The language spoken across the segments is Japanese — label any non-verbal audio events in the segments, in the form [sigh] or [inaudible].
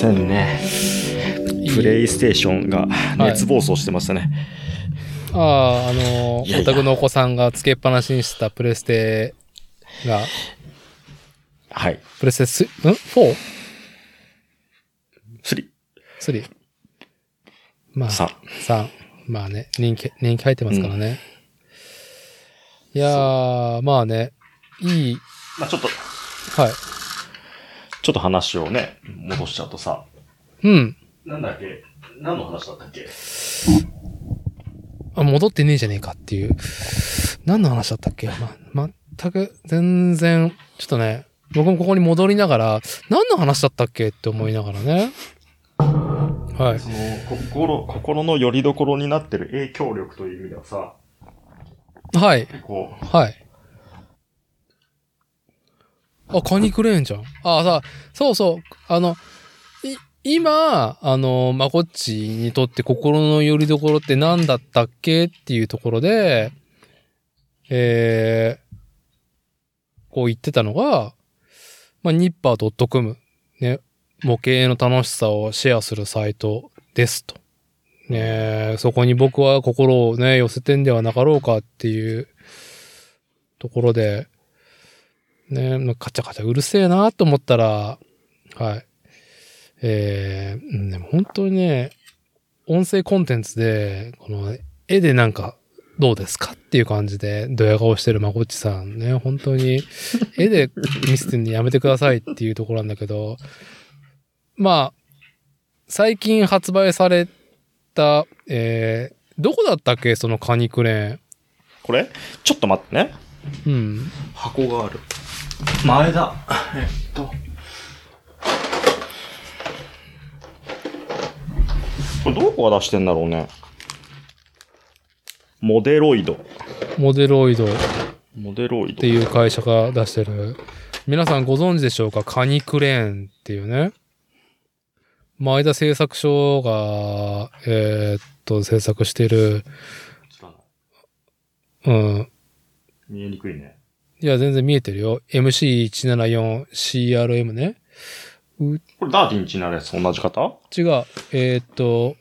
せんね。プレイステーションが熱暴走してましたね。ああ、あのいやいやお宅のお子さんがつけっぱなしにしてたプレステが、はい。プレステス、ん ?4?3? 3、まあ、3。3。まあね、人気、人気入ってますからね。いやー、まあね、いい、まあちょっと、はい。ちょっと話をね、戻しちゃうとさ、うん。なんだっけ？何の話だったっけ？あ、戻ってねえじゃねえかっていう。何の話だったっけ？ま、全く、全然、ちょっとね、僕もここに戻りながら、何の話だったっけって思いながらね。はい。その、心、心の拠り所になってる影響力という意味ではさ、はい。こう、はい。あ、カニクレーンじゃん。あ、さ、そうそう。あの、い、今、あの、まこっちにとって心の拠り所って何だったっけっていうところで、えー、こう言ってたのが、まあ、ニッパー .com、ね、模型の楽しさをシェアするサイトですと。ねそこに僕は心をね、寄せてんではなかろうかっていうところで、ね、カチャカチャうるせえなと思ったら、はい。えー、うんでも本当にね、音声コンテンツで、この絵でなんか、どうですかっていう感じで、ドヤ顔してるまこっちさんね、本当に、絵で見せてんのやめてくださいっていうところなんだけど、まあ、最近発売された、えー、どこだったっけ？そのカニクレーン。これ？ちょっと待ってね。うん。箱がある。前だ。えっと。これどこが出してんだろうね。モデロイド。モデロイドっモデロイド。ていう会社が出してる。皆さんご存知でしょうか？カニクレーンっていうね。前田製作所が、えーっと、制作してる、うん。見えにくいね。いや、全然見えてるよ。MC174CRM ね。これダーティンチなるやつ同じ方？違う。えーっと、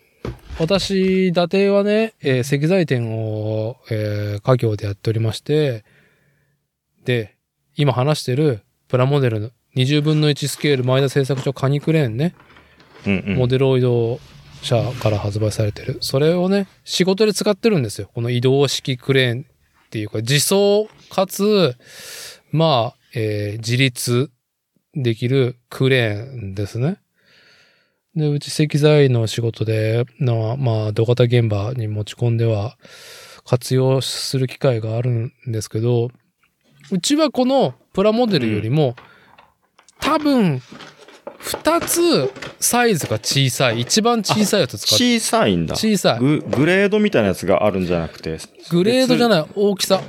私、伊達はね、えー石材店を、えー家業でやっておりまして、で、今話してるプラモデルの20分の1スケール前田製作所カニクレーンね、うんうん。モデロイド社から発売されてる。それをね、仕事で使ってるんですよ。この移動式クレーンっていうか、自走かつ、まあ、えー自立できるクレーンですね。で、うち石材の仕事で、なまあ、土方現場に持ち込んでは活用する機会があるんですけど、うちはこのプラモデルよりも、多分、二つサイズが小さい。一番小さいやつ使って。小さいんだ。小さい。ググレードみたいなやつがあるんじゃなくて。グレードじゃい。ない、大きさ。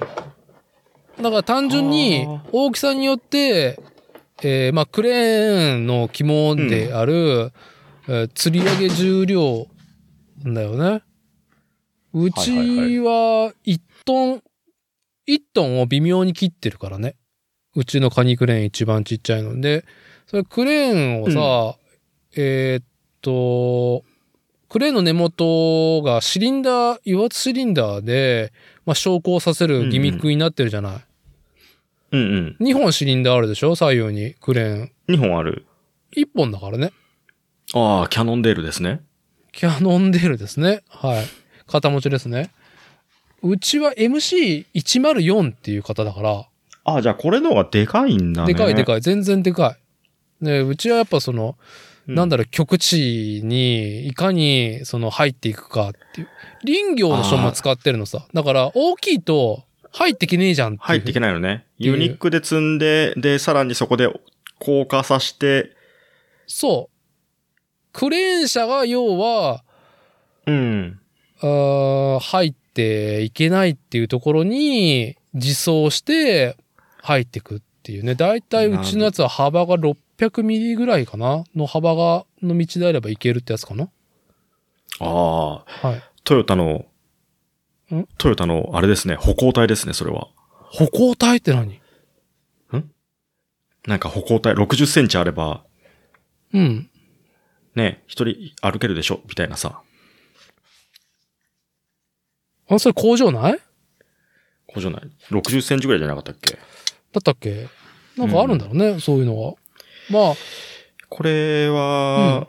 だから単純に大きさによって、えーまあクレーンの肝である、えー吊り上げ重量だよね。うちは1トン、1トンを微妙に切ってるからね。うちのカニクレーン一番ちっちゃいので、それクレーンをさ、えーっと、クレーンの根元がシリンダー、油圧シリンダーで、まあ、昇降させるギミックになってるじゃない。うんうん。2本シリンダーあるでしょ？左右にクレーン。2本ある。1本だからね。ああ、キャノンデールですね。キャノンデールですね。はい。肩持ちですね。うちは MC104 っていう方だから、ああ、じゃあこれの方がでかいんだね。い。でかいでかい。全然でかい。で、うちはやっぱその、なんだろう、極地にいかにその入っていくかっていう。林業の書も使ってるのさ。だから大きいと入ってきねえじゃん。入っていけないのね。ユニックで積んで、で、さらにそこで硬化させて、そう。クレーン車が要は、うん。あー入っていけないっていうところに自走して入ってくっていうね。だいたいうちのやつは幅が600ミリぐらいかなの幅が、の道であればいけるってやつかなああ、はい。トヨタのん、トヨタの、あれですね、歩行体ですね、それは。歩行体って何？なんか歩行体60センチあれば、うん。ね、一人歩けるでしょ？みたいなさ。あ、それ工場ない？だこうじゃない ?60 センチぐらいじゃなかったっけ？ったっけ？なんかあるんだろうね、そういうのは。まあ、これは、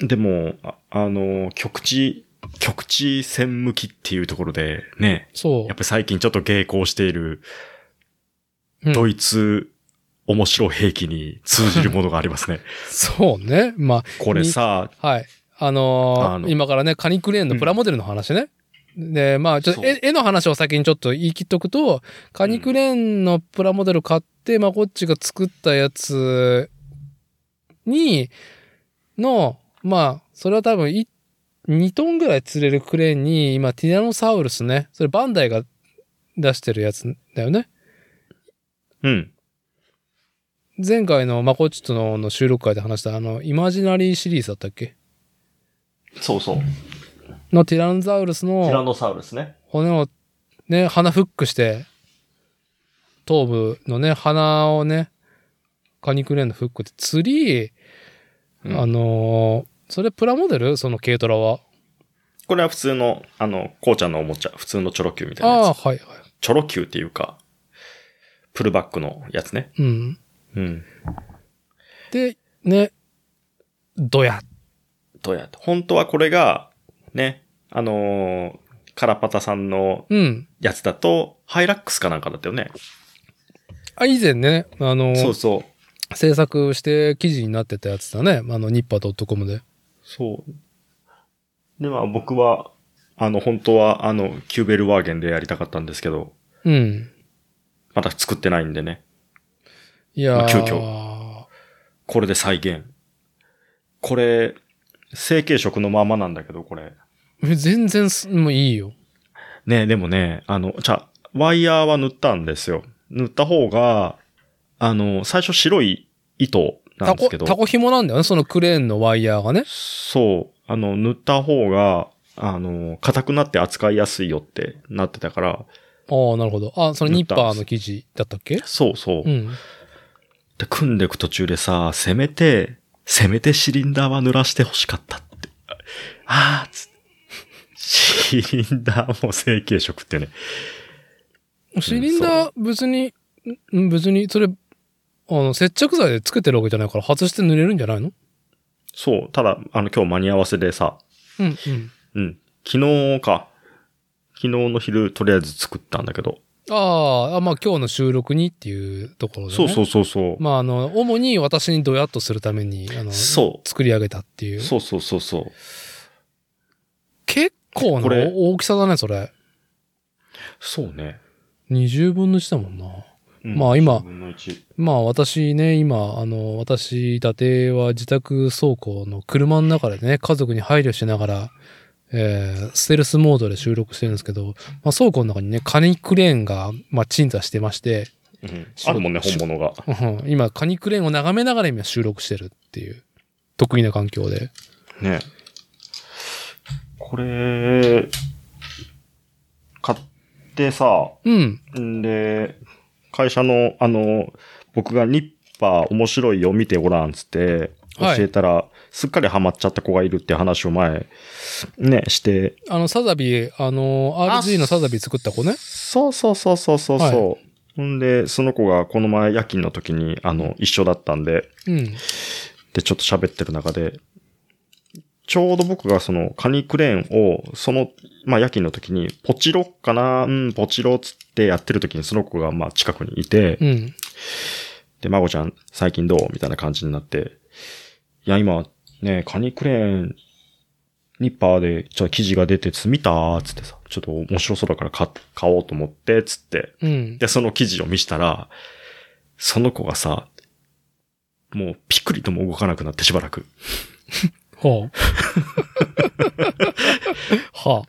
でも、ああの、局地、局地戦向きっていうところで、ね、そうやっぱ。り最近ちょっと傾向している、うんドイツ面白兵器に通じるものがありますね。[laughs] そうね。まこれさ、あ、はい。あのーあの今からね、カニクレーンのプラモデルの話ね。で、まあ、ちょっと絵絵の話を先にちょっと言い切っとくと、カニクレーンのプラモデル買って、まあ、こっちが作ったやつに、の、まあ、それは多分い、2トンぐらい釣れるクレーンに、今、ティラノサウルスね。それバンダイが出してるやつだよね。うん。前回のマコッチとのの収録会で話したあの、イマジナリーシリーズだったっけ？そうそう。のティラノサウルスティラのノサウルスね。骨をね、鼻フックして、頭部のね、鼻をね、カニクレーンのフックで釣り、うんあのーそれプラモデル？その軽トラは？これは普通の、あの、こうちゃんのおもちゃ、普通のチョロ Q みたいなああ、やつ。はいはい。チョロ Q っていうか、プルバックのやつね。うん。うん。で、ね、どや。どうや。本当はこれが、ね、あのーカラパタさんのうん。やつだと、ハイラックスかなんかだったよね。あ、以前ね、あのーそうそう。制作して記事になってたやつだね。あの、 nippper.com で。そう。で、まあ僕は、あの、本当は、あの、キューベルワーゲンでやりたかったんですけど、うん。まだ作ってないんでね。いやー、まあ急これで再現。これ、成形色のままなんだけど、これ。全然す、もういいよ。ねでもね、あの、じゃあワイヤーは塗ったんですよ。塗った方が、あの、最初白い糸なタコ、んですけど。タコ紐なんだよね。そのクレーンのワイヤーがね。そう。あの、塗った方が、あの、硬くなって扱いやすいよってなってたから、ああ、なるほど。あ、そのニッパーの記事だったっけ？そうそう。うん。で、組んでいく途中でさ、せめて、せめてシリンダーは濡らして欲しかったって。ああ、つって。シリンダーも成形色ってね。シリンダー、別に、ん別に、それ、あの、接着剤でつけてるわけじゃないから、外して塗れるんじゃないの？そう。ただ、あの、今日間に合わせでさ、うん、うん。うん。昨日か。昨日の昼、とりあえず作ったんだけど。あーあ、まあ今日の収録にっていうところで、ね。そうそうそうそう。まああの、主に私にドヤっとするために、あの、そ作り上げたっていう。そうそうそうそう。結構な大きさだね、それ。そうね。20分の1だもんな。うんまあ今10分の1まあ私ね、今、あの、私、伊達は自宅倉庫の車の中でね、家族に配慮しながら、えー、ステルスモードで収録してるんですけど、まあ倉庫の中にね、カニクレーンが、まあ鎮座してまして、うんあるもんね、本物が。うん今、カニクレーンを眺めながら今収録してるっていう、得意な環境で。ね。これ、買ってさ、うん。んで、会社の、あの、僕がニッパー面白いよ見てごらんつって、教はいえたら、すっかりハマっちゃった子がいるって話を前、ね、して、あの、サザビー、あの、あ RG のサザビー作った子ね。そうそうそうそうそうそう。はほんで、その子がこの前夜勤の時に、あの、一緒だったんで、うん。で、ちょっと喋ってる中で、ちょうど僕がそのカニクレーンを、その、まあ夜勤の時に、ポチロかなうん、ポチロつってやってる時にその子がまあ近くにいて、うん。で、まごちゃん最近どう？みたいな感じになって、いや、今、ね、カニクレーン、ニッパーで、ちょっと記事が出て、つ見たつってさ、ちょっと面白そうだから買買おうと思って、つって。うん。で、その記事を見したら、その子がさ、もうピクリとも動かなくなってしばらく。[laughs] [laughs] はあ。はあ。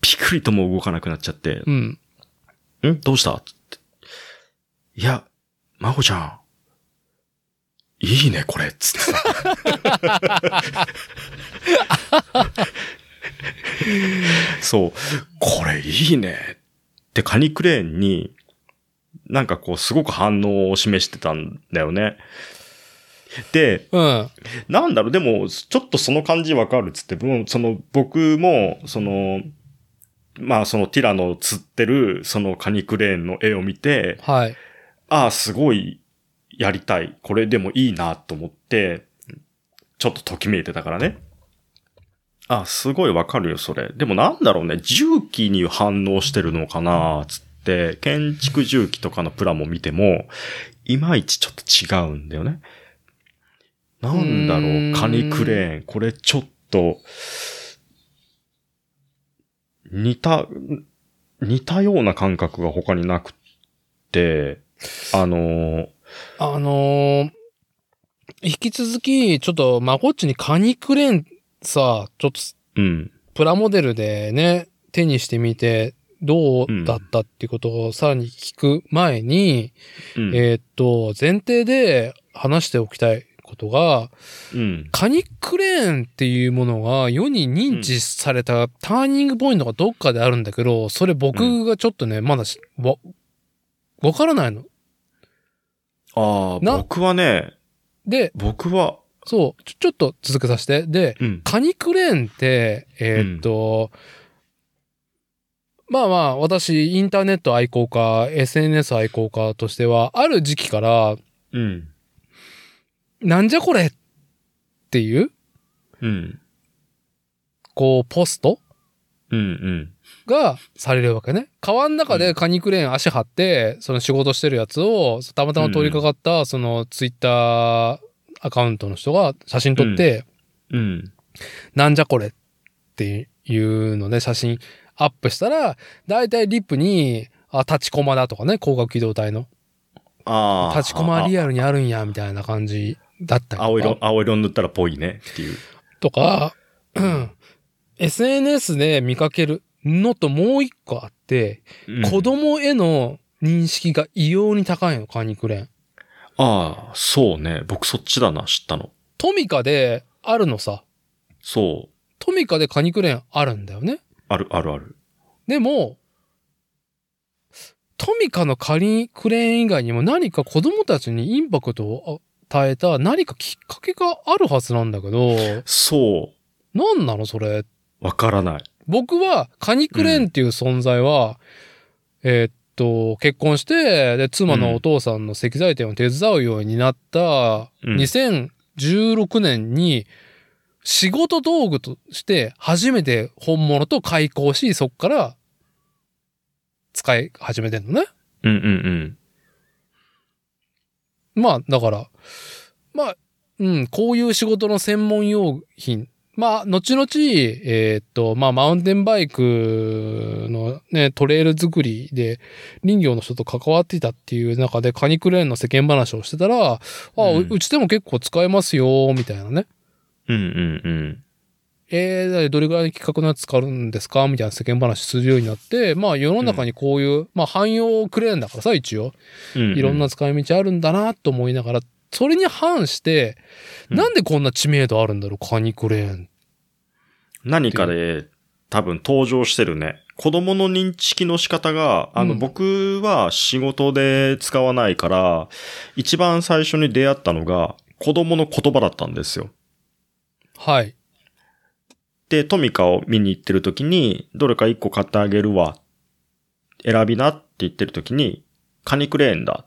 ピクリとも動かなくなっちゃって、うん。ん？どうした？つって。いや、まごちゃん。いいね、これ。つってさ。[laughs] そう。これいいね。ってカニクレーンに、なんかこう、すごく反応を示してたんだよね。で、うん。なんだろう、でも、ちょっとその感じわかるっつって、もうその、僕も、その、まあ、そのティラノ釣ってる、そのカニクレーンの絵を見て、はい。ああ、すごい、やりたい。これでもいいなと思って、ちょっとときめいてたからね。ああ、すごいわかるよ、それ。でもなんだろうね、重機に反応してるのかなつって、建築重機とかのプラも見ても、いまいちちょっと違うんだよね。なんだろうカニクレーン。これちょっと、似た、似たような感覚が他になくって、あのーあのー引き続き、ちょっと、まこっちにカニクレーンさ、ちょっと、うん。プラモデルでね、手にしてみて、どうだったっていうことをさらに聞く前に、うん。えーっと、前提で話しておきたいことが、うん。カニクレーンっていうものが世に認知されたターニングポイントがどっかであるんだけど、それ僕がちょっとね、まだしわ、わからないの。ああ、な僕はね、で、僕は、そう、ちょ、ちょっと続けさせて。で、うん。カニクレーンって、えーっと、まあまあ、私、インターネット愛好家、SNS 愛好家としては、ある時期から、うん。なんじゃこれっていう、うん。こう、ポスト？うん。うん。がされるわけね。川の中でカニクレーン足張って、その仕事してるやつを、たまたま通りかかった、そのツイッターアカウントの人が写真撮って、うん。なんじゃこれっていうので写真アップしたら、だいたいリップに、あ、立ちコマだとかね、光学機動隊の。ああ。立ちコマリアアルにあるんや、みたいな感じだったり青色、青色塗ったらぽいねっていう。とか、うん。SNS で見かけるのともう一個あって、うん子供への認識が異様に高いの、カニクレーン。ああ、そうね。僕そっちだな、知ったの。トミカであるのさ。そう。トミカでカニクレーンあるんだよね。ある、あるある。でも、トミカのカニクレーン以外にも何か子供たちにインパクトを与えた何かきっかけがあるはずなんだけど、そ何なのそれ？う。わからない。僕はカニクレーンっていう存在は、えーっと、結婚して、で、妻のお父さんの石材店を手伝うようになった、うん2016年に、仕事道具として初めて本物と開口し、そっから使い始めてんのね。うんうんまあ、だから、まあ、うん、こういう仕事の専門用品。まあ、後々、えーっと、まあ、マウンテンバイクのね、トレイル作りで林業の人と関わっていたっていう中でカニクレーンの世間話をしてたら、あ、うんううちでも結構使えますよ、みたいなね。うん。うんうんうん。えー、どれぐらいの規格のやつ使うんですかみたいな世間話するようになって、まあ世の中にこういう、まあ汎用クレーンだからさ、一応。うんうんいろんな使い道あるんだなと思いながら、それに反して、うんなんでこんな知名度あるんだろう、カニクレーン。何かで多分登場してるね。子供の認識の仕方が、あの、うん僕は仕事で使わないから、一番最初に出会ったのが子供の言葉だったんですよ。はい。で、トミカを見に行ってる時に、どれか一個買ってあげるわ。選びなって言ってる時に、カニクレーンだ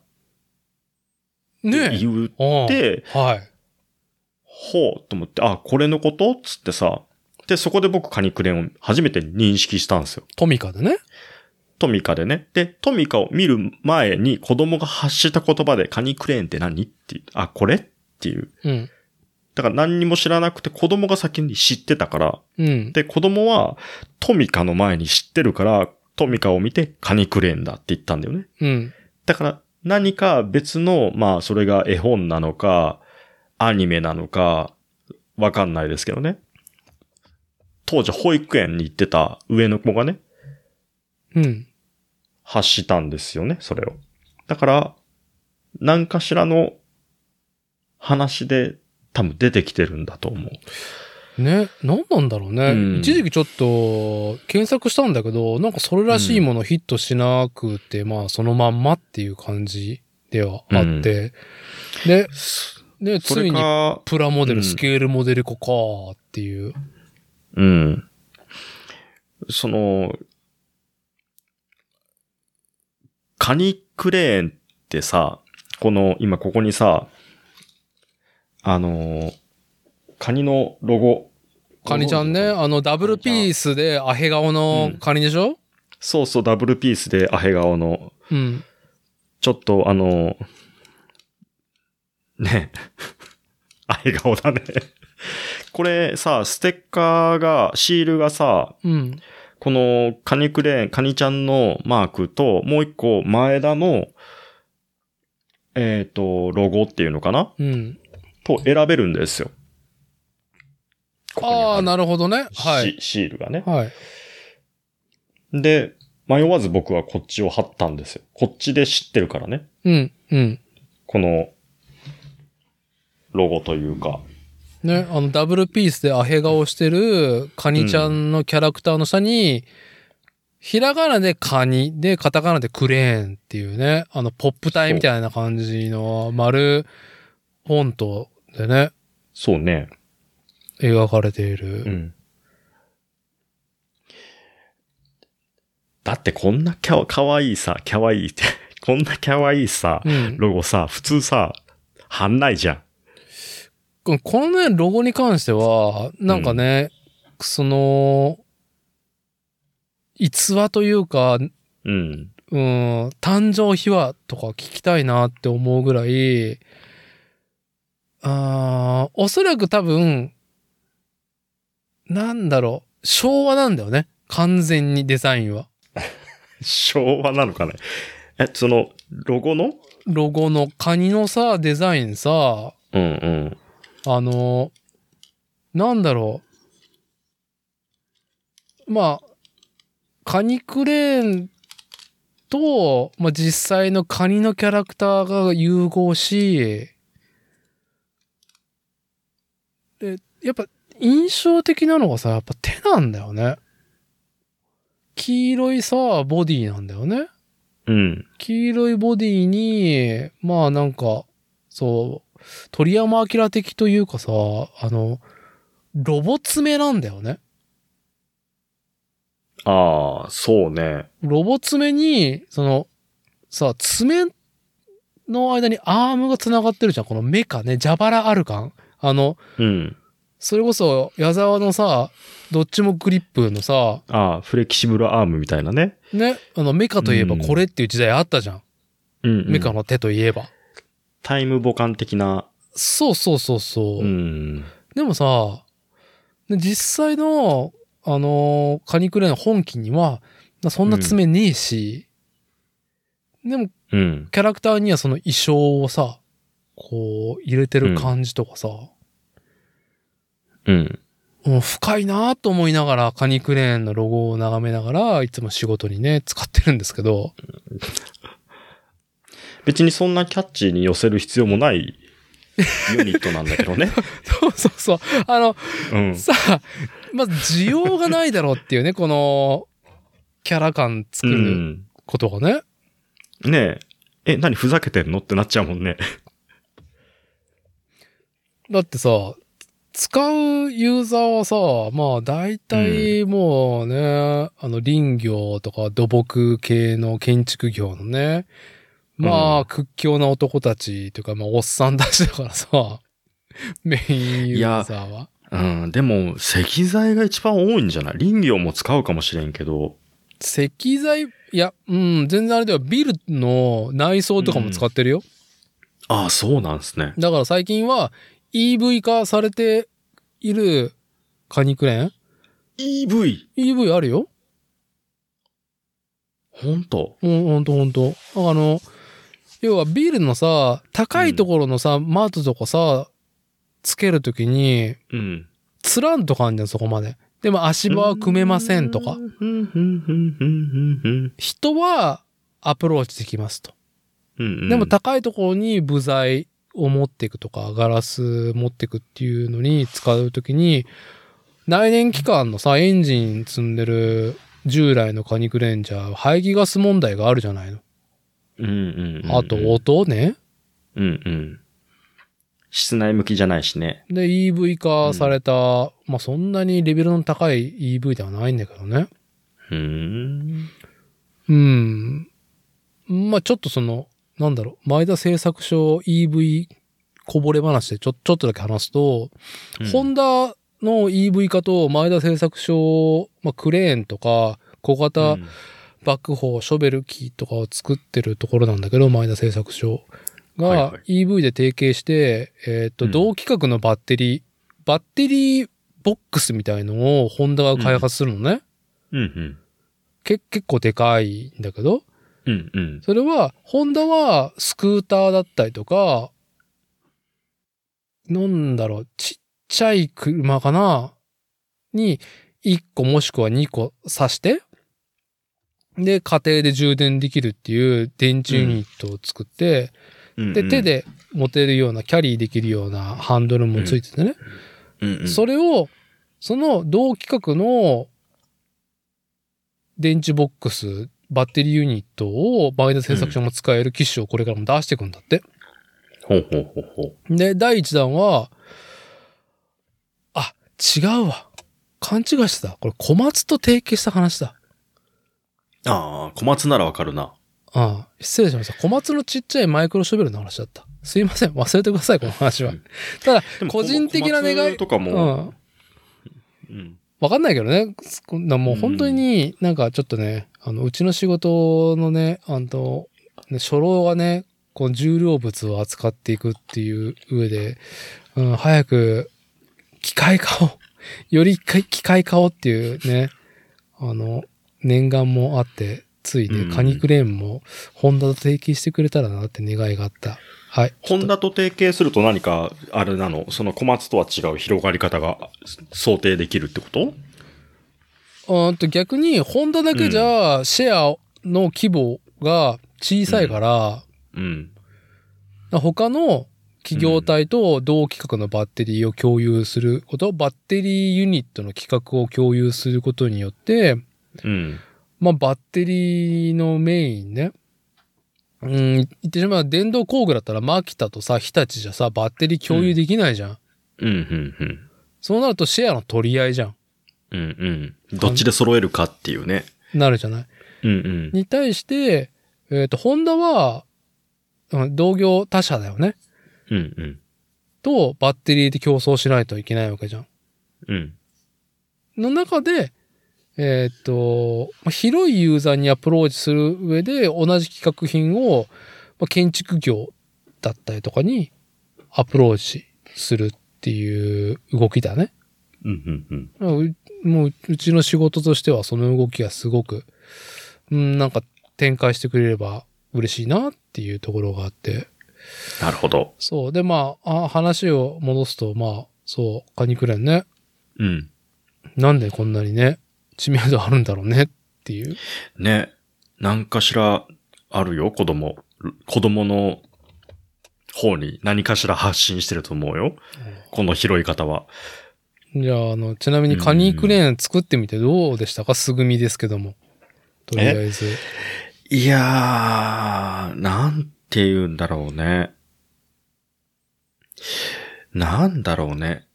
って。言って、はい。ほうと思って、あ、これのことつってさ、で、そこで僕カニクレーンを初めて認識したんですよ。トミカでね。トミカでね。で、トミカを見る前に子供が発した言葉でカニクレーンって何ってあ、これっていう。うん。だから何にも知らなくて子供が先に知ってたから、うん。で、子供はトミカの前に知ってるから、トミカを見てカニクレーンだって言ったんだよね。うん。だから何か別の、まあそれが絵本なのか、アニメなのか、わかんないですけどね。当時保育園に行ってた上の子がね、うん。発したんですよね、それを。だから、何かしらの話で多分出てきてるんだと思う。ね、何なんだろうね。うん一時期ちょっと検索したんだけど、なんかそれらしいものヒットしなくて、まあそのまんまっていう感じではあって、で、で、それついにか、プラモデル、うんスケールモデル化かっていう。うん。その、カニクレーンってさ、この、今ここにさ、あの、カニのロゴ。カニちゃんね、あのダブルピースでアヘ顔のカニでしょ？そうそう、ダブルピースでアヘ顔の、うん。ちょっとあの、ね、[laughs] アヘ顔だね。これさ、ステッカーが、シールがさ、うん。このカニクレーン、カニちゃんのマークと、もう一個前田の、えっ、と、ロゴっていうのかな？うん。と選べるんですよ。ああ、なるるほどね。はい。シシールがね。はい。で、迷わず僕はこっちを貼ったんですよ。こっちで知ってるからね。うん、うん。この、ロゴというか。ね、あの、ダブルピースでアヘ顔してるカニちゃんのキャラクターの下に、ひらがなでカニで、カタカナでクレーンっていうね、あの、ポップ体みたいな感じの丸フォントでね、そうね。描かれていうる。ん。だってこんなきゃかわいいさ、かわいいって、[laughs] こんなかわいいさ、うん。ロゴさ、普通さ、貼んないじゃん。このね、ロゴに関しては、なんかね、その、逸話というか、うん。うん、誕生秘話とか聞きたいなって思うぐらい、あーおそらく多分、なんだろう、昭和なんだよね。完全にデザインは。昭和なのかね。え、その、ロゴの？ロゴのカニのさ、デザインさ、うんうん。あの、なんだろう。まあ、カニクレーンと、まあ、実際のカニのキャラクターが融合し、で、やっぱ印象的なのがさ、やっぱ手なんだよね。黄色いさ、ボディなんだよね。うん。黄色いボディに、まあなんか、そう、鳥山明的というかさ、あの、ロボ爪なんだよね。ああ、そうね。ロボ爪に、その、さ、爪の間にアームが繋がってるじゃん。このメカね、蛇腹アルカン。あの、うん。それこそ、矢沢のさ、どっちもグリップのさ、ああ、フレキシブルアームみたいなね。ね、あの、メカといえばこれっていう時代あったじゃん。うん、うん。メカの手といえば。タイム母艦的な。そうそうそうそう。うん。でもさ、で実際の、あのーカニクレの本機には、そんな爪ねえし、でも、うん。キャラクターにはその衣装をさ、こう、入れてる感じとかさ、うん。もう深いなと思いながら、カニクレーンのロゴを眺めながら、いつも仕事にね、使ってるんですけど、[laughs] 別にそんなキャッチーに寄せる必要もないユニットなんだけどね。[laughs] そうそうそう。あの、うん。さあ、まず需要がないだろうっていうね、この、キャラ感作うるん。ことがね。ねえ。え、何ふざけてんの？ってなっちゃうもんね。だってさ、使うユーザーはさ、まあ大体もうね、あの林業とか土木系の建築業のね、まあ、うん屈強な男たちというか、まあおっさんたちだからさ、[laughs] メインユーザーは。うん。でも、石材が一番多いんじゃない？林業も使うかもしれんけど。石材、いや、うん、全然あれではビルの内装とかも使ってるよ。ああ、そうなんですね。だから最近は EV 化されているカニクレーン？EV! ?EV あるよ。ほんと？うん、ほんとほんと。あの、要はビルのさ、高いところのさ、マートとかさ、つけるときに、うん。つらんとかあんじゃん、そこまで。でも足場は組めませんとか。う。ん、うん、うん、うん、うん。人はアプローチできますと。うん。うん。でも高いところに部材を持っていくとか、ガラス持っていくっていうのに使うときに、内燃機関のさ、エンジン積んでる従来のカニクレーンじゃ排気ガス問題があるじゃないの。うんうんうん。あと音ね。うんうん。室内向きじゃないしね。で、EV 化された、まあそんなにレベルの高い EV ではないんだけどね。うーん。うん。まあちょっとその、なんだろう、前田製作所 EV こぼれ話でちょ、ちょっとだけ話すと、ホンダの EV 化と前田製作所、まあ、クレーンとか小型うん。バックホー、ショベルキーとかを作ってるところなんだけど、前田製作所がはいはい。EV で提携して、えっ、と、うん。同規格のバッテリー、バッテリーボックスみたいのをホンダが開発するのね。うんうん。け結構でかいんだけど、うんうん。それは、ホンダはスクーターだったりとか、なんだろう、ちっちゃい車かな？に1個もしくは2個挿して、で、家庭で充電できるっていう電池ユニットを作って、で、手、で持てるような、キャリーできるようなハンドルもついててね。うんうん、それを、その同規格の電池ボックス、バッテリーユニットを前田製作所も使える機種をこれからも出していくんだって。ほうほうほうほう。で、第1弾は、あ、違うわ。勘違いしてた。これ小松と提携した話だ。ああ、小松ならわかるな。ああ、失礼しました。小松のちっちゃいマイクロショベルの話だった。すいません。忘れてください、この話はうん。ただ、個人的な願いとかうも、ん。うん。わかんないけどね。もう本当になんかちょっとね、あの、うちの仕事のね、あの、ね、初老がね、この重量物を扱っていくっていう上で、うん、早く機械化を、[laughs] より機械化をっていうね、あの、念願もあって、ついでうんカニクレーンもホンダと提携してくれたらなって願いがあった。はい。ホンダと提携すると何か、あれなの、その小松とは違う広がり方が想定できるってこと？うんと逆に、ホンダだけじゃシェアの規模が小さいから、うん。他の企業体と同規格のバッテリーを共有すること、バッテリーユニットの規格を共有することによって、うん。まあバッテリーのメインね。うん、言ってしまえば電動工具だったらマキタとさ、日立じゃさ、バッテリー共有できないじゃん。うん、うん、うん。そうなるとシェアの取り合いじゃん。うん、うん。どっちで揃えるかっていうね。なるじゃない。うん、うん。に対して、えっ、と、ホンダは、うん同業他社だよね。うん、うん。と、バッテリーで競争しないといけないわけじゃん。うん。の中で、えっ、と、まあ広いユーザーにアプローチする上で、同じ企画品を、まあ建築業だったりとかにアプローチするっていう動きだね。うん、うん、うん。うもう、うちの仕事としてはその動きがすごく、うん、なんか展開してくれれば嬉しいなっていうところがあって。なるほど。そう。で、まあ、あ話を戻すと、まあ、そう、カニクレーンね。うん。なんでこんなにね、知名度あるんだろうねっていう。ね。なんかしらあるよ、子供。子供の方に何かしら発信してると思うよ。この拾い方は。じゃあ、あの、ちなみにカニクレーン作ってみてどうでしたか？すぐみですけども。とりあえず。いやー、なんて言うんだろうね。なんだろうね。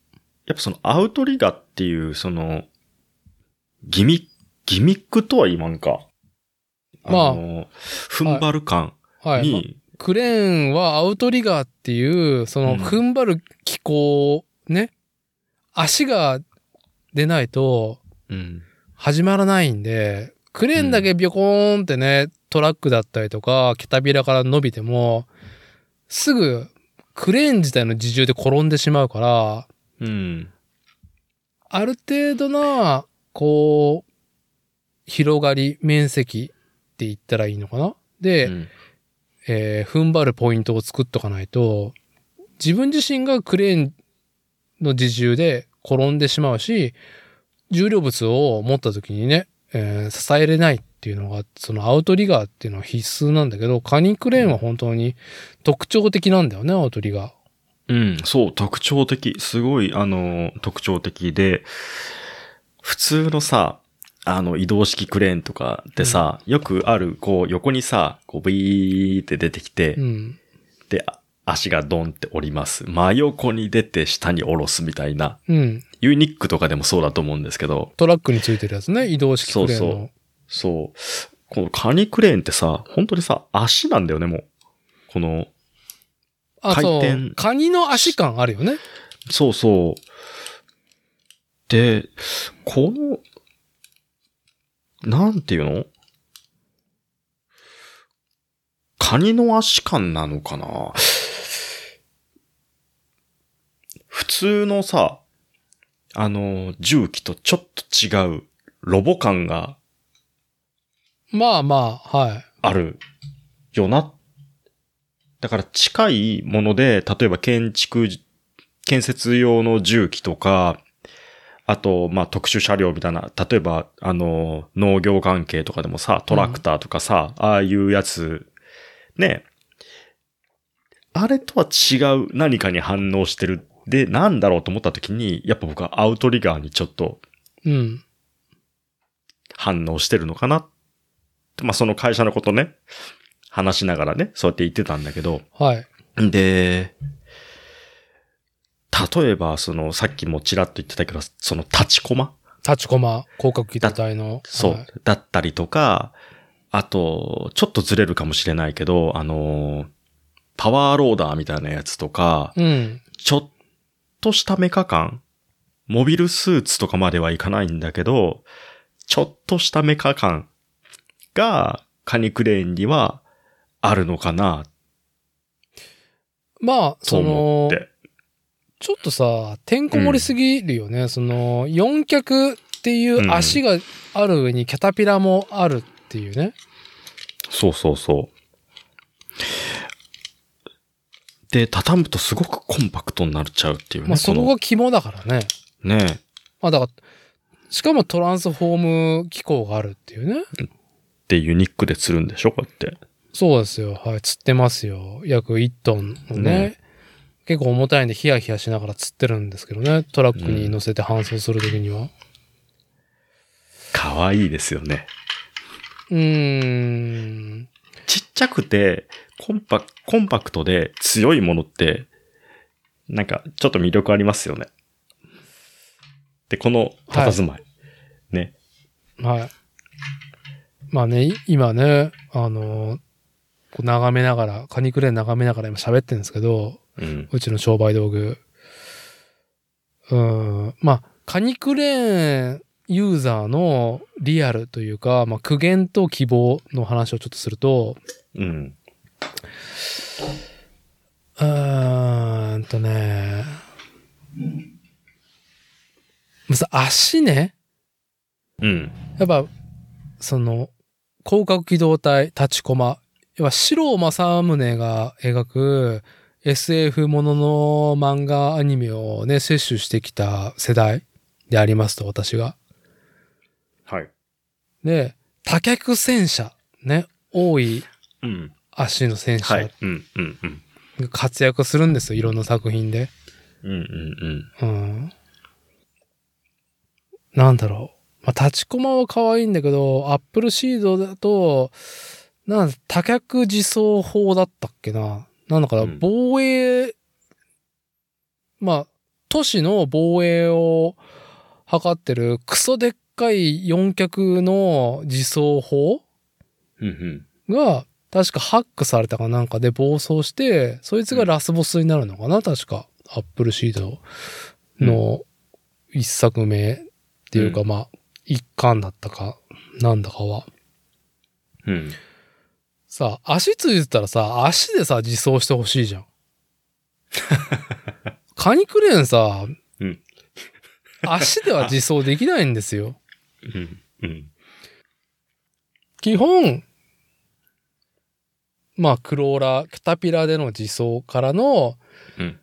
やっぱそのアウトリガっていう、その、ギミック、ギミックとは言わんか。まあの、踏ん張る感はい。に、クレーンはアウトリガーっていう、その、うん踏ん張る機構、ね。足が出ないとうん。始まらないんで、クレーンだけビョコーンってね、トラックだったりとか、ケタビラから伸びても、すぐ、クレーン自体の自重で転んでしまうから、うん。ある程度な、こう、広がり、面積って言ったらいいのかな？で、うんえー踏ん張るポイントを作っとかないと、自分自身がクレーンの自重で転んでしまうし、重量物を持った時にね、えー支えれないっていうのが、そのアウトリガーっていうのは必須なんだけど、カニクレーンは本当に特徴的なんだよね、アウトリガー。うん、そう、特徴的。すごい、あの、特徴的で、普通のさ、あの移動式クレーンとかでさ、よくある、こう横にさ、こうビーって出てきて、うん。で、あ足がドンって降ります。真横に出て下に下ろすみたいな。うん。ユニックとかでもそうだと思うんですけど、トラックについてるやつね。移動式クレーンの。そうそうそう。このカニクレーンってさ、本当にさ、足なんだよね、もう。この、回転う。カニの足感あるよね。そうそう。で、この、なんていうの？カニの足感なのかな？普通のさ、あの、重機とちょっと違うロボ感がまあまあ、はい。あるよな。だから近いもので、例えば建築、建設用の重機とか、あと、まあ、特殊車両みたいな、例えば、あの、農業関係とかでもさ、トラクターとかさ、ああいうやつ、ね、あれとは違う何かに反応してる。で、なんだろうと思った時に、やっぱ僕はアウトリガーにちょっとうん。反応してるのかな。まあ、その会社のことね、話しながらね、そうやって言ってたんだけど、はい。で、例えば、その、さっきもちらっと言ってたけど、その立ちコマ立ちコマ、広角機動隊の。そう、はいだったりとか、あと、ちょっとずれるかもしれないけど、あの、パワーローダーみたいなやつとか、うん。ちょっとしたメカ感モビルスーツとかまではいかないんだけど、ちょっとしたメカ感がカニクレーンにはあるのかなまあ、とその。ちょっとさ、てんこ盛りすぎるよね。その、四脚っていう足がある上にキャタピラもあるっていうね。そうそうそう。で、畳むとすごくコンパクトになっちゃうっていうね。まあ、そこのが肝だからね。ねまあ、だから、しかもトランスフォーム機構があるっていうね。で、ユニックで釣るんでしょこうやって。そうですよ。はい。釣ってますよ。約1トンのね。ね結構重たいんでヒヤヒヤしながら釣ってるんですけどね。トラックに乗せて搬送するときには。かわいいですよね。うーん。ゃくて、コンパ、コンパクトで強いものって、なんか、ちょっと魅力ありますよね。で、この佇まい。ね。はい。まあね、い今ね、あの、こう眺めながら、カニクレーン眺めながら今喋ってるんですけど、うん。うちの商売道具。うん。まあ、カニクレーンユーザーのリアルというか、まあ、苦言と希望の話をちょっとすると、うん。うーんとね、まず足ね、うん。やっぱ、その、広角機動隊、立ちコマ。要は、白尾正宗が描く SF ものの漫画アニメをね、摂取してきた世代でありますと、私が。はい。で、多脚戦車、ね、多いうん。足の戦車活躍するんですよ、いろんな作品で。うん、うん、うん。うん。なんだろう。まあ、立ちコマは可愛いんだけど、アップルシードだと、なんだ多脚自走法だったっけな。なんだかな、うん防衛、まあ、都市の防衛を図ってるクソでっかい四脚の自走法？うん、うん。が、確かハックされたかなんかで暴走して、そいつがラスボスになるのかな、確か。アップルシードの一作目っていうか、うまあ、一巻だったか、なんだかは。うん。さあ、足ついてたらさ、足でさ、自走してほしいじゃん。[laughs] カニクレーンさ、うん足では自走できないんですよ。うん、うん。基本、まあ、クローラー、キャタピラでの自走からの、うん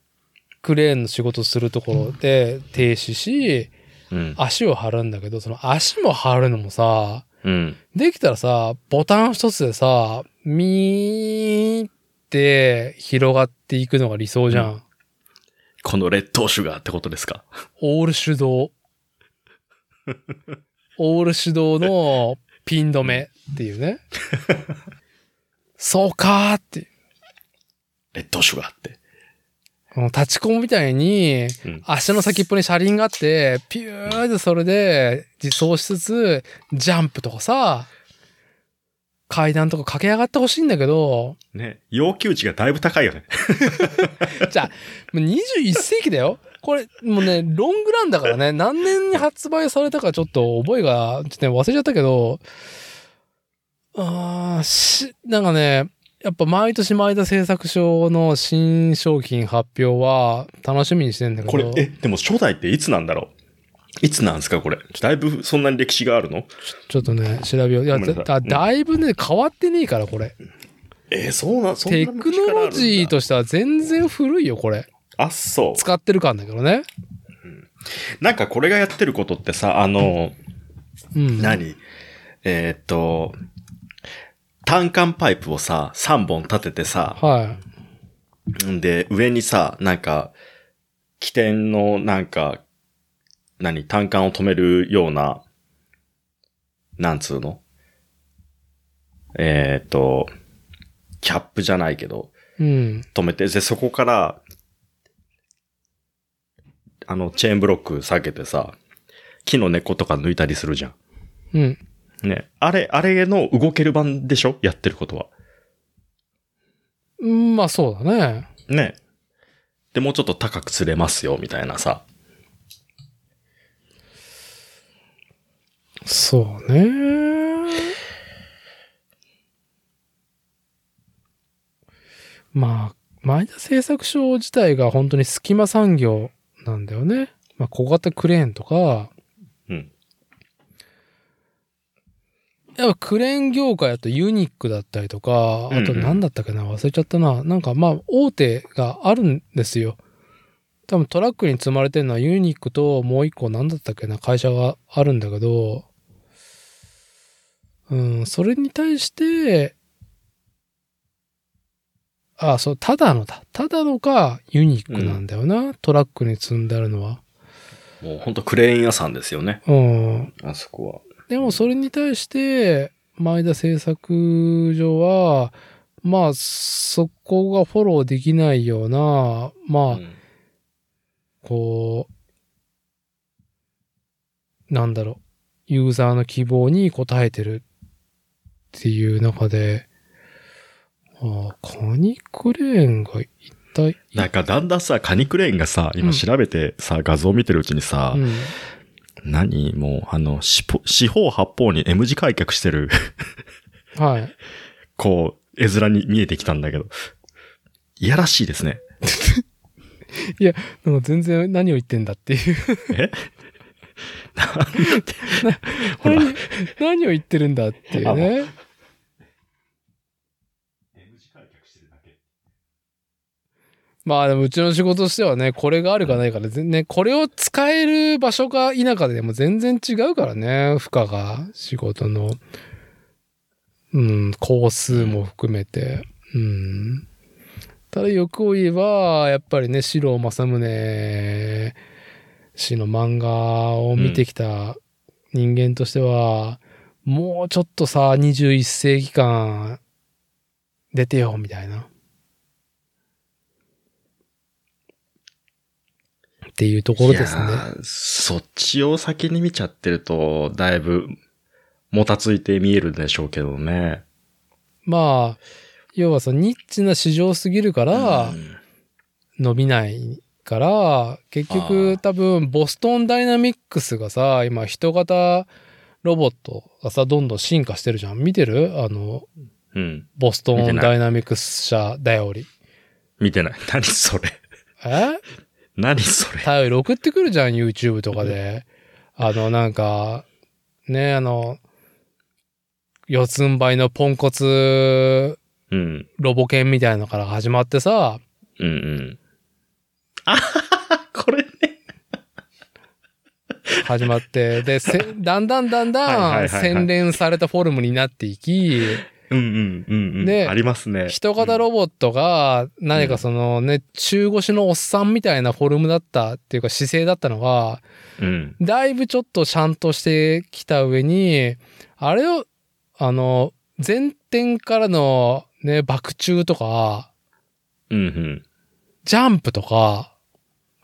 クレーンの仕事するところで停止し、うん。足を張るんだけど、その足も張るのもさ、うん。できたらさ、ボタン一つでさ、ミーって広がっていくのが理想じゃん。この劣等種がってことですか？[laughs] オール手動。オール手動のピン止めっていうね。[laughs] そうかーっていう。レッドシュガーって。この立ちコンみたいに、うん足の先っぽに車輪があって、ピューってそれで自走しつつ、ジャンプとかさ、階段とか駆け上がってほしいんだけど、ね。要求値がだいぶ高いよね。[laughs] じゃあ、もう21世紀だよ。これ、もうね、ロングランだからね、[laughs] 何年に発売されたかちょっと覚えが、ちょっとね、忘れちゃったけど、あーし、なんかね、やっぱ毎年前田製作所の新商品発表は楽しみにしてんだけど。これ、え、でも初代っていつなんだろう？いつなんですかこれ？だいぶそんなに歴史があるの？ちょっとね、調べよう。いや、だだいぶね、変わってねえから、これ。えーそうな、そんなテクノロジーとしては全然古いよ、これ。あ、そう。使ってる感だけどね。なんかこれがやってることってさ、あの、うん。何？えーっと、単管パイプをさ、3本立ててさ、はんで、上にさ、なんか、起点のなんか、何、単管を止めるような、なんつうの？えーっと、キャップじゃないけど、い。うん。止めて、で、そこから、あの、チェーンブロック下げてさ、木の根っことか抜いたりするじゃん。うん。ね。あれ、あれの動ける版でしょ？やってることは。うんまあそうだね。ね。で、もうちょっと高く釣れますよ、みたいなさ。そうね。まあ、前田製作所自体が本当に隙間産業なんだよね。まあ小型クレーンとか、うん。やっぱクレーン業界だとユニックだったりとか、あと何だったっけな、忘れちゃったな。なんかまあ大手があるんですよ。多分トラックに積まれてるのはユニックともう一個何だったっけな、会社があるんだけど、うん、それに対して、あそう、ただのだ。ただのがユニックなんだよな、トラックに積んであるのは。もうほんとクレーン屋さんですよね。うん。あそこは。でもそれに対して、前田製作所は、まあ、そこがフォローできないような、まあ、うんこう、なんだろう、ユーザーの希望に応えてるっていう中で、ああ、カニクレーンが一体、なんかだんだんさ、カニクレーンがさ、今うん調べてさ、画像見てるうちにさ、うん、何？もう、あの、四方四方八方に M 字開脚してる、はい。こう、絵面に見えてきたんだけど、いやらしいですね。[laughs] なんか全然何を言ってんだっていう。え？[laughs] ほら何何を言ってるんだっていうね。M 字開脚してるだけ。まあでもうちの仕事としてはね、これがあるかないかで、ね、これを使える場所か否かでも全然違うからね、負荷が、仕事の、うん、工数も含めて。うん。ただ欲を言えば、やっぱりね、四郎正宗氏の漫画を見てきた人間としては、もうちょっとさ、21世紀間出てよ、みたいな。っていうところですね。いやーそっちを先に見ちゃってると、だいぶ、もたついて見えるでしょうけどね。まあ、要はそのニッチな市場すぎるからうん伸びないから、結局多分ボストンダイナミックスがさ、今人型ロボットがさ、どんどん進化してるじゃん。見てる？あの、うん。ボストンダイナミックス社頼り。見てない。[laughs] 何それ。え？何それ。頼り送ってくるじゃん、YouTube とかで。あの、なんか、ね、あの、四つん這いのポンコツうん。ロボ犬みたいなのから始まってさ、うんうん。あはははこれね。始まって、で、せだんだんだんはいはいはいはいだん洗練されたフォルムになっていき、うんうんうんうん。でありますね。人型ロボットが、何かそのね、中腰のおっさんみたいなフォルムだったっていうか姿勢だったのが、うん。だいぶちょっとちゃんとしてきた上に、あれを、あの、前転からのね、爆中とか、うんうん。ジャンプとか、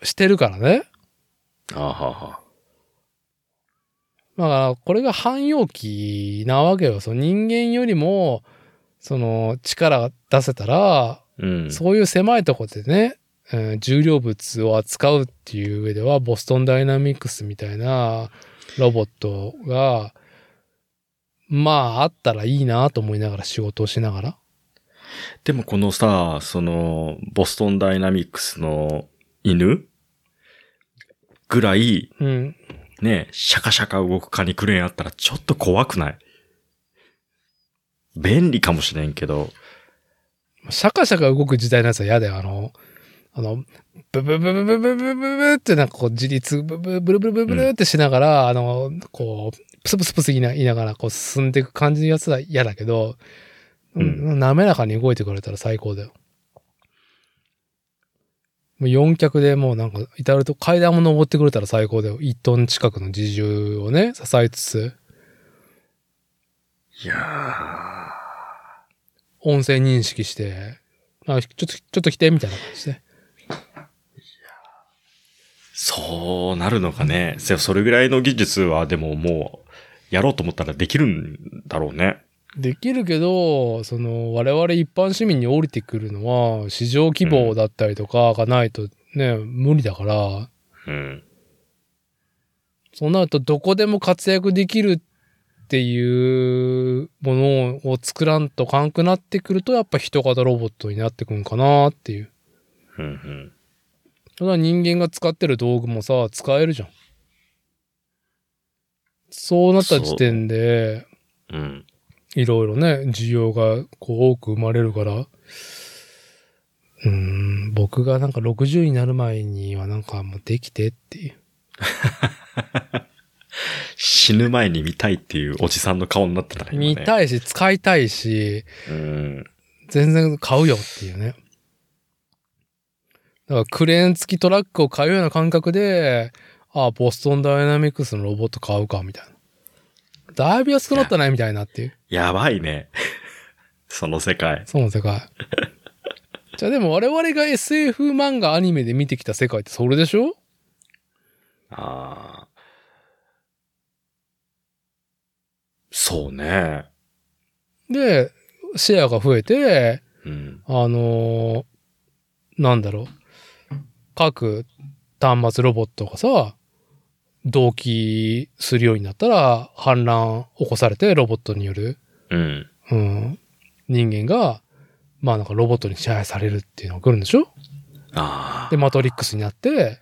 してるからね。あはは。だから、これが汎用機なわけよ。その人間よりも、その力が出せたら、うん。そういう狭いとこでね、うん重量物を扱うっていう上では、ボストンダイナミクスみたいなロボットが、まあ、あったらいいなと思いながら仕事をしながら。でもこのさ、その、ボストンダイナミックスの犬ぐらい、うん。ね、シャカシャカ動くカニクレーンあったらちょっと怖くない？便利かもしれんけど、シャカシャカ動く時代のやつは嫌だよ。あの、あの、ブブブブブブブブブってなんかこう自立ブブブルブルブルブルってしながら、あの、こう、プスプスプス言いな言いながらこう進んでいく感じのやつは嫌だけど、うん、滑らかに動いてくれたら最高だよ。もう四脚でもうなんか至ると階段も登ってくれたら最高だよ。1トン近くの自重をね、支えつつ、いや音声認識して、あ、ちょっと、ちょっと来て、みたいな感じで。そうなるのかね。せそれぐらいの技術はでももう、やろうと思ったらできるんだろうね。できるけど、その、我々一般市民に降りてくるのは、市場規模だったりとかがないとね、無理だから、うん。そうなるとどこでも活躍できるっていうものを作らんとかんくなってくると、やっぱ人型ロボットになってくんかなっていう。うんうん。ただ人間が使ってる道具もさ、使えるじゃん。そうなった時点で、うん。いろいろね、需要がこう多く生まれるから、うーん、僕がなんか60になる前にはなんかもうできてっていう。[laughs] 死ぬ前に見たいっていうおじさんの顔になってたね見たいし、使いたいし、うん。全然買うよっていうね。だからクレーン付きトラックを買うような感覚で、ああ、ボストンダイナミクスのロボット買うか、みたいな。だいぶ安くなったね、みたいなっていう。やばいね。その世界。その世界。[laughs] じゃあでも我々が SF 漫画アニメで見てきた世界ってそれでしょ？ああ。そうね。で、シェアが増えて、うん。あのーなんだろう。各端末ロボットがさ、同期するようになったら反乱起こされてロボットによる、うん。うん、人間が、まあなんかロボットに支配されるっていうのが来るんでしょ？ああ。で、マトリックスになって、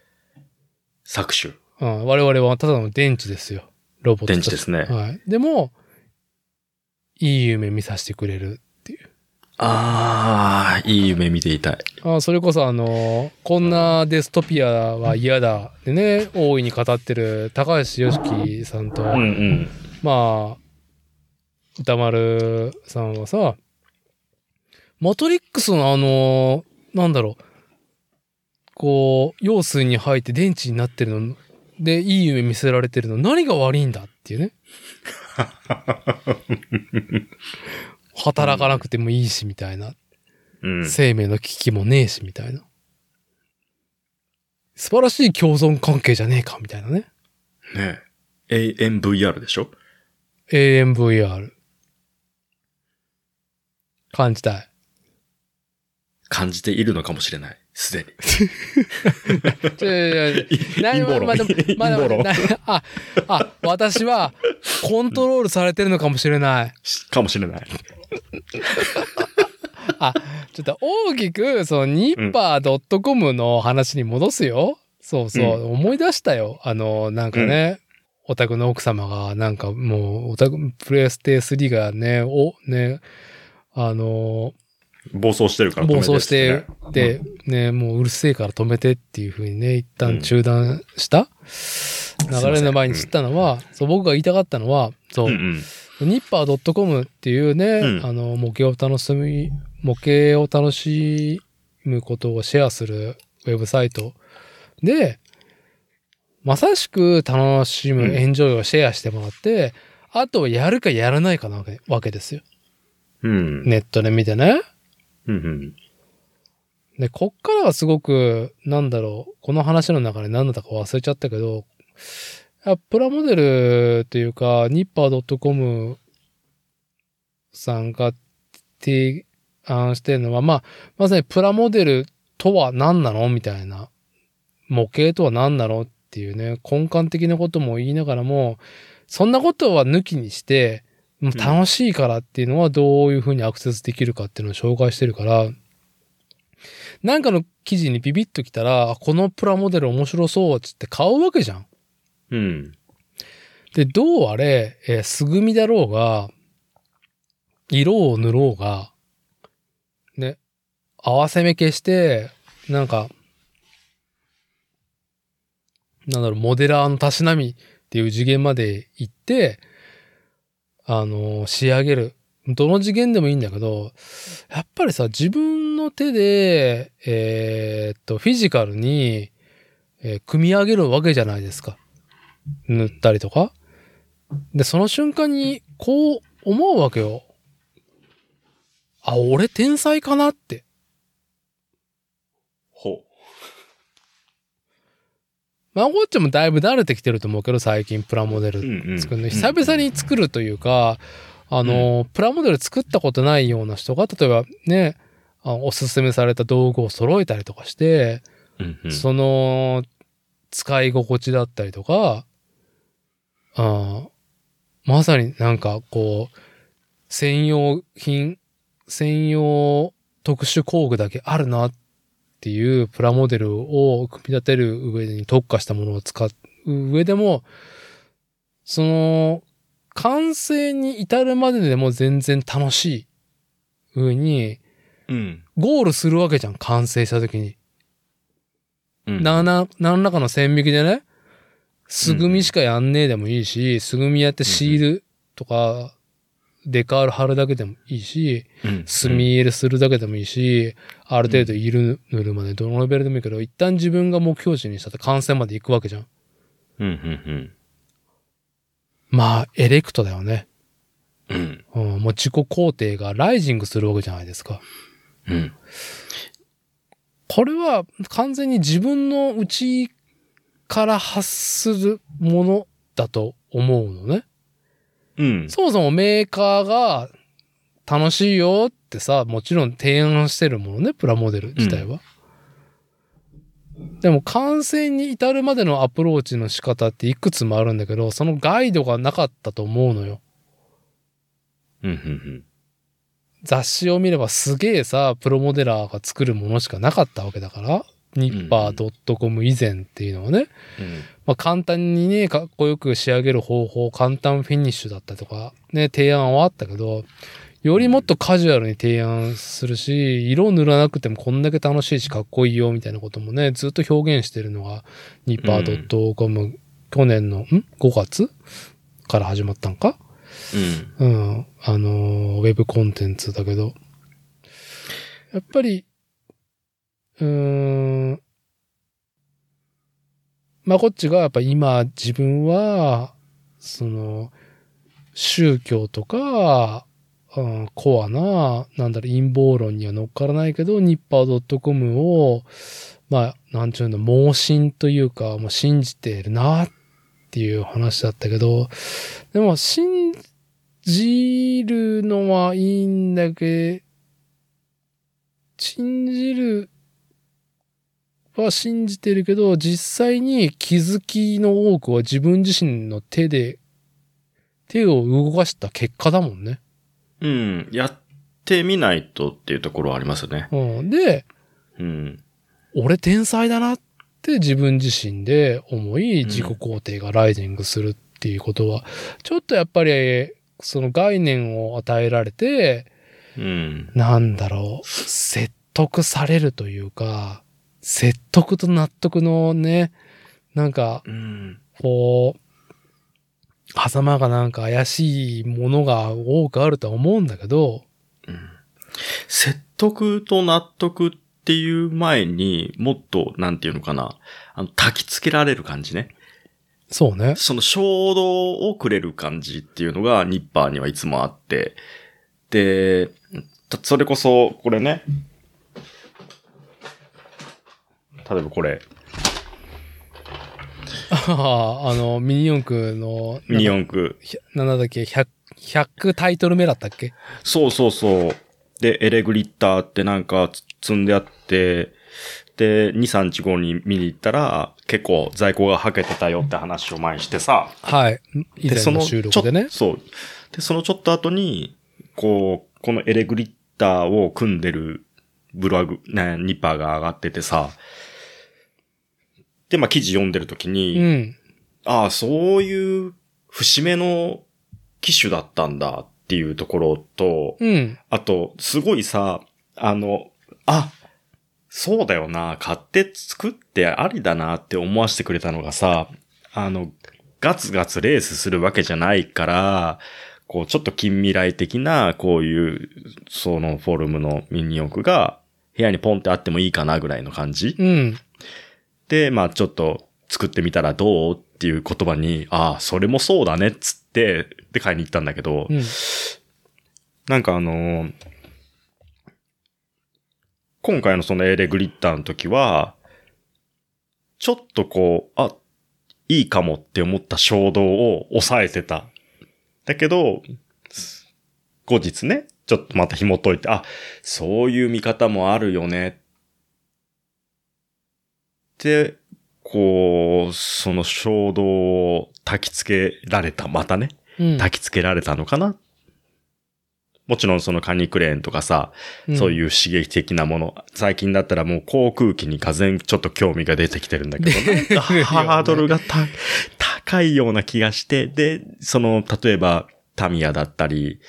搾取。うん、我々はただの電池ですよ。ロボット電池ですね。はい。でも、いい夢見させてくれる。ああ、いい夢見ていたい。あそれこそあの、こんなデストピアは嫌だでね、大いに語ってる高橋良樹さんと、うんうん。まあ、歌丸さんはさ、マトリックスのあの、なんだろう、こう、用水に入って電池になってるの、で、いい夢見せられてるの、何が悪いんだっていうね。働かなくてもいいし、みたいな。うん。生命の危機もねえし、みたいな。素晴らしい共存関係じゃねえか、みたいなね。ね AMVR でしょ？AMVR。感じたい。感じているのかもしれない。すでに。[laughs] ちょいやいやな陰謀論まあでもまあでも陰謀論なあ、あ、私はコントロールされてるのかもしれない。かもしれない。あ、ちょっと大きく、その、ニッパー .com の話に戻すよ。そうそう、思い出したよ。あの、なんかね、オタクの奥様が、なんかもう、オタク、プレステ3がね、お、ね、あの、暴走してるから止暴めて走して、で、ね、もううるせえから止めてっていう風にね、一旦中断した、流れの前に知ったのは、そう僕が言いたかったのは、そう、うんうん。ニッパー .com っていうね、うんあの、模型を楽しみ、模型を楽しむことをシェアするウェブサイトで、まさしく楽しむ、うんエンジョイをシェアしてもらって、あとはやるかやらないかなわけわけですよ。うん。ネットで見てね。うんうん。で、こっからはすごく、なんだろう、この話の中で何だったか忘れちゃったけど、プラモデルというか、ニッパー .com さんが提案してるのは、まあ、まさにプラモデルとは何なの？みたいな。模型とは何なの？っていうね、根幹的なことも言いながらも、そんなことは抜きにして、楽しいからっていうのはどういうふうにアクセスできるかっていうのを紹介してるから、なんかの記事にビビッときたら、あこのプラモデル面白そうっつって買うわけじゃん。うん。で、どうあれ、えー素組みだろうが、色を塗ろうが、ね、合わせ目消して、なんか、なんだろう、モデラーのたしなみっていう次元まで行って、あの仕上げる。どの次元でもいいんだけど、やっぱりさ、自分の手で、えーっと、フィジカルに、えー組み上げるわけじゃないですか。塗ったりとか。で、その瞬間に、こう思うわけよ。あ、俺天才かなって。まあ、こっちもだいぶ慣れてきてると思うけど、最近プラモデう。ル。作るの。久々に作るというか、あの、プラモデル作ったことないような人が、例えばね、あおすすめされた道具を揃えたりとかして。その、使い心地だったりとか、あーまさになんかこう、専用品、専用特殊工具だけあるなっていうプラモデルを組み立てる上に特化したものを使う上でも、その、完成に至るまででも全然楽しい上に、うん。ゴールするわけじゃん、完成した時に。うん。な、な、何らかの線引きでね、素組みしかやんねえでもいいし、素組みやってシールとか、デカール貼るだけでもいいし、うん、墨入れするだけでもいいし、ある程度色塗るまでどのレベルでもいいけど、一旦自分が目標値にしたって完成まで行くわけじゃん。うん、うん、まあ、エレクトだよね。うん。うん。うん、もう自己肯定がライジングするわけじゃないですか。うん。これは完全に自分の内から発するものだと思うのね。うん。そもそもメーカーが楽しいよってさ、もちろん提案してるものね、プラモデル自体は。でも完成に至るまでのアプローチの仕方っていくつもあるんだけど、そのガイドがなかったと思うのよ。うん、うん、雑誌を見ればすげえさ、プロモデラーが作るものしかなかったわけだから、ニッパー .com 以前っていうのはね。うん。まあ、簡単にね、かっこよく仕上げる方法、簡単フィニッシュだったりとか、ね、提案はあったけど、よりもっとカジュアルに提案するし、色塗らなくてもこんだけ楽しいしかっこいいよみたいなこともね、ずっと表現してるのが、ニッパー .com、去年の、ん ?5 月から始まったんか？うん。うん。あのーウェブコンテンツだけど、やっぱり、うん、まあ、こっちがやっぱ今自分は、その、宗教とか、うん、コアな、なんだろ、陰謀論には乗っからないけど、ニッパー .com を、まあ、なんちゅうの、盲信というか、もう信じてるなっていう話だったけど、でも、信じるのはいいんだけど信じるは信じてるけど、実際に気づきの多くは自分自身の手で、手を動かした結果だもんね。うん。やってみないとっていうところはありますよね。うん、で、うん。俺天才だなって自分自身で思い、ん自己肯定がライジングするっていうことは、ちょっとやっぱり、その概念を与えられて、うん。なんだろう、説得されるというか、説得と納得のね、なんか、うん。こう、狭間がなんか怪しいものが多くあるとは思うんだけど、説得と納得っていう前にもっと、なんていうのかな、あの、焚き付けられる感じね。そうね。その衝動をくれる感じっていうのがニッパーにはいつもあって、で、たそれこそ、これね、例えばこれ、ああ、あの、ミニ四駆の、ミニン四駆。なんだっけ、100、100タイトル目だったっけ？そうそうそう。で、エレグリッターってなんか積んであって、で、2、3日後に見に行ったら、結構在庫がはけてたよって話を前にしてさ、はい。以で、前の収録でね。そう。で、そのちょっと後に、こう、このエレグリッターを組んでるブログ、ね、ニッパーが上がっててさ、で、まあ記事読んでるときに、うん。ああ、そういう節目の機種だったんだっていうところと、うん。あと、すごいさ、あの、あ、そうだよな、買って作ってありだなって思わせてくれたのがさ、あの、ガツガツレースするわけじゃないから、こう、ちょっと近未来的な、こういう、そのフォルムのミニ四駆が、部屋にポンってあってもいいかなぐらいの感じ。うん。で、まあちょっと作ってみたらどうっていう言葉に、ああ、それもそうだねっつって、で買いに行ったんだけど、うん。なんかあのー今回のそのエレグリッターの時は、ちょっとこう、あ、いいかもって思った衝動を抑えてた。だけど、後日ね、ちょっとまた紐解いて、あ、そういう見方もあるよね。で、こう、その衝動を焚き付けられた、またね。うん。焚き付けられたのかな。もちろんそのカニクレーンとかさ、そういう刺激的なもの、最近だったらもう航空機にがぜんちょっと興味が出てきてるんだけど、なんかハードルがた高いような気がして、で、その、例えばタミヤだったり、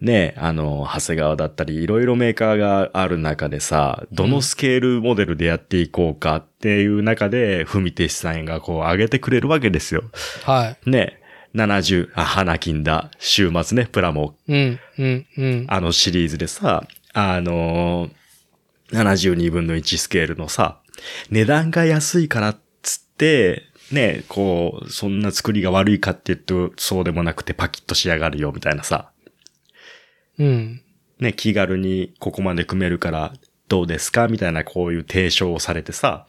ね、あの、長谷川だったり、いろいろメーカーがある中でさ、どのスケールモデルでやっていこうかっていう中で、文手さんがこう上げてくれるわけですよ。はね、70、あ、花金だ、週末ね、プラモ、い。うん、うん、うん。あのシリーズでさ、あのー、72分の1スケールのさ、値段が安いからっつって、ね、こう、そんな作りが悪いかって言うと、そうでもなくてパキッと仕上がるよみたいなさ、うん。ね、気軽にここまで組めるからどうですかみたいなこういう提唱をされてさ、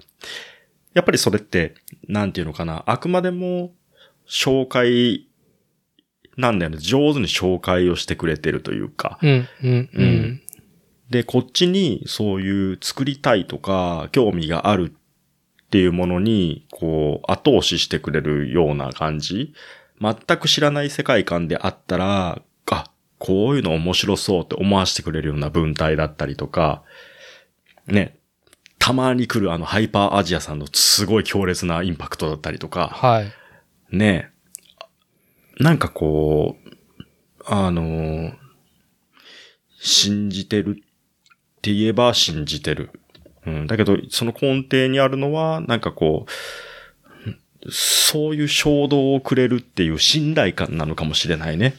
やっぱりそれって、なんていうのかな、あくまでも紹介なんだよね。上手に紹介をしてくれてるというか。うん、うん、うん。で、こっちにそういう作りたいとか、興味があるっていうものに、こう、後押ししてくれるような感じ。全く知らない世界観であったら、あ、こういうの面白そうって思わせてくれるような文体だったりとか、ね、たまに来るあのハイパーアジアさんのすごい強烈なインパクトだったりとか、はい。ねなんかこう、あの、信じてるって言えば信じてる。うん、だけど、その根底にあるのは、なんかこう、そういう衝動をくれるっていう信頼感なのかもしれないね。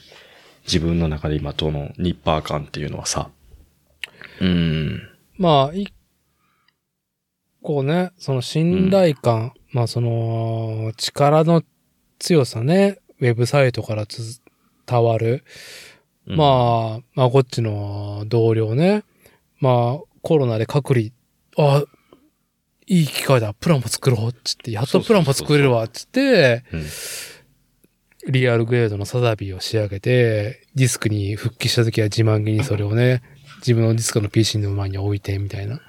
自分の中で今とのニッパー感っていうのはさ。うん。まあ、一個ね、その信頼感、まあその、力の強さね、ウェブサイトから伝わる。うん。まあ、まあこっちの同僚ね、まあコロナで隔離、あ、いい機会だ、プランも作ろうっつって、やっとプランも作れるわっつって、うんリアルグレードのサザビーを仕上げて、ディスクに復帰した時は自慢げにそれをね、自分のディスクの PC の前に置いてみたいな。うん。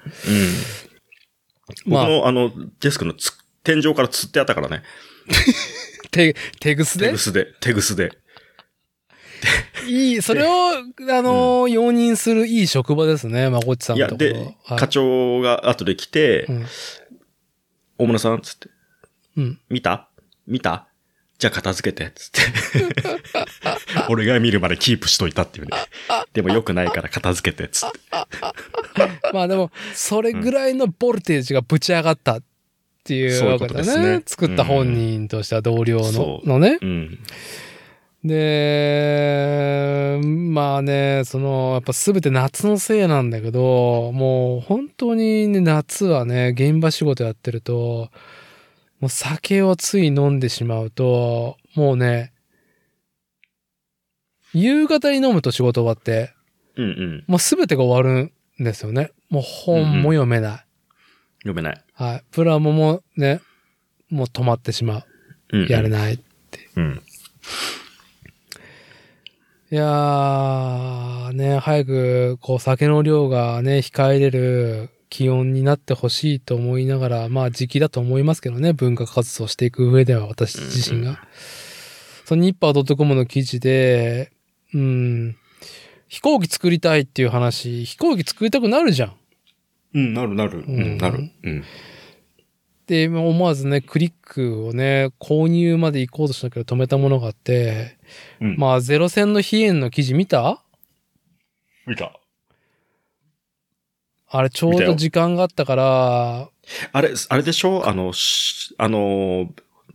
まあ僕のあの、デスクのつ天井から吊ってあったからね。[laughs] 手、手ぐすで？手ぐすで、手ぐすで。いい、それを、あのー容認するいい職場ですね、まこっちさんいや。で、はい課長が後で来て、うん大村さん、つって、うん。見た？見た？じゃあ片付けて、つって。[laughs] 俺が見るまでキープしといたっていうね。でも良くないから片付けて、つって。[laughs] まあでも、それぐらいのボルテージがぶち上がったっっていうわけだね。とですね作った本人としては同僚の,、そうのね。うん。で、まあね、その、やっぱ全て夏のせいなんだけど、もう本当にね、夏はね、現場仕事やってると、もう酒をつい飲んでしまうと、もうね、夕方に飲むと仕事終わって、うんうん。もう全てが終わるんですよね。もう本も読めない。読めない。はい。プラモもね、もう止まってしまう。うん。やれない。うん。いやー、ね、早く、こう、酒の量がね、控えれる気温になってほしいと思いながら、まあ、時期だと思いますけどね、文化活動していく上では、私自身が。うんうんそのニッパー .com の記事で、うん、飛行機作りたいっていう話、飛行機作りたくなるじゃん。うん、なるなる。ううんん、なる。うん。で、思わずね、クリックをね、購入まで行こうとしたけど止めたものがあって、うん。まあ、ゼロ戦の飛燕の記事見た？見た。あれ、ちょうど時間があったから、あれ、あれでしょ？あの、しあの、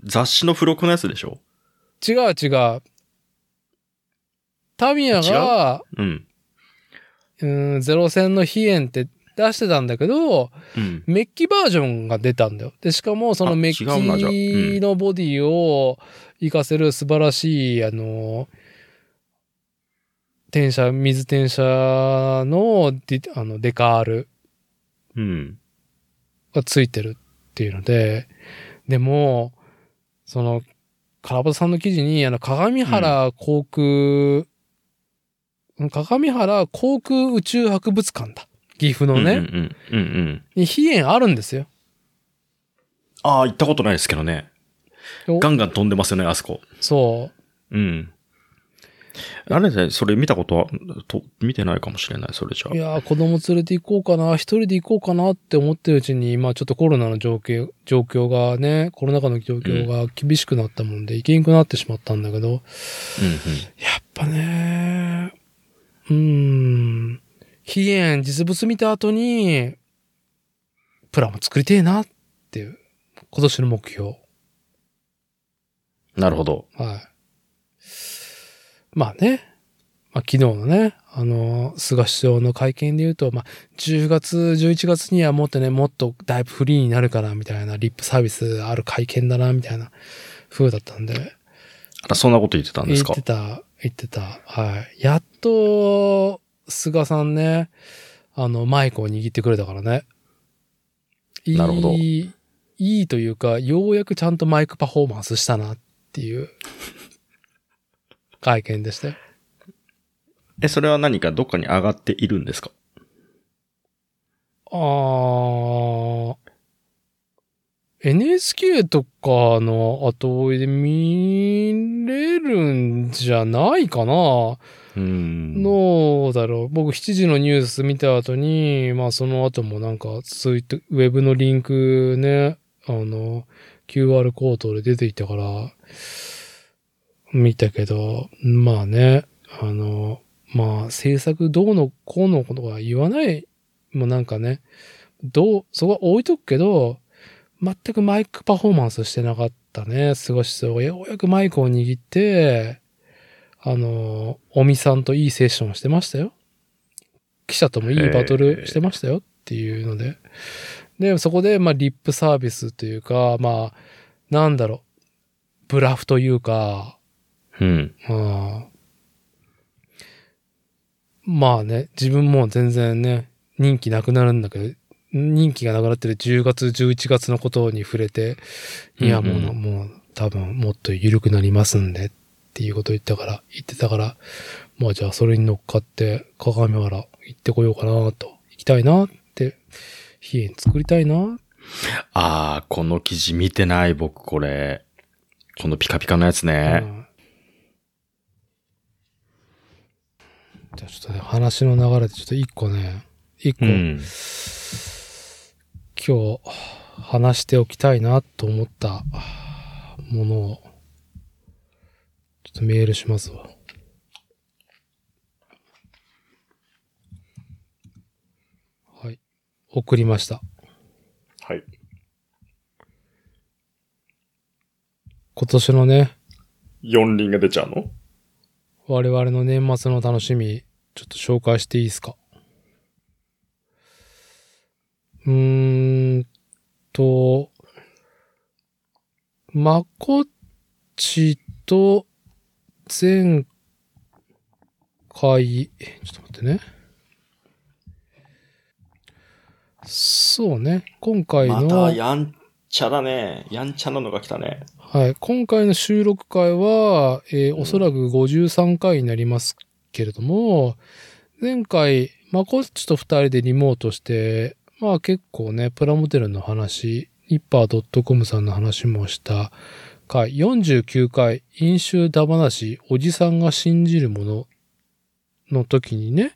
雑誌の付録のやつでしょ？違う違う。タミヤが、う？ん。うん、ゼロ戦の飛燕って出してたんだけど、うん。メッキバージョンが出たんだよ。で、しかもそのあメッキのボディを活かせる素晴らしい、あの、転写、水転写のディあのデカールうん。がついてるっていうので、でも、その、カラバトさんの記事に、あの、鏡原航空、鏡原航空宇宙博物館だ。岐阜のね、うんうんうん。うんうん。に飛燕あるんですよ。ああ、行ったことないですけどね。おガンガン飛んでますよね、あそこ。そうん。あれで、それ見たことは、と、見てないかもしれない、それじゃう。いやー、子供連れて行こうかな、一人で行こうかなって思ってるうちに、まあちょっとコロナの状況、状況がね、コロナ禍の状況が厳しくなったもんで、行けんくなってしまったんだけど、うんうん。やっぱね、うーん、飛燕実物見た後に、プラも作りてえなっていう、今年の目標。なるほど。はい。まあね、まあ昨日のね、あの、菅首相の会見で言うと、まあ10月、11月にはもっとね、もっとだいぶフリーになるから、みたいな、リップサービスある会見だな、みたいな風だったんで、あら、そんなこと言ってたんですか？言ってた、言ってた。はい。やっと、菅さんね、あの、マイクを握ってくれたからね。いいなるほどいいというか、ようやくちゃんとマイクパフォーマンスしたなっていう会見でしたよ。え、それは何かどっかに上がっているんですか？あー、NHK とかの後追いで見れるんじゃないかなうーん。どうだろう。僕7時のニュース見た後に、まあその後もなんかツイート、ウェブのリンクね、あの、QR コードで出ていたから、見たけど、まあね、あの、まあ制作どうのこうのことは言わない、もうなんかね、どう、そこは置いとくけど、全くマイクパフォーマンスしてなかったね。すごい人がようやくマイクを握って、あの、おみさんといいセッションしてましたよ。記者ともいいバトルしてましたよっていうので。で、そこで、まあ、リップサービスというか、まあ、なんだろう、ブラフというか、うん。うんまあね、自分も全然ね、人気なくなるんだけど、人気がなくなってる10月、11月のことに触れて、いや、もうな、うんもう多分もっと緩くなりますんでっていうこと言ったから、言ってたから、まあじゃあそれに乗っかって、鏡原行ってこようかなと、行きたいなって、飛燕作りたいなああ、この記事見てない、僕、これ。このピカピカのやつね。うんじゃあちょっとね、話の流れでちょっと一個ね、一個、うん。今日話しておきたいなと思ったものを、ちょっとメールしますわ。はい。送りました。はい。今年のね、四輪が出ちゃうの？我々の年末の楽しみ、ちょっと紹介していいですか？うーんと、まこっちと前回、ちょっと待ってね。そうね。今回の、またやんちゃだね。やんちゃなのが来たね。はい。今回の収録会は、えーうんおそらく53回になりますけれども、前回、まこっちと二人でリモートして、まあ結構ね、プラモデルの話、ニッパー .com さんの話もした回、49回、飲酒だ話、おじさんが信じるものの時にね、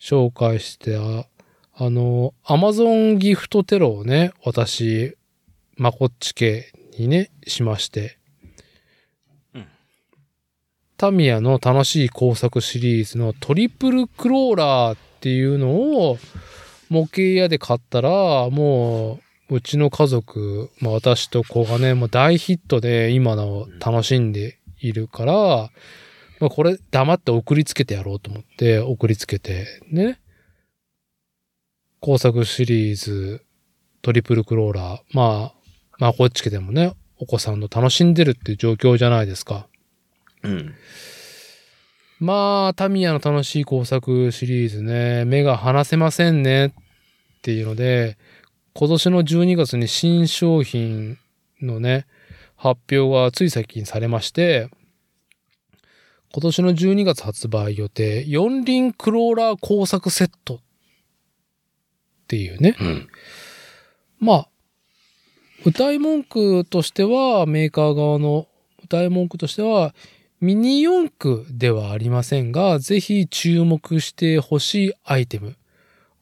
紹介してああの、アマゾンギフトテロをね、私、まこっち系にね、しまして。うんタミヤの楽しい工作シリーズのトリプルクローラーっていうのを模型屋で買ったら、もう、うちの家族、まあ私と子がね、もう大ヒットで今の楽しんでいるから、まあこれ黙って送りつけてやろうと思って送りつけて、ね。工作シリーズ、トリプルクローラー、まあ、まあこっち家でもね、お子さんの楽しんでるっていう状況じゃないですか。うん。まあ、タミヤの楽しい工作シリーズね、目が離せませんねっていうので、今年の12月に新商品のね、発表がつい最近されまして、今年の12月発売予定、四輪クローラー工作セットっていうね、うん。まあ、歌い文句としては、メーカー側の歌い文句としては、ミニ四駆ではありませんが、ぜひ注目してほしいアイテム。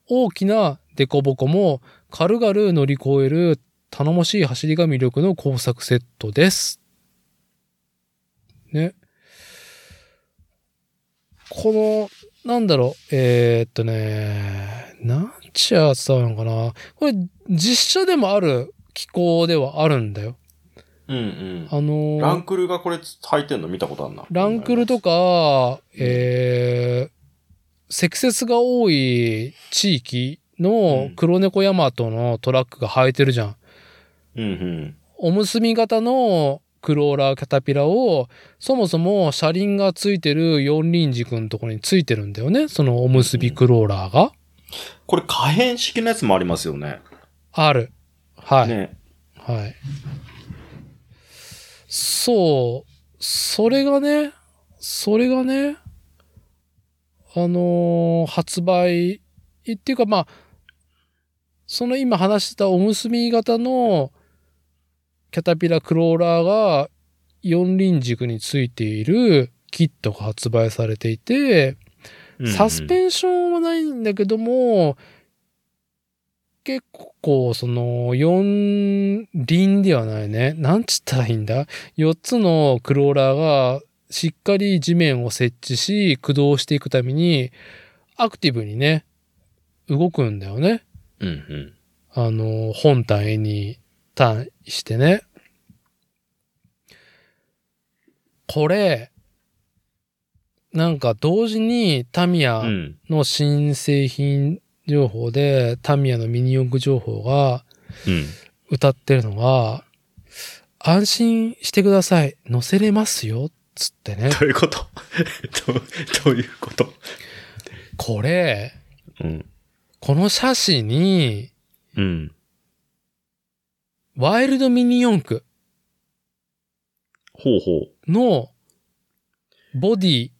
大きなデコボコも軽々乗り越える頼もしい走りが魅力の工作セットです。ね。この、なんだろう、えーっとね、なんちゃ伝わるのかな？これ、実写でもある機構ではあるんだよ。うんうん。あのーランクルがこれ履いてんの見たことあるな。ランクルとか、えー、積雪が多い地域の黒猫ヤマトのトラックが生えてるじゃん。うんうん。おむすび型のクローラーキャタピラを、そもそも車輪がついてる四輪軸のところについてるんだよね。そのおむすびクローラーが。これ可変式のやつもありますよね。ある。はい。ね。はい。そう。それがね、それがね、あのー発売、っていうかまあ、その今話してたおむすび型のキャタピラクローラーが四輪軸についているキットが発売されていて、サスン。ペンションはないんだけども、結構、その、四輪ではないね。なんちったらいいんだ？四つのクローラーがしっかり地面を設置し、駆動していくために、アクティブにね、動くんだよね。うんうん。あの、本体に対してね。これ、なんか同時にタミヤうん。の新製品情報で、タミヤのミニ四駆情報がうん。歌ってるのが、安心してください。乗せれますよ。つってね。どういうこと？[laughs] どうどういうこと？これ、うん。この写真に、うん。ワイルドミニ四駆ほうほのボディ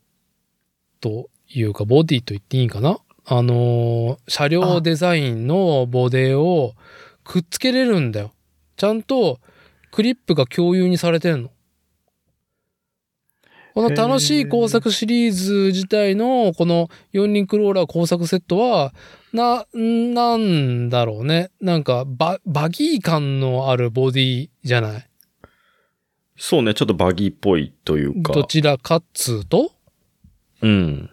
というか、ボディと言っていいんかな？あのー車両デザインのボディをくっつけれるんだよ。ちゃんとクリップが共有にされてんの。この楽しい工作シリーズ自体のこの四輪クローラー工作セットは、な、んなんだろうね。なんかバ、バギー感のあるボディじゃない？う。そうね、ちょっとバギーっぽいというか。どちらかっつうと？うん。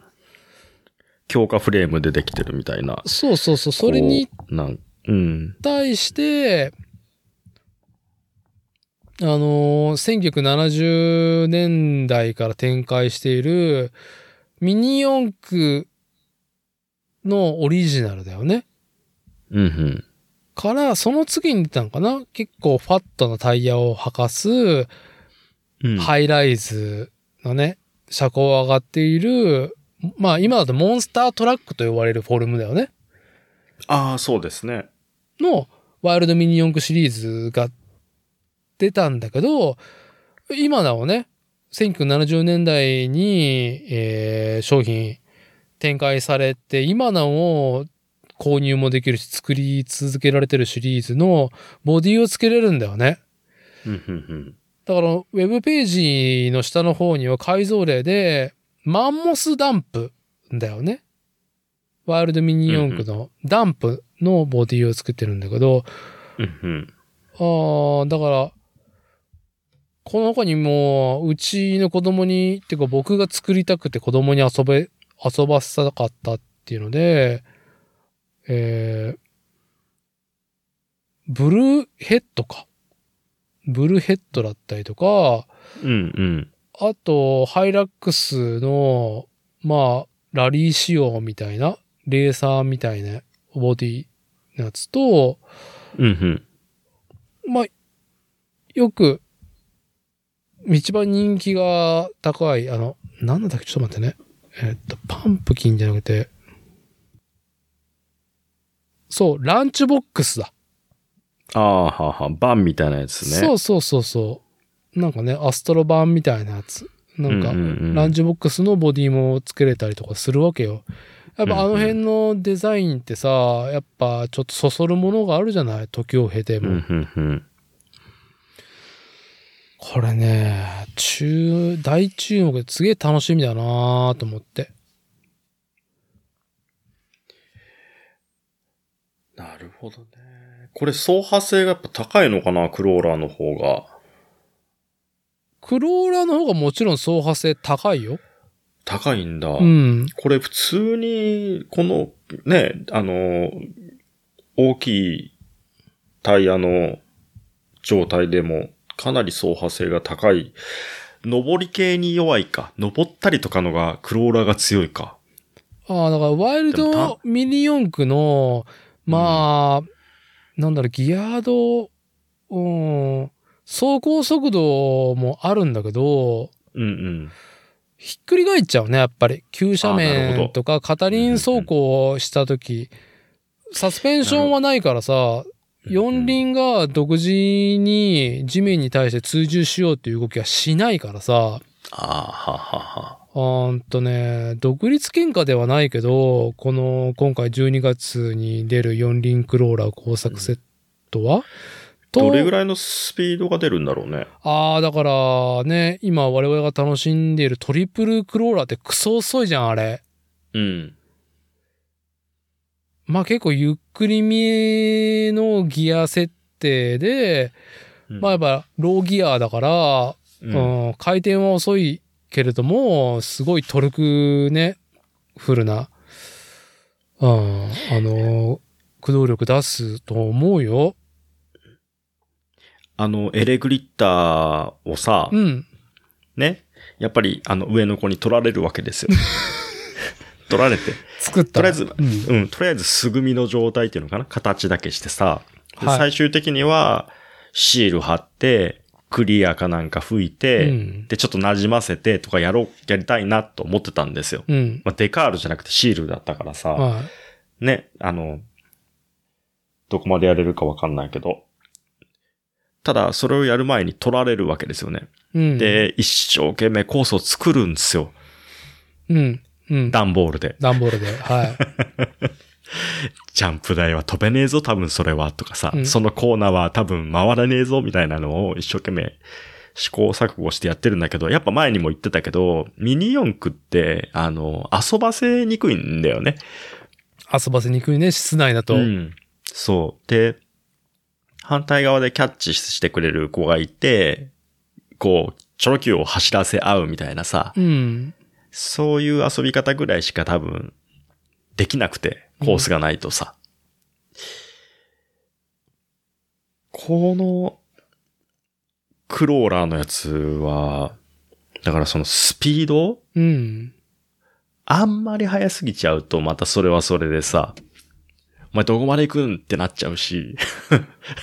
強化フレームでできてるみたいな。そうそうそう。それにこう。なん、うん。対して、あのー1970年代から展開しているミニ四駆のオリジナルだよね。うんうん。から、その次に出たのかな？結構ファットなタイヤを履かす、うん。ハイライズのね、車高が上がっている、まあ今だとモンスタートラックと呼ばれるフォルムだよね。ああ、そうですね。のワイルドミニ四駆シリーズが出たんだけど、今なおね、1970年代に、えー商品展開されて、今なお購入もできるし、作り続けられてるシリーズのボディをつけれるんだよね。だから、ウェブページの下の方には改造例で、マンモスダンプだよね。ワイルドミニ四駆のダンプのボディを作ってるんだけど、うんうん。ああ、だから、この他にも、うちの子供に、っていうか僕が作りたくて子供に遊べ、遊ばせたかったっていうので、えー、ブルーヘッドか。ブルーヘッドだったりとか、うんうん。あと、ハイラックスの、まあ、ラリー仕様みたいな、レーサーみたいなボディのやつと、うんうん。まあ、よく、一番人気が高い、あの、なんだっけ、ちょっと待ってね。えっと、パンプキンじゃなくて、そう、ランチボックスだ。ああ、はあはあ、バンみたいなやつね。そうそうそうそう。なんかね、アストロ版みたいなやつ。なんか、うんうんうんランチボックスのボディもつけれたりとかするわけよ。やっぱあの辺のデザインってさ、やっぱちょっとそそるものがあるじゃない？時を経ても。うんうんうん。これね、中、大注目ですげえ楽しみだなと思って。なるほどね。これ走破性がやっぱ高いのかな、クローラーの方が。クローラーの方がもちろん走破性高いよ。高いんだ。うん。これ普通に、この、ね、あの、大きいタイヤの状態でもかなり走破性が高い。登り系に弱いか。登ったりとかのがクローラーが強いか。ああ、だからワイルドミニ四駆の、まあ、なんだろう、ギアド、うん、走行速度もあるんだけど、うんうん。ひっくり返っちゃうね、やっぱり。急斜面とか、片輪走行をしたとき、サスペンションはないからさ、四輪が独自に地面に対して追従しようっていう動きはしないからさ、ああ、ははは。あーんとね、独立喧嘩ではないけど、この今回12月に出る四輪クローラー工作セットは、とどれぐらいのスピードが出るんだろうね。ああ、だからね、今我々が楽しんでいるトリプルクローラーってクソ遅いじゃん、あれ。うん。まあ結構ゆっくりめのギア設定で、うんまあやっぱローギアだから、うんうん回転は遅いけれども、すごいトルクね、フルな、うん、あの、駆動力出すと思うよ。あの、エレグリッターをさ、うん。ね、やっぱりあの上の子に取られるわけですよ。[laughs] 取られて。作ったら。とりあえず、うん。うん、とりあえず素組みの状態っていうのかな？形だけしてさ。ではい最終的には、シール貼って、クリアかなんか吹いて、うんで、ちょっと馴染ませてとかやろう、やりたいなと思ってたんですよ。うん。まあ、デカールじゃなくてシールだったからさ、はい。ね、あの、どこまでやれるかわかんないけど。ただ、それをやる前に取られるわけですよね。うん。、で、一生懸命コースを作るんですよ。うん。うん。段ボールで。段ボールで。はい。[laughs] ジャンプ台は飛べねえぞ、多分それは、とかさ、うんそのコーナーは多分回らねえぞ、みたいなのを一生懸命試行錯誤してやってるんだけど、やっぱ前にも言ってたけど、ミニ四駆って、あの、遊ばせにくいんだよね。遊ばせにくいね、室内だと。うん。そう。で、反対側でキャッチしてくれる子がいて、こう、チョロ Q を走らせ合うみたいなさ、うん。そういう遊び方ぐらいしか多分、できなくて、コースがないとさ。この、クローラーのやつは、だからそのスピード？うん。あんまり速すぎちゃうとまたそれはそれでさ、お前どこまで行くんってなっちゃうし。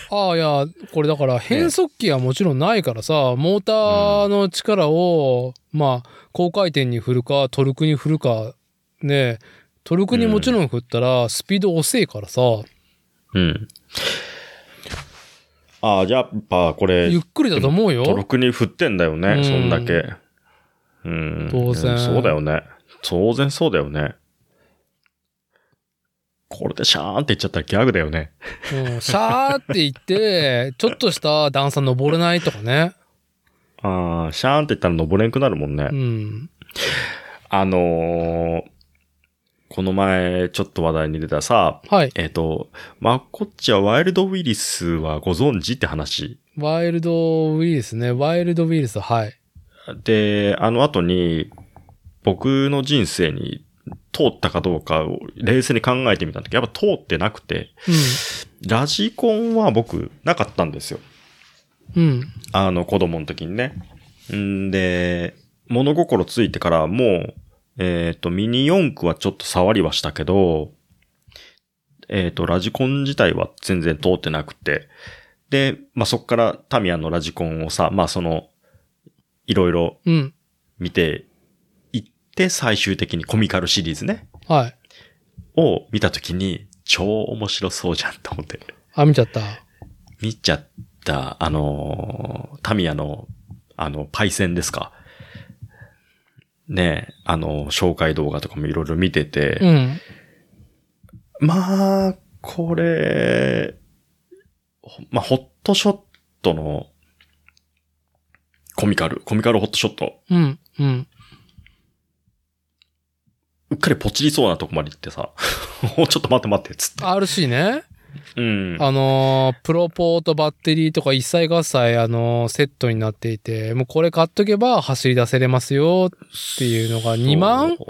ああ、いや、これだから変速機はもちろんないからさ、モーターの力を、まあ、高回転に振るか、トルクに振るか、ね、トルクにもちろん振ったら、スピード遅いからさ、うん。ああ、じゃあやっぱこれゆっ、くりだと思うよ。トルクに振ってんだよね、うんそんだけ。うん。当然そうだよね。当然そうだよね。これでシャーンって言っちゃったらギャグだよね。うん、シャーって言って、ちょっとした段差登れないとかね。ああ、シャーンって言ったら登れんくなるもんね。うん。あのーこの前ちょっと話題に出たさ、はい。えっ、と、まあ、こっちはワイルドウィリスはご存知って話。ワイルドウィリスね。ワイルドウィリス、はい。で、あの後に、僕の人生に通ったかどうかを冷静に考えてみたんだけど、やっぱ通ってなくて、ラジコンは僕なかったんですよ。うん。うん。あの子供の時にね。んで、物心ついてからもう、えっ、と、ミニ四駆はちょっと触りはしたけど、えっ、と、ラジコン自体は全然通ってなくて、で、まあ、そっからタミヤのラジコンをさ、まあ、その、いろいろうん。見ていって、最終的にコミカルシリーズね、はい。を見た時に、超面白そうじゃんと思って、あ、見ちゃった？見ちゃった、あのータミヤの、あの、パイセンですか？ねえ、あの、紹介動画とかもいろいろ見てて、うん。まあ、これ、ほまあ、ホットショットの、コミカル、コミカルホットショット。うん。うん。うっかりポチりそうなとこまで行ってさ、[laughs] おちょっと待って待って、つって。RC ね。うん。あのープロポートバッテリーとか一切合切、あのーセットになっていて、もうこれ買っとけば走り出せれますよっていうのが2万そ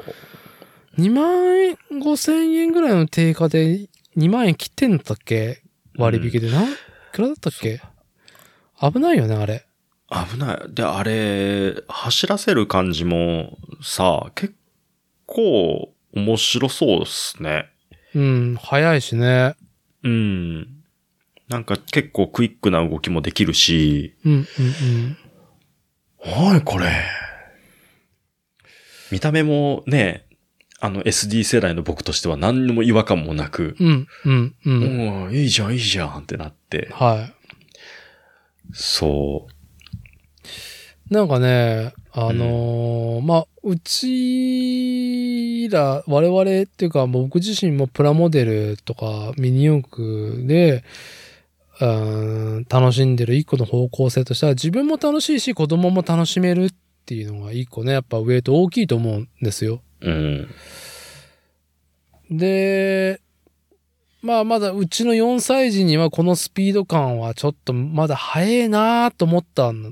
う ?2 万5千円ぐらいの定価で2万円切ってんのだっけ？割引で。な？んいくらだったっけ？危ないよね、あれ。危ない。で、あれ、走らせる感じもさ、結構面白そうっすね。うん、早いしね。うん。なんか結構クイックな動きもできるし、うん、うん、うん。おい、これ。見た目もね、あの SD 世代の僕としては何にも違和感もなく、うん、うん、うん。いいじゃん、いいじゃんってなって。はい。そなんかね、あのーまあ、うちら、我々っていうか、僕自身もプラモデルとかミニ四駆で、うーん楽しんでる一個の方向性としては、自分も楽しいし、子供も楽しめるっていうのが一個ね、やっぱウェイト大きいと思うんですよ。う。うん。で、まあまだうちの4歳児にはこのスピード感はちょっとまだ早いなと思ったの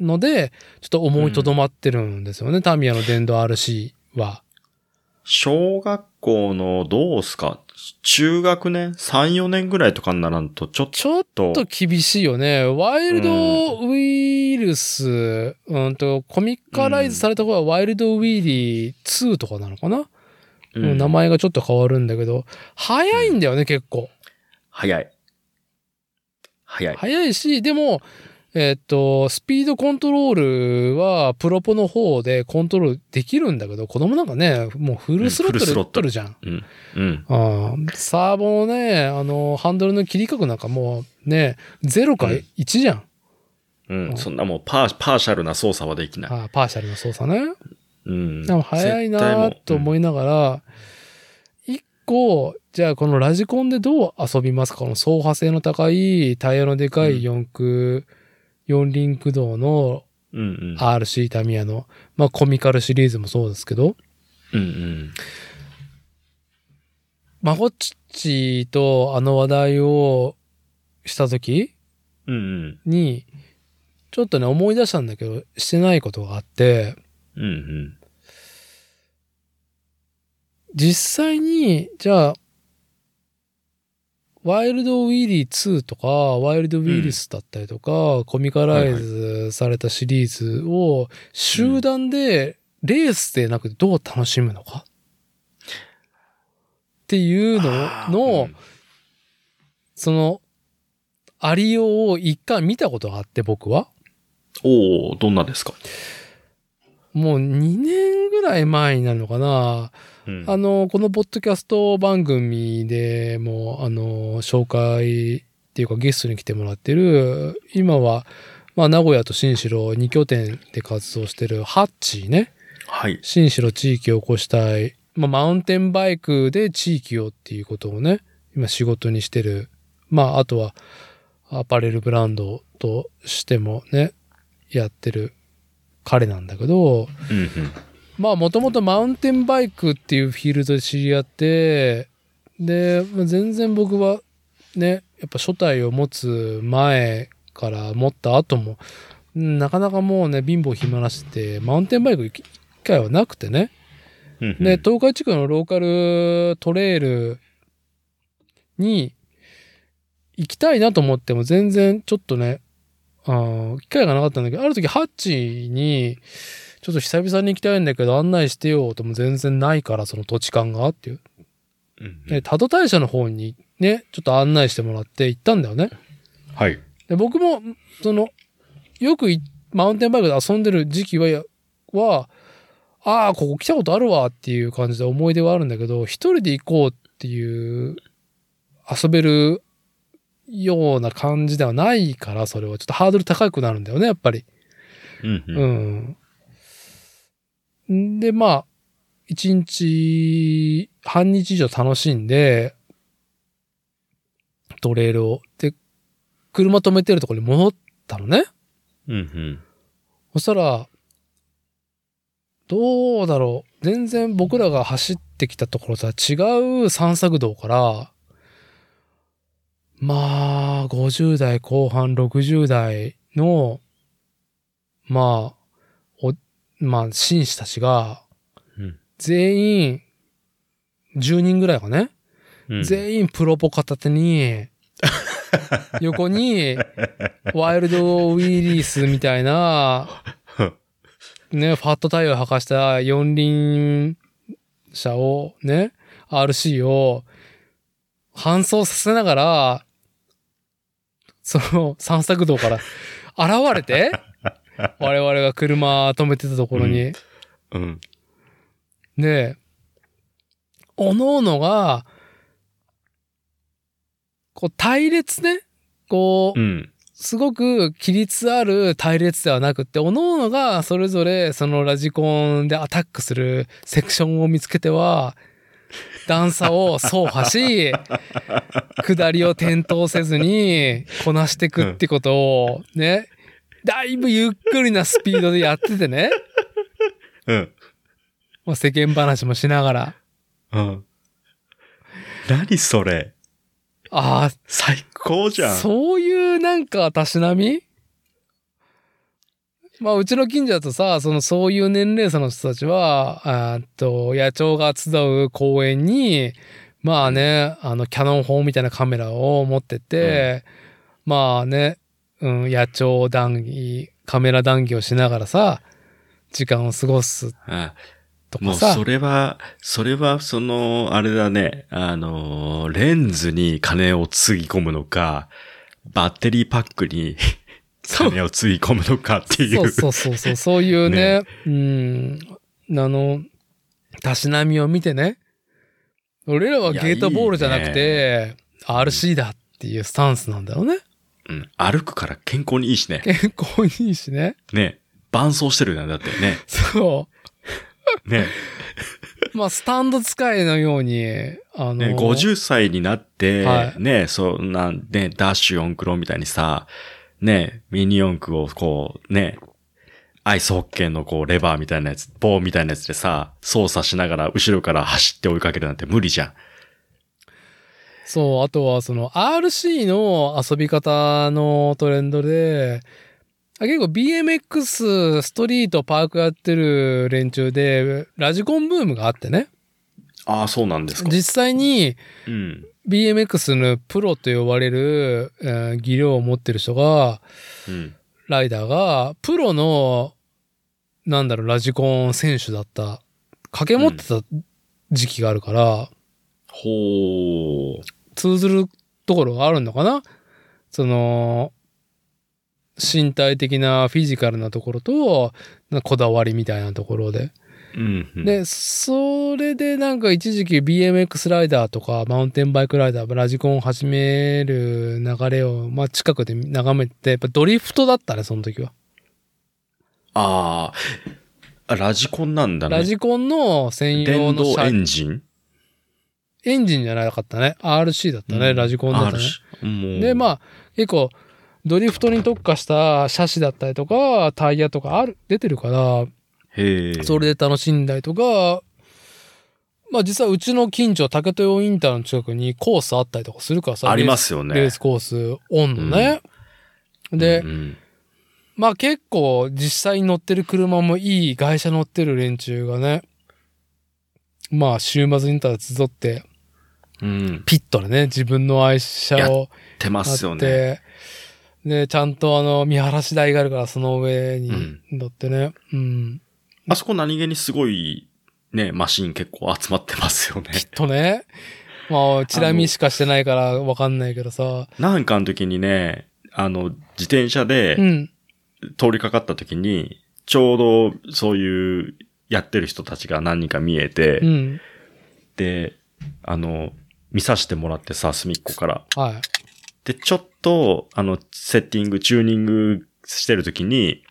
ので、ちょっと思いとどまってるんですよね、タミヤの電動 RC は。小学校のどうすか？中学年 ?3、4年ぐらいとかにならんと、ちょっちょっと。と厳しいよね。ワイルドウイルス、うんと、コミカライズされた方はワイルドウィーリー2とかなのかな、うん名前がちょっと変わるんだけど、早いんだよね、結構。早い。早い。早いし、でも、えっと、スピードコントロールは、プロポの方でコントロールできるんだけど、子供なんかね、もうフルスロットルロットルるじゃん。うん。うん。ああサーボのね、あの、ハンドルの切り角なんかもうね、0かうん1じゃん。うん。そんなもうパー、パーシャルな操作はできない。ああパーシャルの操作ね。うん。でも早いなと思い、いながら、一個、じゃあこのラジコンでどう遊びますか？この走破性の高い、タイヤのでかい四駆、四輪駆動のうんうん。RC タミヤの、まあコミカルシリーズもそうですけど、うんうん。マゴッチとあの話題をした時うんうん。に、ちょっとね思い出したんだけど、してないことがあって、うんうん。実際に、じゃあ、ワイルドウィリー2とか、ワイルドウィリスだったりとか、コミカライズされたシリーズを集団でレースでなくてどう楽しむのか？っていうのの、うん。その、ありようを一回見たことがあって、僕は。おおどんなですか？もう2年ぐらい前になるのかな。うんあの、このポッドキャスト番組でも、あの、紹介っていうかゲストに来てもらってる、今は、まあ、名古屋と新城2拠点で活動してるハッチーね。はい。新城地域を起こしたい。まあ、マウンテンバイクで地域をっていうことをね、今仕事にしてる。まあ、あとは、アパレルブランドとしてもね、やってる彼なんだけど、うんうん。まあもともとマウンテンバイクっていうフィールドで知り合って、で、まあ全然僕はね、やっぱ初体を持つ前から持った後も、うんなかなかもうね、貧乏暇なしって、マウンテンバイク行く機会はなくてね。うんうんで、東海地区のローカルトレイルに行きたいなと思っても全然ちょっとね、機会がなかったんだけど、ある時ハッチに、ちょっと久々に行きたいんだけど案内してよとも全然ないから、その土地勘がっていう。うんうんで、多度大社の方にね、ちょっと案内してもらって行ったんだよね。はい。で、僕も、その、よくいマウンテンバイクで遊んでる時期は、は、ああ、ここ来たことあるわっていう感じで思い出はあるんだけど、一人で行こうっていう、遊べるような感じではないから、それはちょっとハードル高くなるんだよね、やっぱり。うんう。うんん。で、まあ、一日、半日以上楽しんで、トレイルを。で、車止めてるところに戻ったのね。うんうん。そしたら、どうだろう。全然僕らが走ってきたところとは違う散策道から、まあ、50代後半、60代の、まあ、お、まあ、紳士たちが、うん。全員、10人ぐらいがね、うん。全員プロポ片手に、[laughs] 横に、ワイルドウィリースみたいな、ね、ファットタイヤを履かした四輪車を、ね、RC を搬送させながら、その散策道から現れて、[laughs] 我々が車止めてたところに、うん。で、おのおのが、こう、隊列ね、こうう、ん。すごく規律ある隊列ではなくって、おのおのがそれぞれそのラジコンでアタックするセクションを見つけては、段差を走破し、下りを転倒せずにこなしていくってことをね、だいぶゆっくりなスピードでやっててね、うん。まあ、世間話もしながら、うん。何それあ最高じあ、ゃん。そういうなんかたしなみまあ、うちの近所だとさ、その、そういう年齢差の人たちは、あーっと、野鳥が集う公園に、まあね、あの、キャノン砲みたいなカメラを持ってて、まあね、うん、野鳥談義、カメラ談義をしながらさ、時間を過ごすあとかさ。もうそれは、それはその、あれだね、あの、レンズに金をつぎ込むのか、バッテリーパックに金をつぎ込むのかっていう。そうそうそうそう、そういうね、うん、あの、たしなみを見てね、俺らはゲートボールじゃなくて、RC だっていうスタンスなんだよね。うん歩くから健康にいいしね。健康にいいしね。ね。伴走してるよね、だってね。そね。う。まあ、スタンド使いのように、あの、ね、50歳になって、はいね、そうなん、ね、ダッシュ四駆ロみたいにさ、ね、ミニ四駆をこう、ね、アイスホッケーのこう、レバーみたいなやつ、棒みたいなやつでさ、操作しながら後ろから走って追いかけるなんて無理じゃん。そう、あとはその RC の遊び方のトレンドで、あ結構 BMX、ストリート、パークやってる連中で、ラジコンブームがあってね。ああ、そうなんですか。実際にうん。BMX のプロと呼ばれる、えー技量を持ってる人が、うん。ライダーが、プロの、なんだろう、ラジコン選手だった、掛け持ってた時期があるから、ほう。通ずるところがあるのかな？その、身体的なフィジカルなところと、なこだわりみたいなところで。うんうん。で、それでなんか一時期 BMX ライダーとかマウンテンバイクライダー、ラジコンを始める流れを、まあ近くで眺めて、やっぱドリフトだったね、その時は。ああ、ラジコンなんだね。ラジコンの専用電動エンジン？エンジンじゃなかったね。RC だったね、うんラジコンだったね。RC で、まあ、結構、ドリフトに特化した車種だったりとか、タイヤとかある、出てるから。それで楽しんだりとか、まあ実はうちの近所、竹豊インターの近くにコースあったりとかするからさ。ありますよね。レースコース、オンのね。で、うんうんまあ結構実際に乗ってる車もいい外車乗ってる連中がね、まあ週末にたら集って、うん。ピットでね、自分の愛車を出まあすよね。で、ちゃんとあの、見晴らし台があるから、その上に乗ってね。うん。あそこ何気にすごい、ね、マシン結構集まってますよね。とね。まあ、チラ見しかしてないからわかんないけどさ。なんかの時にね、あの、自転車でうん。通りかかった時に、ちょうどそういうやってる人たちが何人か見えて、うん。で、あの、見させてもらってさ、隅っこから。はい。で、ちょっと、あの、セッティング、チューニングしてる時に、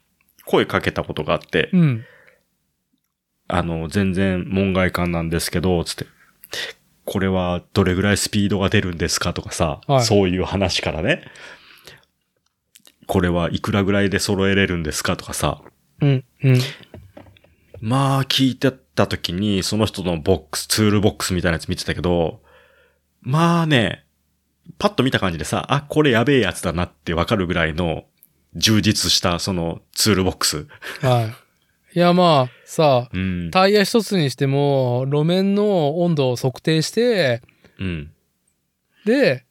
声かけたことがあって、うん。あの、全然門外漢なんですけど、つって、これはどれぐらいスピードが出るんですかとかさ、はいそういう話からね、これはいくらぐらいで揃えれるんですかとかさ、うん。うん。まあ聞いてた時に、その人のボックス、ツールボックスみたいなやつ見てたけど、まあね、パッと見た感じでさ、あ、これやべえやつだなってわかるぐらいの充実したそのツールボックス。はい。いや、まあ、さ、うん。タイヤ一つにしても、路面の温度を測定して、うん。で、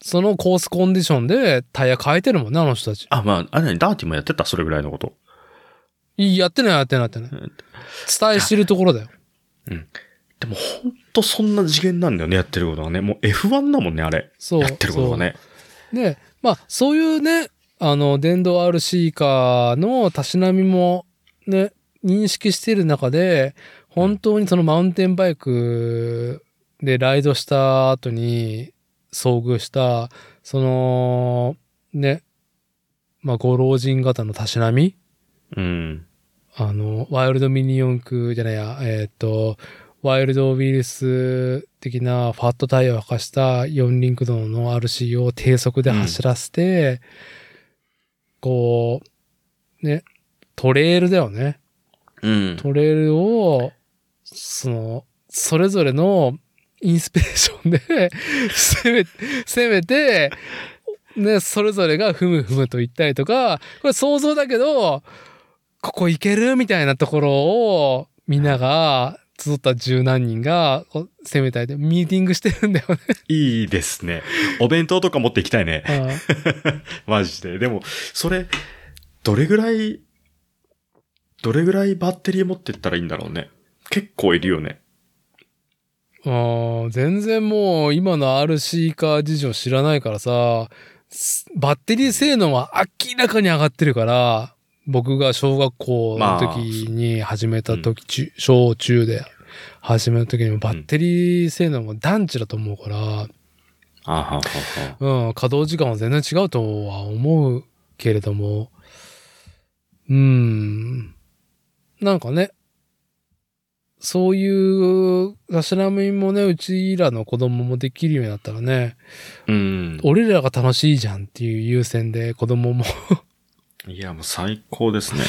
そのコースコンディションでタイヤ変えてるもんね、あの人たち。あ、まあ、あれ何ダーティもやってたそれぐらいのこと？いいやってない、やってない、やってない。伝えしてるところだよ。でもほんとそんな次元なんだよね、やってることがね。もう F1 だもんね、あれ。そう。やってることがね。で、まあ、そういうね、あの、電動 RC カーのたしなみもね、認識している中で、本当にそのマウンテンバイクでライドした後に遭遇した、その、ね、まあ、ご老人方のたしなみ？うん。あの、ワイルドミニ四駆じゃないや、えっ、と、ワイルドウィルス的なファットタイヤを履かした四輪駆動の RC を低速で走らせて、こう、ね、トレイルだよね。うん。トレイルを、その、それぞれのインスピレーションで [laughs] 攻め、攻めて、ね、それぞれがふむふむと言ったりとか、これ想像だけど、ここ行けるみたいなところを、みんなが、集った十何人が、攻めたりで、ミーティングしてるんだよね。いいですね。お弁当とか持っていきたいね。うん [laughs] マジで。でも、それ、どれぐらい、どれぐらいバッテリー持ってったらいいんだろうね。結構いるよね。うん全然もう今の RC カー事情知らないからさ、すバッテリー性能は明らかに上がってるから、僕が小学校の時に始めた時、中小中で始めた時にもバッテリー性能も団地だと思うから、あははは。うん、稼働時間は全然違うとは思うけれども、うん、なんかね、そういう、たしなみもね、うちらの子供もできるようになったらね、うん。俺らが楽しいじゃんっていう優先で子供も。いや、もう最高ですね。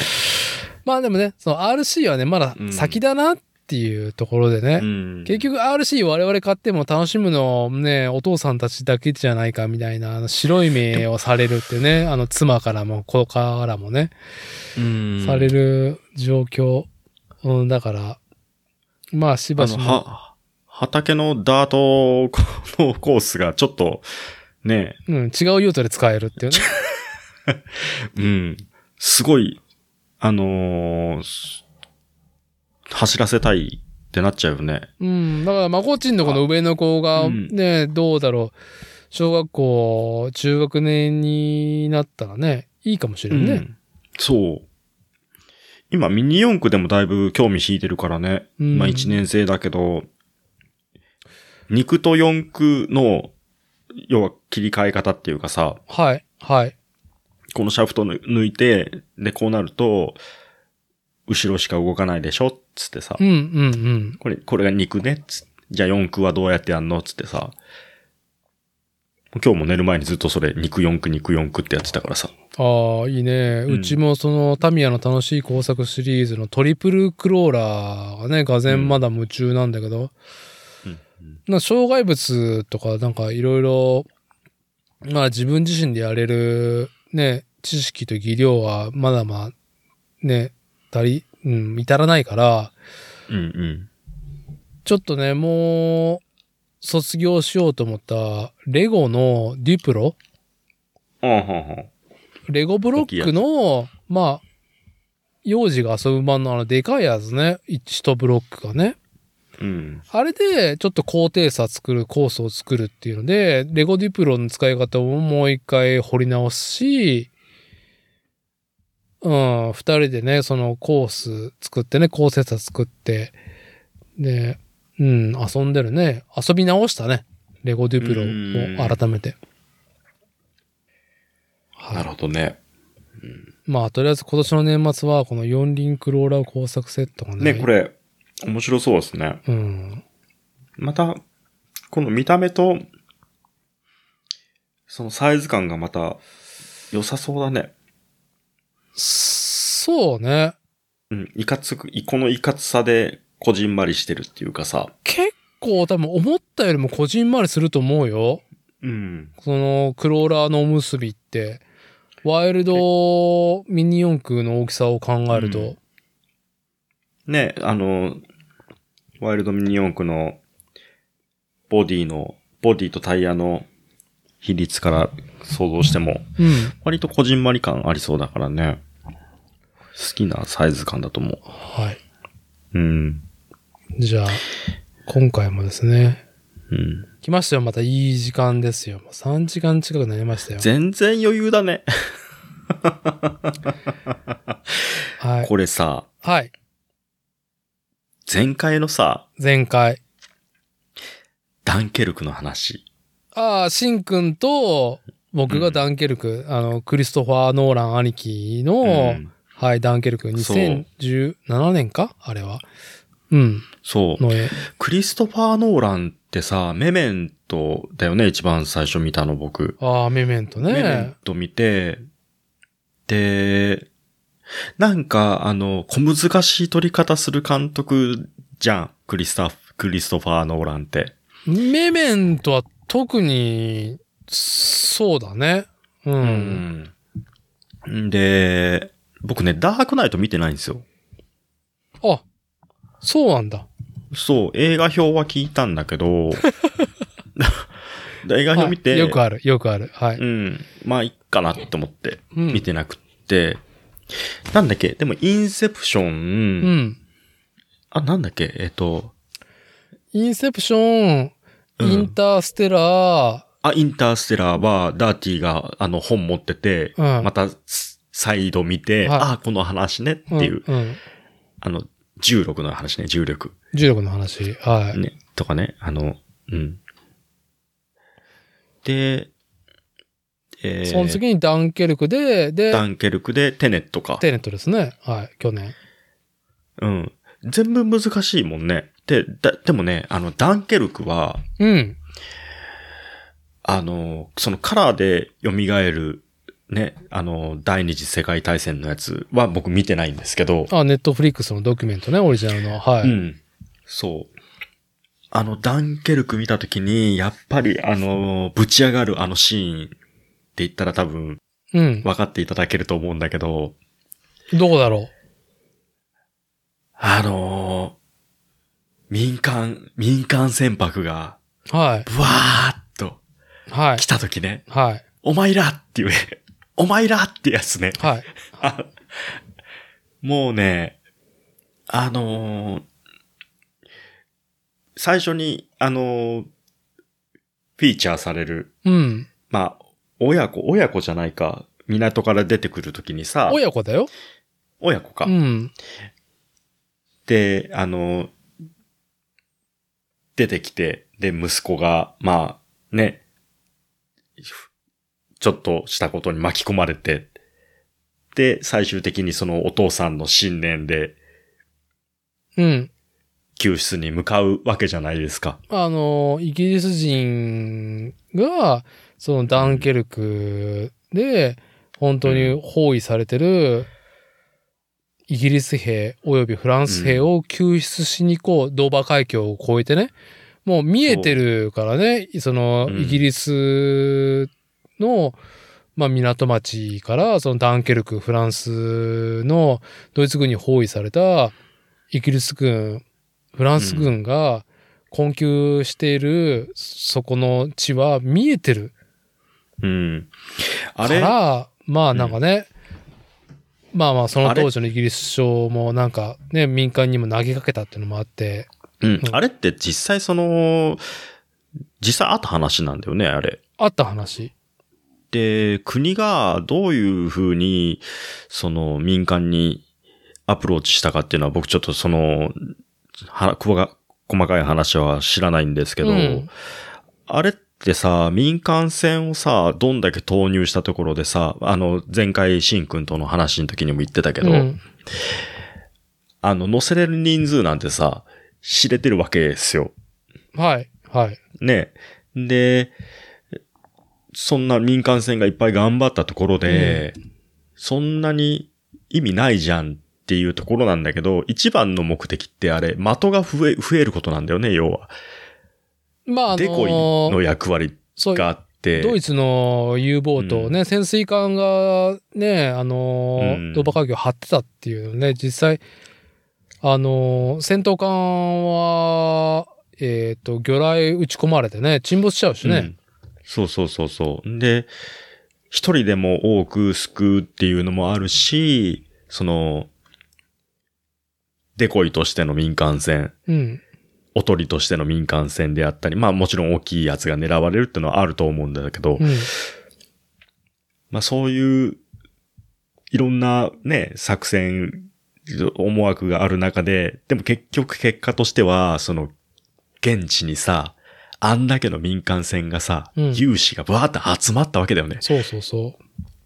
まあでもね、その RC はね、まだ先だなっていうところでね、うん。結局 RC 我々買っても楽しむのね、お父さんたちだけじゃないかみたいな、白い目をされるってね、あの妻からも子からもね、うん、される状況。うん、だから、まあ、しばしば。は、畑のダートのコースがちょっと、ね、うん、違う用途で使えるっていうね。[laughs] うん、すごい、あのーす走らせたいってなっちゃうよね。うん。だから、まこっちんのこの上の子が、うんね、どうだろう。小学校、中学年になったらね、いいかもしれんね。うんそう。今、ミニ四駆でもだいぶ興味引いてるからね。うんまあ1年生だけど、肉と四駆の、要は切り替え方っていうかさ、はい。はい。このシャフトぬ抜いて、で、こうなると、後ろしか動かないでしょ？つってさ。う、ん、うん、うん。これ、これが肉ね？つじゃあ四駆はどうやってやんの？つってさ、今日も寝る前にずっとそれ、肉四駆、肉四駆ってやってたからさ。ああ、いいね。うん。うちもその、タミヤの楽しい工作シリーズのトリプルクローラーがね、がぜんまだ夢中なんだけど、うんな障害物とかなんかいろいろ、まあ自分自身でやれるね、知識と技量はまだまあ、ね、足り、うん、至らないから、うんうん。ちょっとね、もう、卒業しようと思った、レゴのデュプロ。レゴブロックの、まあ、幼児が遊ぶ版のあの、でかいやつね。1ブロックがね。うん。あれで、ちょっと高低差作る、コースを作るっていうので、レゴデュプロの使い方をもう一回掘り直すし、うん、二人でね、そのコース作ってね、高低差作って、で、うん、遊んでるね。遊び直したね。レゴデュプロを改めて。はいなるほどね。まあ、とりあえず今年の年末は、この四輪クローラー工作セットがね。ね、こ。れ、面白そうですね。うん。また、この見た目と、そのサイズ感がまた良さそうだね。そうね。うん、いかつく、このいかつさでこじんまりしてるっていうかさ。結構多分思ったよりもこじんまりすると思うよ。うん。そのクローラーのおむすびって。ワイルドミニ四駆の大きさを考えると。うんね、あの、ワイルドミニ四駆のボディの、ボディとタイヤの比率から想像しても、うん。割とこじんまり感ありそうだからね。好きなサイズ感だと思う。はい。うん。じゃあ、今回もですね。うん。来ましたよ。またいい時間ですよ。もう3時間近くなりましたよ。全然余裕だね。[laughs] はい。これさ、はい。前回のさ、前回。ダンケルクの話。ああ、シンくんと、僕がダンケルク、あの、クリストファー・ノーラン兄貴の、うんはい、ダンケルク、そう2017年か？あれは。うん、そう。の絵。クリストファー・ノーランってさ、メメントだよね、一番最初見たの僕。ああ、メメントメメンね。ト見て、で、なんか、あの、小難しい撮り方する監督じゃん。クリスタフ、クリストファー・ノーランって。メメントは特に、そうだね。うん。うん。で、僕ね、ダークナイト見てないんですよ。あ、そうなんだ。そう、映画表は聞いたんだけど、で [laughs] 映画表見て、はいよくある、よくある。はい。うん、まあ、いっかなって思って、うん見てなくって、なんだっけ？でも、インセプション、うん。あ、なんだっけ？えっ、と、インセプション、うんインターステラー、あ、インターステラーは、ダーティーが、あの、本持ってて、うんまた、ス再度見て、はいあ、この話ねっていう、うん。うん。あの、重力の話ね、重力。重力の話。はい。ね、とかね、あの、うん。で、えーその次にダンケルクで、で、ダンケルクでテネットか。テネットですね。はい、去年。うん。全部難しいもんね。で、だ、でもね、あの、ダンケルクは、うん。あの、そのカラーで蘇る、ね、あの、第二次世界大戦のやつは僕見てないんですけど、あ、ネットフリックスのドキュメントね、オリジナルの。はい。うん。そう。あの、ダンケルク見たときに、やっぱり、あの、ぶち上がるあのシーンって言ったら多分、うん。分かっていただけると思うんだけど、どこだろあの民間、民間船舶が、はい。ブワーっとはい来。た時ね、はい。お前らっていうね、[laughs] お前らってやつね。はい。[laughs] あもうね、あのー最初に、あのーフィーチャーされる、うん。まあ、親子、親子じゃないか、港から出てくるときにさ、親子だよ。親子か。うん。で、あのー出てきて、で、息子が、まあ、ね、ちょっとしたことに巻き込まれて、で、最終的にそのお父さんの信念でうん。救出に向かうわけじゃないですか。あの、イギリス人が、そのダンケルクで、本当に包囲されてる、イギリス兵及びフランス兵を救出しに行こう、ドーバー海峡を越えてね。もう見えてるからね、その、うん。イギリスの、まあ、港町から、そのダンケルク、フランスのドイツ軍に包囲されたイギリス軍、フランス軍が困窮しているそこの地は見えてるうん。あれ？から、まあなんかね、まあまあその当時のイギリス首相もなんかね、民間にも投げかけたっていうのもあって、うん。あれって実際その、実際あった話なんだよね、あれ。あった話。で、国がどういうふうに、その民間にアプローチしたかっていうのは僕ちょっとその、は、細かい話は知らないんですけど、うんあれってさ、民間船をさ、どんだけ投入したところでさ、あの、前回、シンくんとの話の時にも言ってたけど、うんあの、乗せれる人数なんてさ、知れてるわけですよ。はい、はい。ね。で、そんな民間船がいっぱい頑張ったところで、そんなに意味ないじゃんっていうところなんだけど、一番の目的ってあれ、的が増え、増えることなんだよね、要は。まああのデコイの役割があって。ドイツの U ボートね、潜水艦がね、あのーうんドーバー海峡を張ってたっていうのね、実際、あのー戦闘艦は、えっ、と、魚雷撃ち込まれてね、沈没しちゃうしね。うんそうそうそうそう。で、一人でも多く救うっていうのもあるし、その、デコイとしての民間船、うん。おとりとしての民間船であったり、まあもちろん大きいやつが狙われるっていうのはあると思うんだけど、うん。まあそういう、いろんなね、作戦、思惑がある中で、でも結局結果としては、その、現地にさ、あんだけの民間船がさ、うん有志がバーって集まったわけだよね。そうそうそ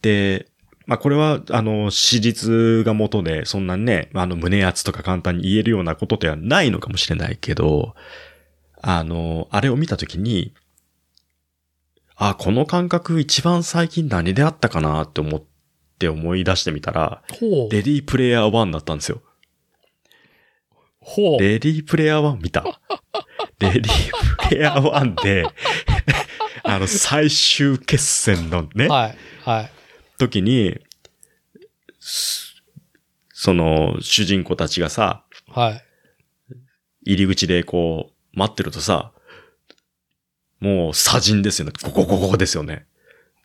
で、まあこれは、あの、史実が元で、そんなね、あの、胸圧とか簡単に言えるようなことではないのかもしれないけど、あの、あれを見たときに、あ、この感覚一番最近何であったかなって思って思い出してみたら。レディープレイヤー1だったんですよ。ほう。レディープレイヤー1見た？[laughs] レディープレイヤー1で、あの、最終決戦のね、はい。はい。時に、すその、主人公たちがさ、はい。入り口でこう、待ってるとさ、もう、砂人ですよね。ここ、ここですよね。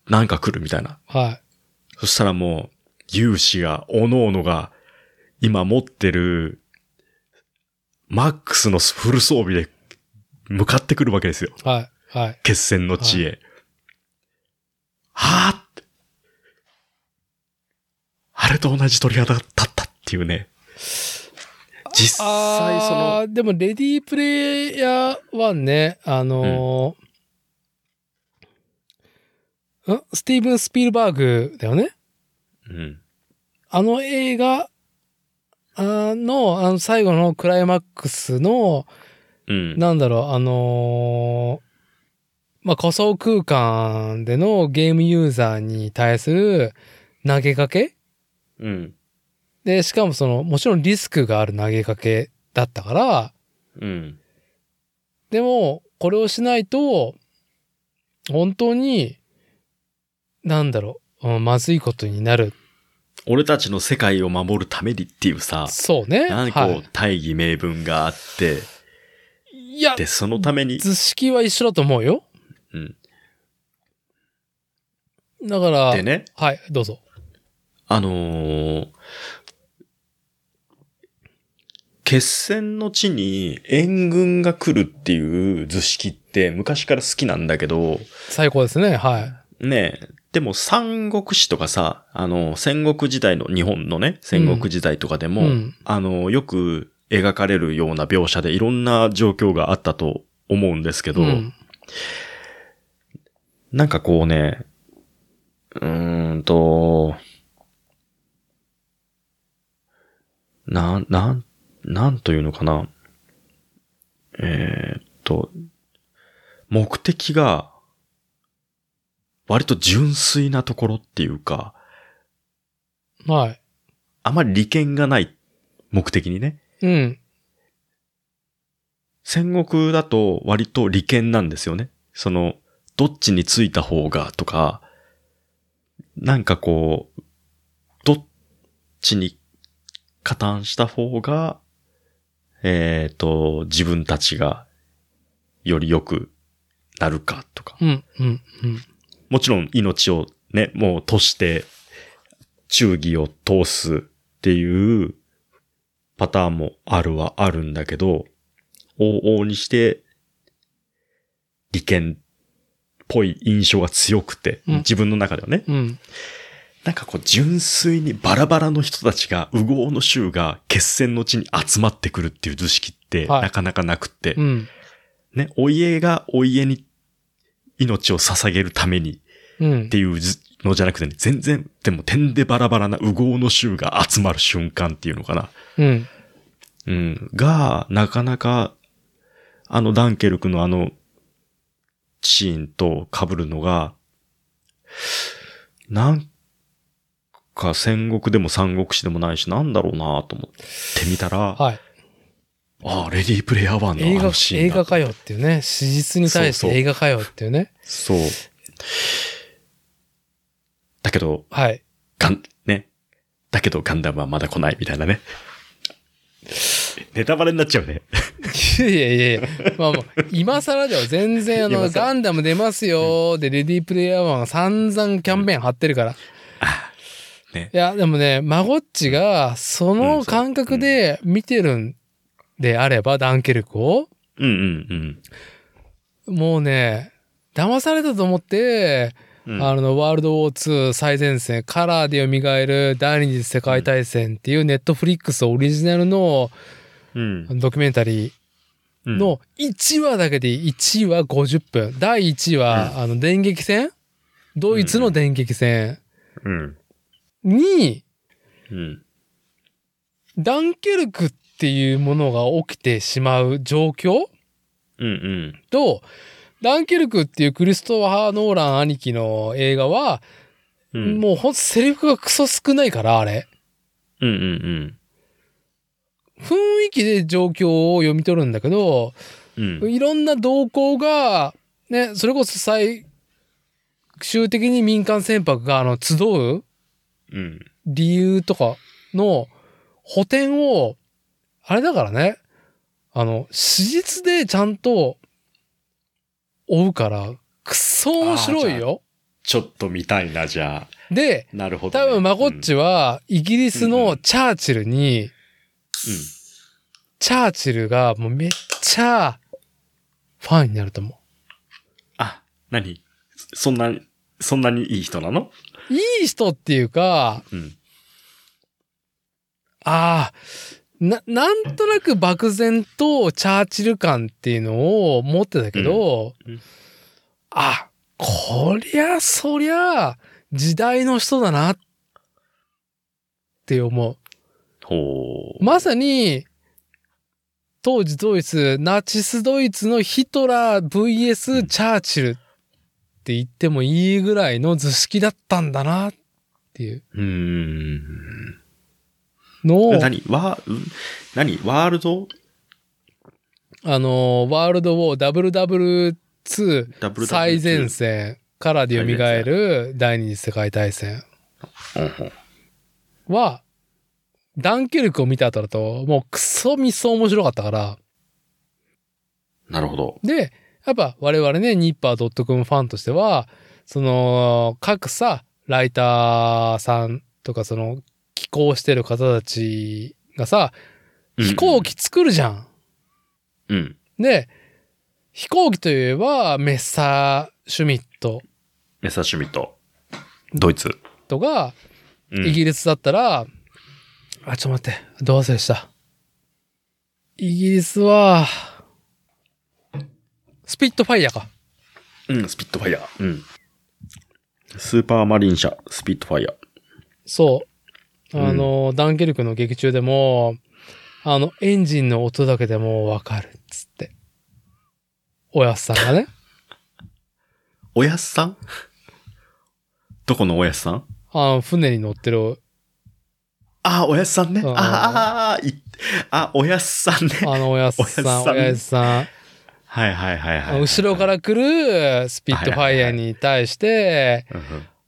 なんか来るみたいな。はい。そしたらもう、勇士が、おのおのが、今持ってる、マックスのフル装備で、向かってくるわけですよ。はい。はい。決戦の地へ。はぁってあれと同じ鳥肌だったっていうね。実際その、でも、レディープレイヤー1ね、あのーん？スティーブン・スピルバーグだよね？うん。あの映画あの、あの最後のクライマックスの、うん。なんだろう、あのーまあ、仮想空間でのゲームユーザーに対する投げかけうん。で、しかもその、もちろんリスクがある投げかけだったから、うん。でも、これをしないと、本当に、なんだろう、うんまずいことになる。俺たちの世界を守るためにっていうさ、そうね。なんかこうはい。大義名分があって、いや、で、そのために、図式は一緒だと思うよ。うん。だから、でね、はい、どうぞ。あのー決戦の地に援軍が来るっていう図式って昔から好きなんだけど、最高ですね。はい。ねえ、でも三国志とかさ、あの、戦国時代の日本のね、戦国時代とかでも、うんあの、よく描かれるような描写でいろんな状況があったと思うんですけど、うん。なんかこうね、うーんと、なん、なん、なんというのかな。えーっと、目的が、割と純粋なところっていうか、はい。あまり利権がない目的にね。うん。戦国だと割と利権なんですよね。その、どっちについた方がとか、なんかこう、どっちに加担した方が、えっ、と、自分たちがより良くなるかとか。うん。うん。うん。もちろん命をね、もうとして、忠義を通すっていうパターンもあるはあるんだけど、往々にして、利権っぽい印象が強くて、うん自分の中ではね、うん。なんかこう純粋にバラバラの人たちが、右往の衆が決戦の地に集まってくるっていう図式ってはいなかなかなくって、うん。ね、お家がお家に命を捧げるためにうんって。いうのじゃなくてね、全然、でも点でバラバラな右往の衆が集まる瞬間っていうのかな。うん。うん。が、なかなか、あのダンケルクのあの、シーンと被るのが、なんか戦国でも三国志でもないし、なんだろうなと思ってみたら、はい。ああ、レディープレイヤー1の映画あの、シーンだ映画かよっていうね。史実に対しそうそうて映画かよっていうね。そう。だけど、はい。ガン、ね。だけどガンダムはまだ来ないみたいなね。ネタバレになっちゃうね。いやいやいやまあまあ、今更では全然あの、[laughs] ガンダム出ますよで、レディープレイヤー1が散々キャンペーン貼ってるから。ねい。や、でもね、マゴッチが、その感覚で見てるんであれば、ダンケルクを、うんうんもうね、騙されたと思って、うん。うんあの、ワールドウォー2最前線、カラーで蘇る第二次世界大戦っていうネットフリックスオリジナルのうん。ドキュメンタリーうん、の1話だけで1話50分。第1話、あの、電撃戦？ドイツの電撃戦うん。に、うん。ダンケルクっていうものが起きてしまう状況？うんうん。と、ダンケルクっていうクリストファー・ノーラン兄貴の映画は、うん。もうほんとセリフがクソ少ないから、あれ。うんうん雰囲気で状況を読み取るんだけど、うん。うん。いろんな動向が、ね、それこそ最終的に民間船舶があの集ううん。理由とかの補填を、あれだからね、あの、史実でちゃんと追うから、くっそ面白いよ。ちょっと見たいな、じゃあ。で、なるほど、ね。多分マゴッチはイギリスのチャーチルに、チャーチルがもうめっちゃファンになると思あ、何？そんなに、そんなにいい人なの？う。いい人っていうか、うん。ああ、な、なんとなく漠然とチャーチル感っていうのを持ってたけど、うんうんあ、こりゃ、そりゃ、時代の人だなって思う。ほう。まさに、当時ドイツ、ナチスドイツのヒトラー VS チャーチルって言ってもいいぐらいの図式だったんだなっていう。うーん。のを、何？ワ何？ワールド？あの、ワールドウォー WW2 WW2 最前線からで蘇る第二次世界大戦は、ダンケルクを見た後だと、もうクソみそ面白かったから、なるほど。で、やっぱ我々ね、ニッパー .com ファンとしては、その、各さ、ライターさんとか、その、寄稿してる方たちがさ、飛行機作るじゃん。うん。で、飛行機といえば、メッサーシュミットメッサーシュミット。ドイツ。とか、うんイギリスだったら、あ、ちょっと待って、どう忘れした。イギリスは、スピットファイヤーか。うん、スピットファイヤー。うん。スーパーマリン社、スピットファイヤー。そう。あの、ダンケルクの劇中でも、あの、エンジンの音だけでもわかるっつって。おやすさんがね。[laughs] おやすさん？どこのおやすさん？あの、船に乗ってる、あ、おやすさんね。うんああ、いあ、おやすさんね。あのおやすさん、おやすさん。はいはいはいはい。後ろから来るスピットファイヤーに対して。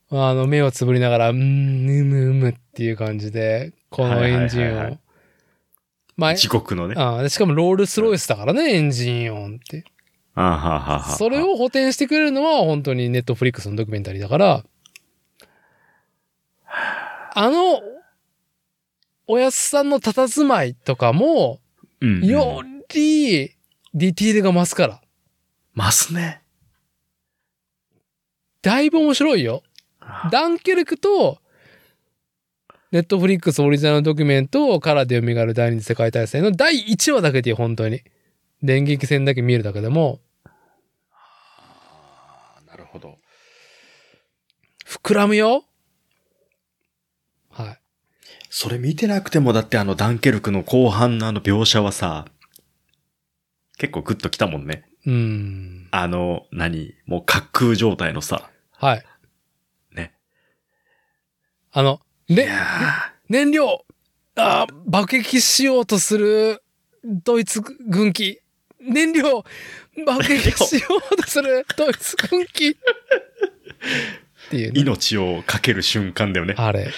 あの、目をつぶりながら、うーん、ぬむうむっていう感じで、このエンジンを。まあ、地獄のね。あしかもロールスロイスだからね、エンジン音って。はははは。それを補填してくれるのは本当にネットフリックスのドキュメンタリーだから、あの、おやすさんの佇まいとかも、よりディティールが増すから。ますね。だいぶ面白いよ。ダンケルクと、ネットフリックスオリジナルドキュメントからで蘇る第二次世界大戦の第1話だけで本当に。電撃戦だけ見るだけでも、なるほど。膨らむよ。はい。それ見てなくても、だってあのダンケルクの後半のあの描写はさ、結構グッときたもんね。うーん。あの、何？もう滑空状態のさ。はい。ね。あの、いね、や燃料あー爆撃しようとするドイツ軍機。燃料爆撃しようとするドイツ軍機。っていうーね、命をかける瞬間だよね。あれ。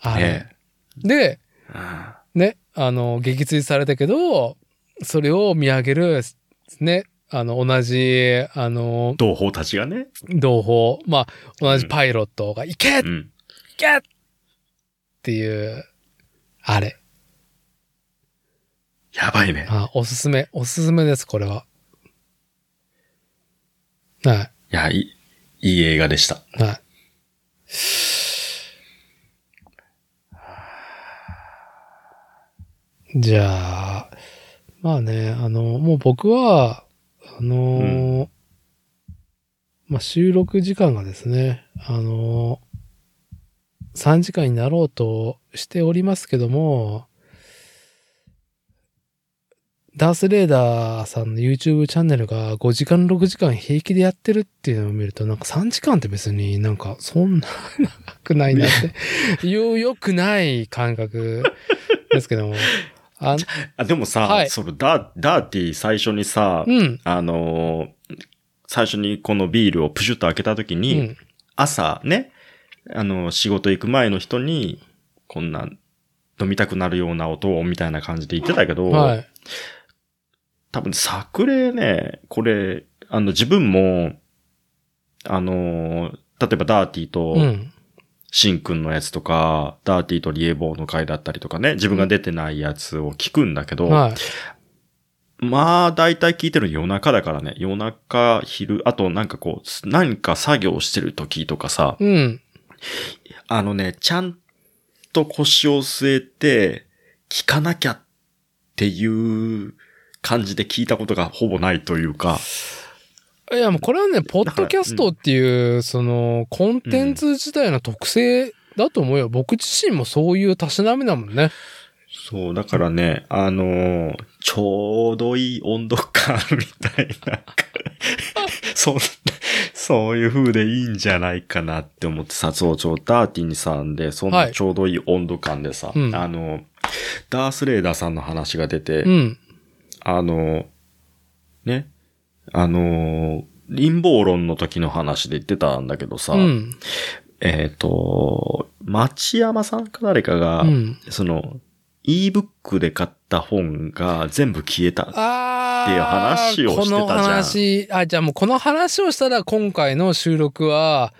あれ。ねで、あね、あの、撃墜されたけど、それを見上げる、ね、あの、同じ、あのー、同胞たちがね。同胞、まあ、同じパイロットが、行け行うん。けっていう、あれ。やばいね。あ、おすすめ、おすすめです、これは。はいや、いい、いい映画でした。い、はい。じゃあ、まあね、あの、もう僕は、あのーまあ、収録時間がですね、あのー、3時間になろうとしておりますけども、ダースレーダーさんの YouTube チャンネルが5時間6時間平気でやってるっていうのを見ると、なんか3時間って別になんかそんな [laughs] 長くないなって、いう良くない感覚ですけども。ああ、でもさ、はいそのダー、ダーティー最初にさ、うん。あのー最初にこのビールをプシュッと開けた時うに、ん。朝ね、あの、仕事行く前の人に、こんな飲みたくなるような音をみたいな感じで言ってたけど、はい。多分作例ね、これ、あの自分も、あの、例えばダーティーとうん。シンくんのやつとか、ダーティーとリエボーの回だったりとかね、自分が出てないやつを聞くんだけど、はい。まあ、大体聞いてるの夜中だからね。夜中、昼、あとなんかこう、何か作業してる時とかさ、うん。あのね、ちゃんと腰を据えて、聞かなきゃっていう感じで聞いたことがほぼないというか、いや、もうこれはね、ポッドキャストっていう、その、コンテンツ自体の特性だと思うよ。僕自身もそういうたしなみだもんね。そう、だからね、あのーちょうどいい温度感みたいな、[laughs] そう、そういう風でいいんじゃないかなって思ってさ、そう、ちょ、ダーティーさんで、そんはないちょうどいい温度感でさ、うんあの、ダースレーダーさんの話が出て、うん。あの、ね、あの、陰謀論の時の話で言ってたんだけどさ、うん。えっ、と、町山さんか誰かが、うん。その、ebook で買った本が全部消えた。あっていう話をしてたじゃん。この話、あ、じゃあもうこの話をしたら今回の収録は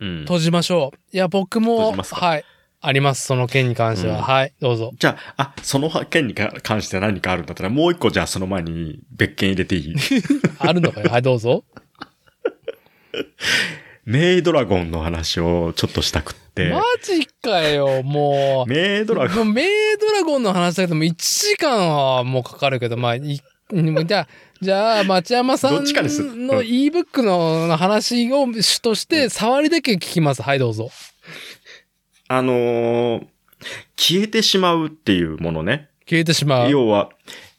うん。閉じましょう。いや、僕も、はい。あります。その件に関しては。うんはい。どうぞ。じゃあ、あ、その件に関して何かあるんだったら、もう一個じゃあその前に別件入れていい？[laughs] あるのかよ。はい、どうぞ。[laughs] メイドラゴンの話をちょっとしたくって。マジかよ、もう。メイドラゴン、メイドラゴンの話だけども1時間はもうかかるけど、まあ、い [laughs] じゃあ、じゃあ、町山さんの ebook の話を主として、触りだけ聞きます。はい、どうぞ。あのー消えてしまうっていうものね。消えてしまう。要は、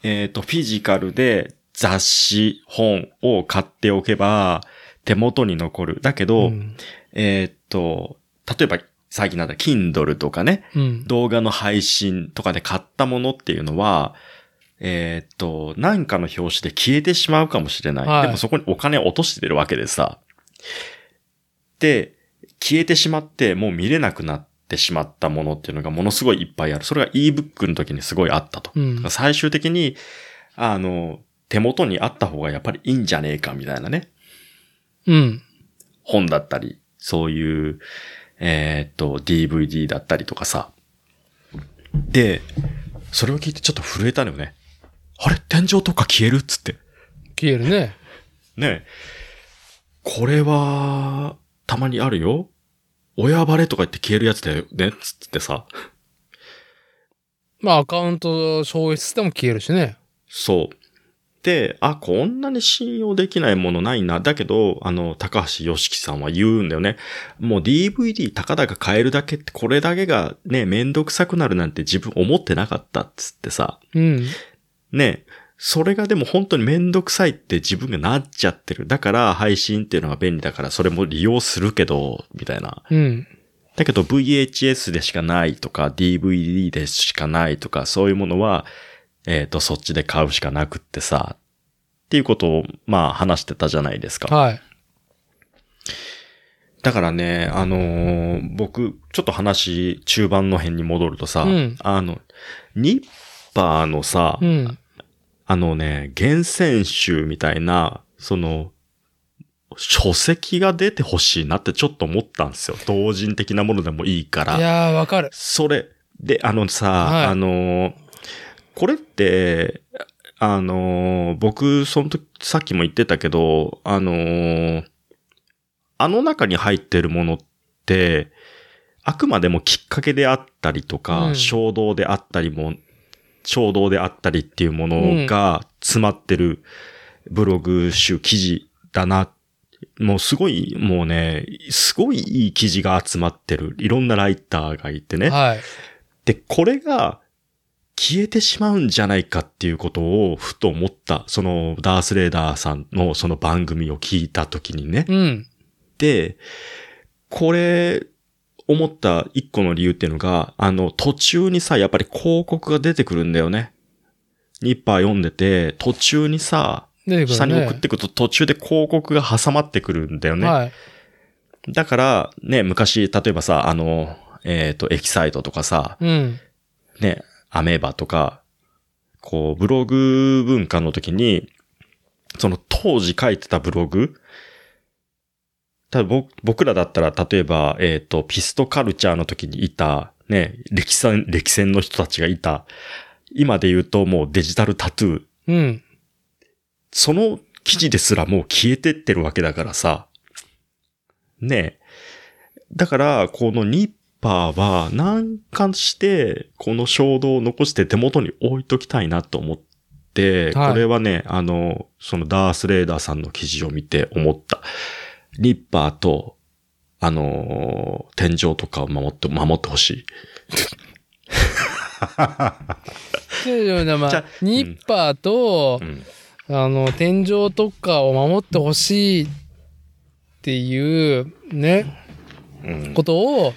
えっ、と、フィジカルで雑誌、本を買っておけば手元に残る。だけど、うん。えっ、と、例えば最近なんだ、Kindle とかね、うん。動画の配信とかで買ったものっていうのは、えっ、と、何かの表紙で消えてしまうかもしれない。はいでもそこにお金を落としてるわけでさ。で、消えてしまってもう見れなくなってしまったものっていうのがものすごいいっぱいある。それが ebook の時にすごいあったと。うん。最終的に、あの、手元にあった方がやっぱりいいんじゃねえかみたいなね。うん。本だったり、そういう、えーっと、DVD だったりとかさ。で、それを聞いてちょっと震えたのよね。あれ？天井とか消えるっつって。消えるね。ねえこれは、たまにあるよ。親バレとか言って消えるやつだよねつってさ。まあ、アカウント消失でも消えるしね。そう。で、あ、こんなに信用できないものないな。だけど、あの、高橋良樹さんは言うんだよね。もう DVD たかだか買えるだけって、これだけがね、めんどくさくなるなんて自分思ってなかったっつってさ。うん。ね、それがでも本当にめんどくさいって自分がなっちゃってる。だから配信っていうのが便利だからそれも利用するけど、みたいな。うん。だけど VHS でしかないとか DVD でしかないとかそういうものは、えっ、と、そっちで買うしかなくってさ、っていうことをまあ話してたじゃないですか。はい。だからね、あのー僕、ちょっと話中盤の辺に戻るとさ、うんあの、ニッパーのさ、うん。あのね、厳選集みたいな、その、書籍が出てほしいなってちょっと思ったんですよ。同人的なものでもいいから。いやー、わかる。それ、で、あのさ、はいあの、これって、あの、僕、その時、さっきも言ってたけど、あの、あの中に入ってるものって、あくまでもきっかけであったりとか、うん衝動であったりも、衝動であったりっていうものが詰まってるブログ集記事だな。もうすごい、もうね、すごいいい記事が集まってる。いろんなライターがいてね。はい。で、これが消えてしまうんじゃないかっていうことをふと思った。そのダースレーダーさんのその番組を聞いたときにね。うん。で、これ、思った一個の理由っていうのが、あの、途中にさ、やっぱり広告が出てくるんだよね。ニッパー読んでて、途中にさ、ね。下に送ってくと途中で広告が挟まってくるんだよね。はい。だから、ね、昔、例えばさ、あの、えっ、と、エキサイトとかさ、うん。ね、アメーバとか、こう、ブログ文化の時に、その当時書いてたブログ、ただ僕僕らだったら、例えば、えっ、と、ピストカルチャーの時にいた、ね、歴戦、歴戦の人たちがいた、今で言うともうデジタルタトゥー、うん。その記事ですらもう消えてってるわけだからさ。ねえ。だから、このニッパーは何かして、この衝動を残して手元に置いときたいなと思って、はいこれはね、あの、そのダースレーダーさんの記事を見て思った。ニッパーと、あのー天井とかを守って、守ってほしい。ででもねまあじゃあ、ニッパーとう、ん。あの、天井とかを守ってほしいっていう、ね、うん。ことを、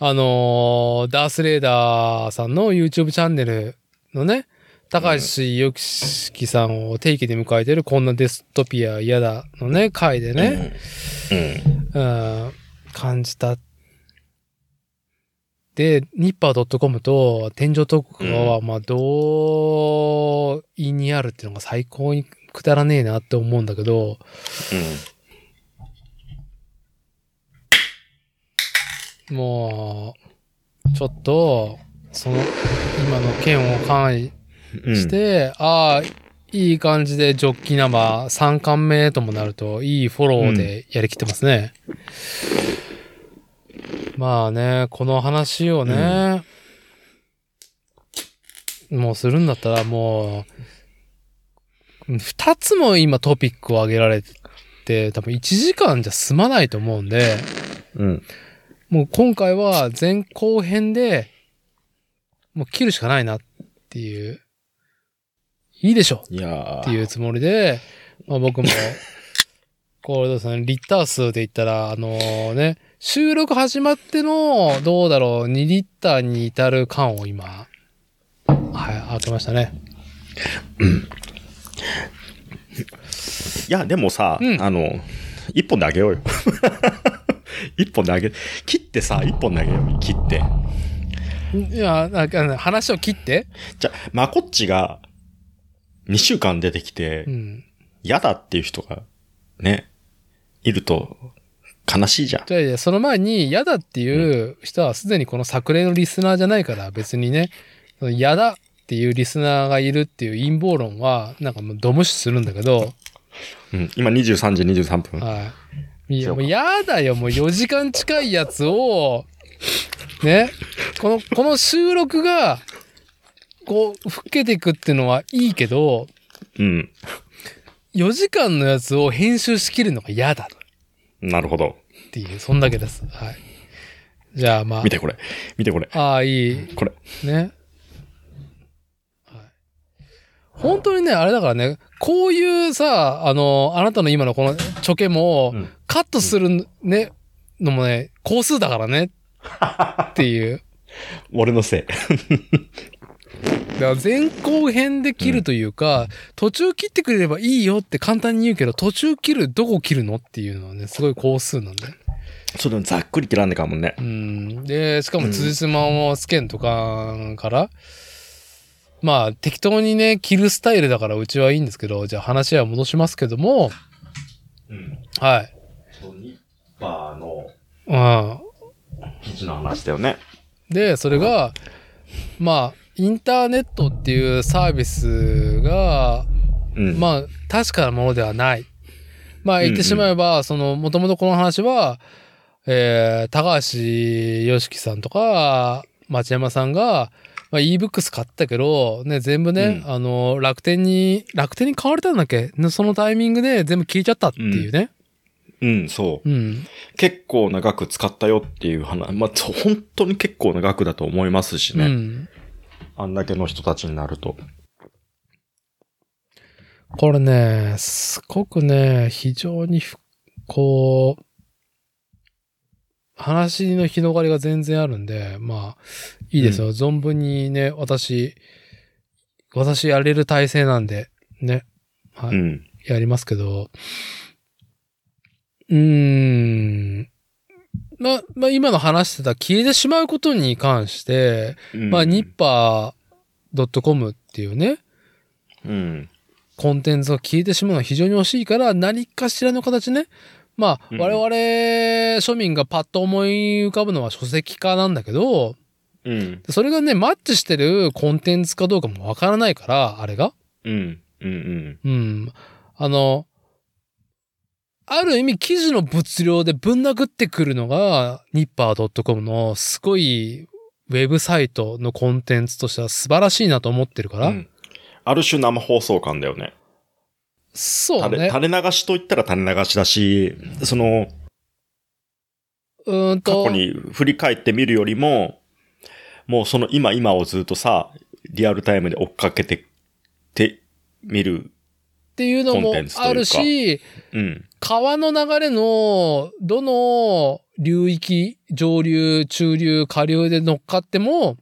あのーダースレーダーさんの YouTube チャンネルのね、高橋良樹さんを定期で迎えてるこんなデストピア嫌だのね、回でね、うん。うん、感じた。で、ニッパー .com と天井トークは、まあ、同意にあるっていうのが最高にくだらねえなって思うんだけど、もう、ちょっと、その、今の件を関うん。して、ああ、いい感じでジョッキ生3巻目ともなると、いいフォローでやりきってますね。まあね、この話をね、もうするんだったらもう、二つも今トピックを挙げられて、多分1時間じゃ済まないと思うんで、うん。もう今回は前後編で、もう切るしかないなっていう、いいでしょいやーっていうつもりで、まあ僕も、[laughs] これですね、リッター数で言ったら、あのね、収録始まっての、どうだろう、2リッターに至る缶を今、はい、開けましたね。いや、でもさ、うんあの、一本であげようよ。[laughs] 一本であげ、切ってさ、一本であげようよ。切って。いや、なんか話を切って、じゃあ、まこっちが、2週間出てきてう、ん。嫌だっていう人が、ね、いると、悲しいじゃん。じゃあいや、その前に嫌だっていう人はすでにこの作例のリスナーじゃないから別にね、嫌だっていうリスナーがいるっていう陰謀論は、なんかもうど無視するんだけど、うん。今23時23分。はい。いや、もう嫌だよ。もう4時間近いやつを、ね。この、この収録が、こう、吹けていくっていうのはいいけど、うん。4時間のやつを編集しきるのが嫌だなるほど。っていう、そんだけです。はい。じゃあま見てこれ。見てこれ。あ、ああ、いい。これ。ね。はい。本当にね、あれだからね、こういうさ、あの、あなたの今のこのチョケも、うんカットするね、のもね、工数だからね、っていう。[laughs] 俺のせい。だから前後編で切るというか、途中切ってくれればいいよって簡単に言うけど、途中切る、どこ切るのっていうのはね、すごい工数なんだよ。それでもざっくり切らんねかもね。うん。で、しかも辻褄もつけんとかから、まあ適当にね、切るスタイルだからうちはいいんですけど、じゃあ話は戻しますけども、うん。はい。ニッパーのうん。記事の話だよね。で、それが、まあ、インターネットっていうサービスが、うん。まあ、確かなものではない。まあ、言ってしまえば、その、もともとこの話は、えー、高橋良樹さんとか、町山さんが、まあ、ebooks 買ったけど、ね、全部ね、うんあの、楽天に、楽天に買われたんだっけ？ねそのタイミングで全部消えちゃったっていうね。うん、そう。うん。結構な額使ったよっていう話。まあ、本当に結構な額だと思いますしね。うん。あんだけの人たちになると。これね、すごくね、非常にふ、こう、話の広がりが全然あるんで、まあ、いいですよ。存分にね、私、私やれる体制なんで、ね、はい、うん。やりますけど、うーん、ま、まあ、今の話してた消えてしまうことに関して、まあ、ニッパー .com っていうね、うん。コンテンツが消えてしまうのは非常に惜しいから、何かしらの形ね。まあ、うん我々庶民がパッと思い浮かぶのは書籍化なんだけど、うん。それがね、マッチしてるコンテンツかどうかもわからないから、あれが。うん。うん。うん。あの、ある意味記事の物量でぶん殴ってくるのが、ニッパー .com のすごいウェブサイトのコンテンツとしては素晴らしいなと思ってるから。うん。ある種生放送感だよね。そうね。垂れ垂れ流しと言ったら垂れ流しだし、その、うーん過と。去に振り返ってみるよりも、もうその今今をずっとさ、リアルタイムで追っかけて、て、見る。っていうのもあるし、うん。川の流れのどの流域、上流、中流、下流で乗っかっても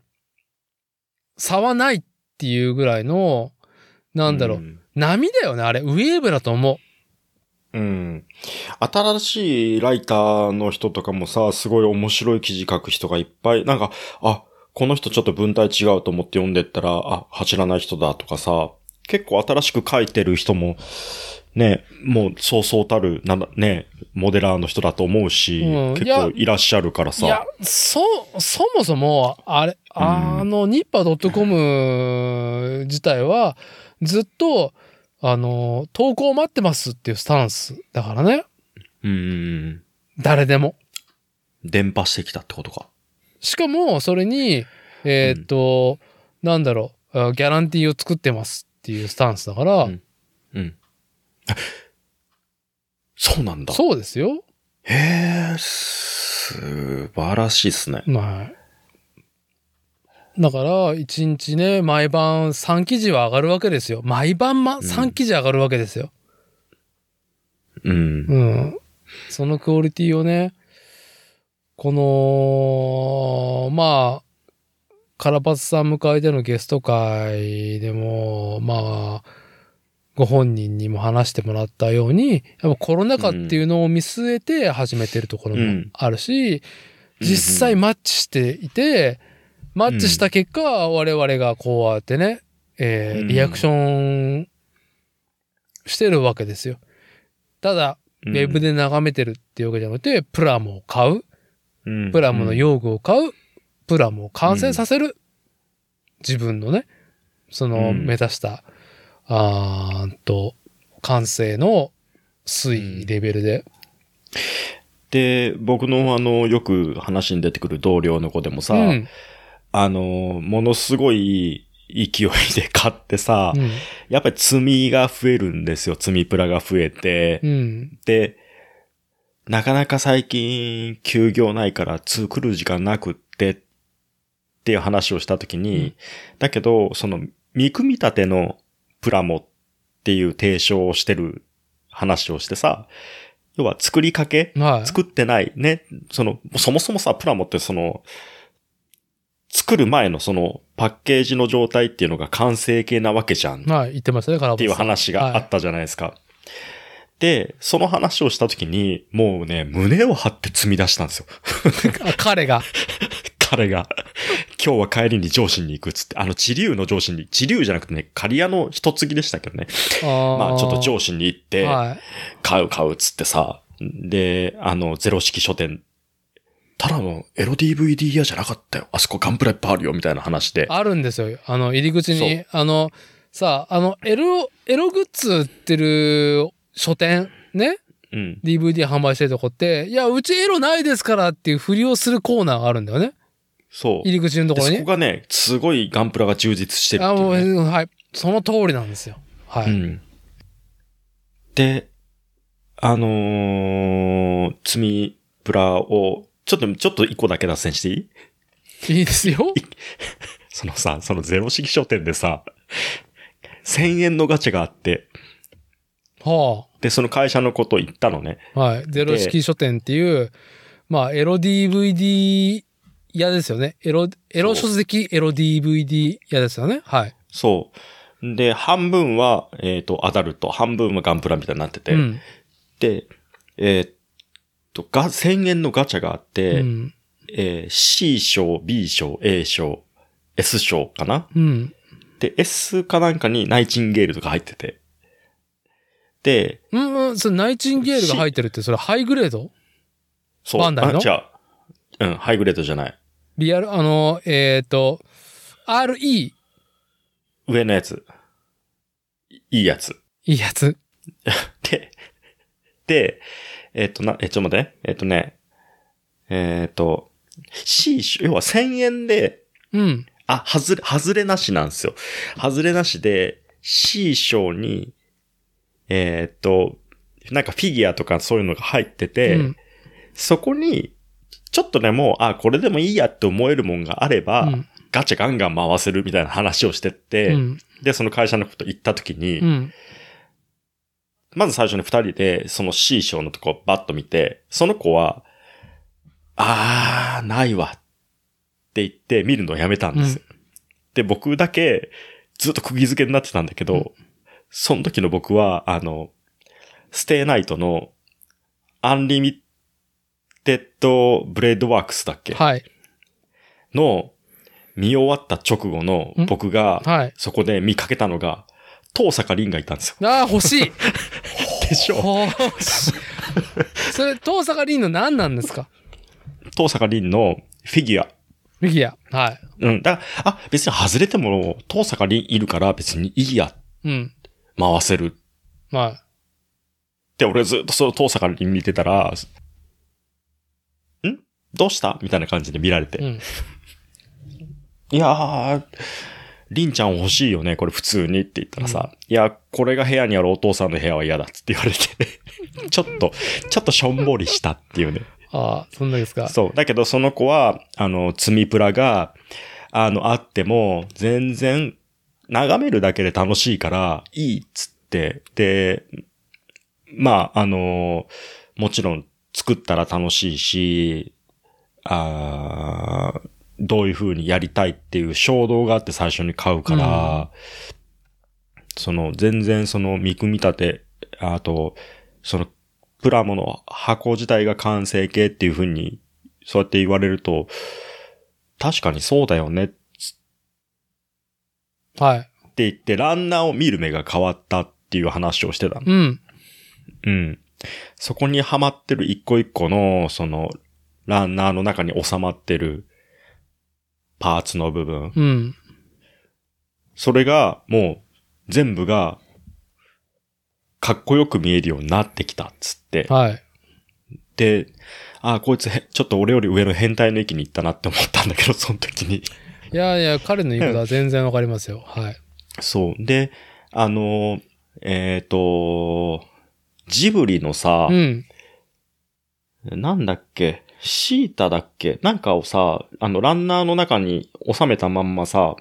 差はないっていうぐらいの、なんだろう、ん波だよね、あれ。ウェーブだと思う。うん。新しいライターの人とかもさ、すごい面白い記事書く人がいっぱい、なんか、あ、この人ちょっと文体違うと思って読んでったら、あ、走らない人だとかさ、結構新しく書いてる人も、ね、もうそうそうたる、なんだ、ね、モデラーの人だと思うし、結うんいや構いらっしゃるからいやさ。、そ、そもそも、あれ、あの、ニッパー .com 自体は、ずっと、あの、投稿待ってますっていうスタンスだからね。うん。誰でも。伝播してきたってことか。しかも、それに、えーっと、なんだろう、あギャランティーを作ってますっていうスタンスだから、うんうん。そうなんだ。そうですよ。へえ、素晴らしいっすね。はい。だから、一日ね、毎晩3記事は上がるわけですよ。毎晩ま、3記事上がるわけですよ。うん。うん。そのクオリティをね、この、まあ、カラパツさん迎えてのゲスト会でも、まあ、ご本人にも話してもらったように、やっぱコロナ禍っていうのを見据えて始めてるところもあるし、実際マッチしていて、マッチした結果、我々がこうやってね、えーうん。リアクションしてるわけですよ。ただ、ウェブで眺めてるっていうわけじゃなくて、プラモを買う、うん、プラモの用具を買う、プラモを完成させる。自分のね、そのうん。目指した、あーんと、完成の推移レベルで。で、僕のあの、よく話に出てくる同僚の子でもさ、うん。あの、ものすごい勢いで買ってさ、うん。やっぱり積みが増えるんですよ。積みプラが増えて。うん。で、なかなか最近休業ないから作る時間なくってっていう話をしたときに、うんだけど、その見組み立てのプラモっていう提唱をしてる話をしてさ、要は作りかけはい。作ってないね。その、そもそもさ、プラモってその、作る前のそのパッケージの状態っていうのが完成形なわけじゃん。はい、言ってますね、カラっていう話があったじゃないですか。で、その話をしたときに、もうね、胸を張って積み出したんですよ。[laughs] あ彼が。彼が、[laughs] 今日は帰りに上司に行くっつって、あの、地流の上司に、地流じゃなくてね、刈谷の一継ぎでしたけどね。ままあ、ちょっと上司に行って、はい。買う買うっつってさ、で、あの、ゼロ式書店、ただのエロ DVD 屋じゃなかったよ。あそこガンプラいっぱいあるよ、みたいな話で。あるんですよ。あの、入り口そに、あの、さあ、あの、エロ、エログッズ売ってる書店、ね？うん。DVD 販売してるとこって、いや、うちエロないですからっていうふりをするコーナーがあるんだよね。そう。入り口のとでころに？ね。そこがね、すごいガンプラが充実してるっあ、もう、ていう、ね。はい。その通りなんですよ。はい。うん。で、あのー、積みプラを、ちょっと、ちょっと一個だけ脱線していい？いいですよ。そのさ、そのゼロ式書店でさ、1000円のガチャがあって、はで、その会社のこと言ったのね。あ。はい。ゼロ式書店っていう、まあ、エロ DVD 屋ですよね。エロ、エロ書籍、エロ DVD 屋ですよね。はい。そう。で、半分は、えっ、と、アダルト、半分はガンプラみたいになってて、うん。で、えーっと、が、1000円のガチャがあって、うん。えー C 賞、B 賞、A 賞、S 賞かな？うん。で、S かなんかにナイチンゲールとか入ってて。で、うん、うん、それナイチンゲールが入ってるって、それハイグレード？そう。バンダイの？あ違う。うん、ハイグレードじゃない。リアル、あの、えっ、と、RE、い上のやつ。いいやつ。いやつ。[laughs] で、で、えっ、と、な、え、ちょっと待って。えっ、とね、えっ、と、C 賞、要は1000円で、うん。あ、外れ、外れなしなんですよ。外れなしで、C 賞に、えっ、と、なんかフィギュアとかそういうのが入ってて、うん。そこに、ちょっとね、もう、あ、これでもいいやって思えるもんがあれば、うんガチャガンガン回せるみたいな話をしてって、うん。で、その会社のこと言った時に、うん。まず最初に二人で、その C 賞のとこバッと見て、その子は、あー、ないわって言って見るのをやめたんですよ。で、僕だけずっと釘付けになってたんだけど、その時の僕は、あの、stay night の Unlimited Blade Works だっけ？はい。の見終わった直後のん？僕がはい。そこで見かけたのが、遠坂凛がいたんですよ。ああ、欲しいでしょ？欲しい。[laughs] [laughs] それ、遠坂凛の何なんですか？遠坂凛のフィギュア。フィギュア。はい。うん。だから、あ、別に外れても、遠坂凛いるから別にいいや、うん。回せる。はで、俺ずっとその東坂凛見てたら、んどうした？みたいな感じで見られて。い。うん。いやー、りんちゃん欲しいよね、これ普通にって言ったらさ、いや、これが部屋にあるお父さんの部屋は嫌だって言われて、[laughs] ちょっと、ちょっとしょんぼりしたっていうね。ああ、そんなですか？そう。だけどその子は、あの、積みプラが、あの、あっても、全然、眺めるだけで楽しいから、いいっつって、で、まあ、あの、もちろん作ったら楽しいし、あーどういう風にやりたいっていう衝動があって最初に買うから、その、全然その見組み立て、あと、その、プラモの箱自体が完成形っていう風に、そうやって言われると、確かにそうだよねってはい。言って、ランナーを見る目が変わったっていう話をしてたの。うん。うん。そこにはまってる一個一個の、その、ランナーの中に収まってるパーツの部分。うん。それが、もう、全部が、かっこよく見えるようになってきたっつって。はい。で、あ、こいつへ、ちょっと俺より上の変態の域に行ったなって思ったんだけど、[laughs] その時に。いやいや、彼の言うことは全然わかりますよ。はい。そう。で、あの、えっ、と、ジブリのさ、うん。なんだっけ、シータだっけ？なんかをさ、あの、ランナーの中に収めたまんまさ、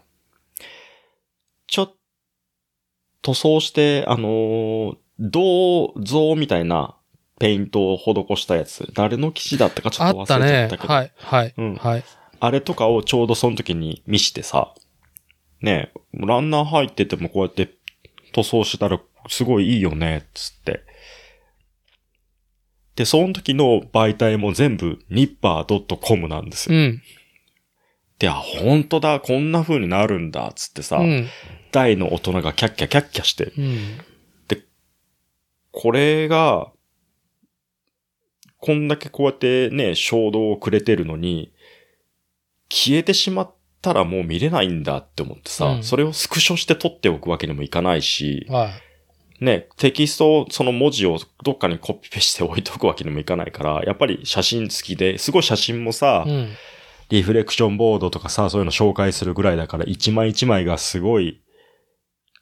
ちょっと塗装して、あのー銅像みたいなペイントを施したやつ。誰の記事だったかちょあっと忘れちゃっったけど。たね。はい。はい。うんはい。あれとかをちょうどその時に見してさ、ねえ、ランナー入っててもこうやって塗装したらすごいいいよね、つって。で、その時の媒体も全部ニッパー .com なんですよ。うん。で、あ、本当だ、こんな風になるんだ、つってさ、うん。大の大人がキャッキャキャッキャして、うん。これが、こんだけこうやってね、衝動をくれてるのに、消えてしまったらもう見れないんだって思ってさ、うんそれをスクショして撮っておくわけにもいかないし、はい。ね、テキスト、その文字をどっかにコピペして置いとくわけにもいかないから、やっぱり写真付きで、すごい写真もさ、うん。リフレクションボードとかさ、そういうの紹介するぐらいだから、一枚一枚がすごい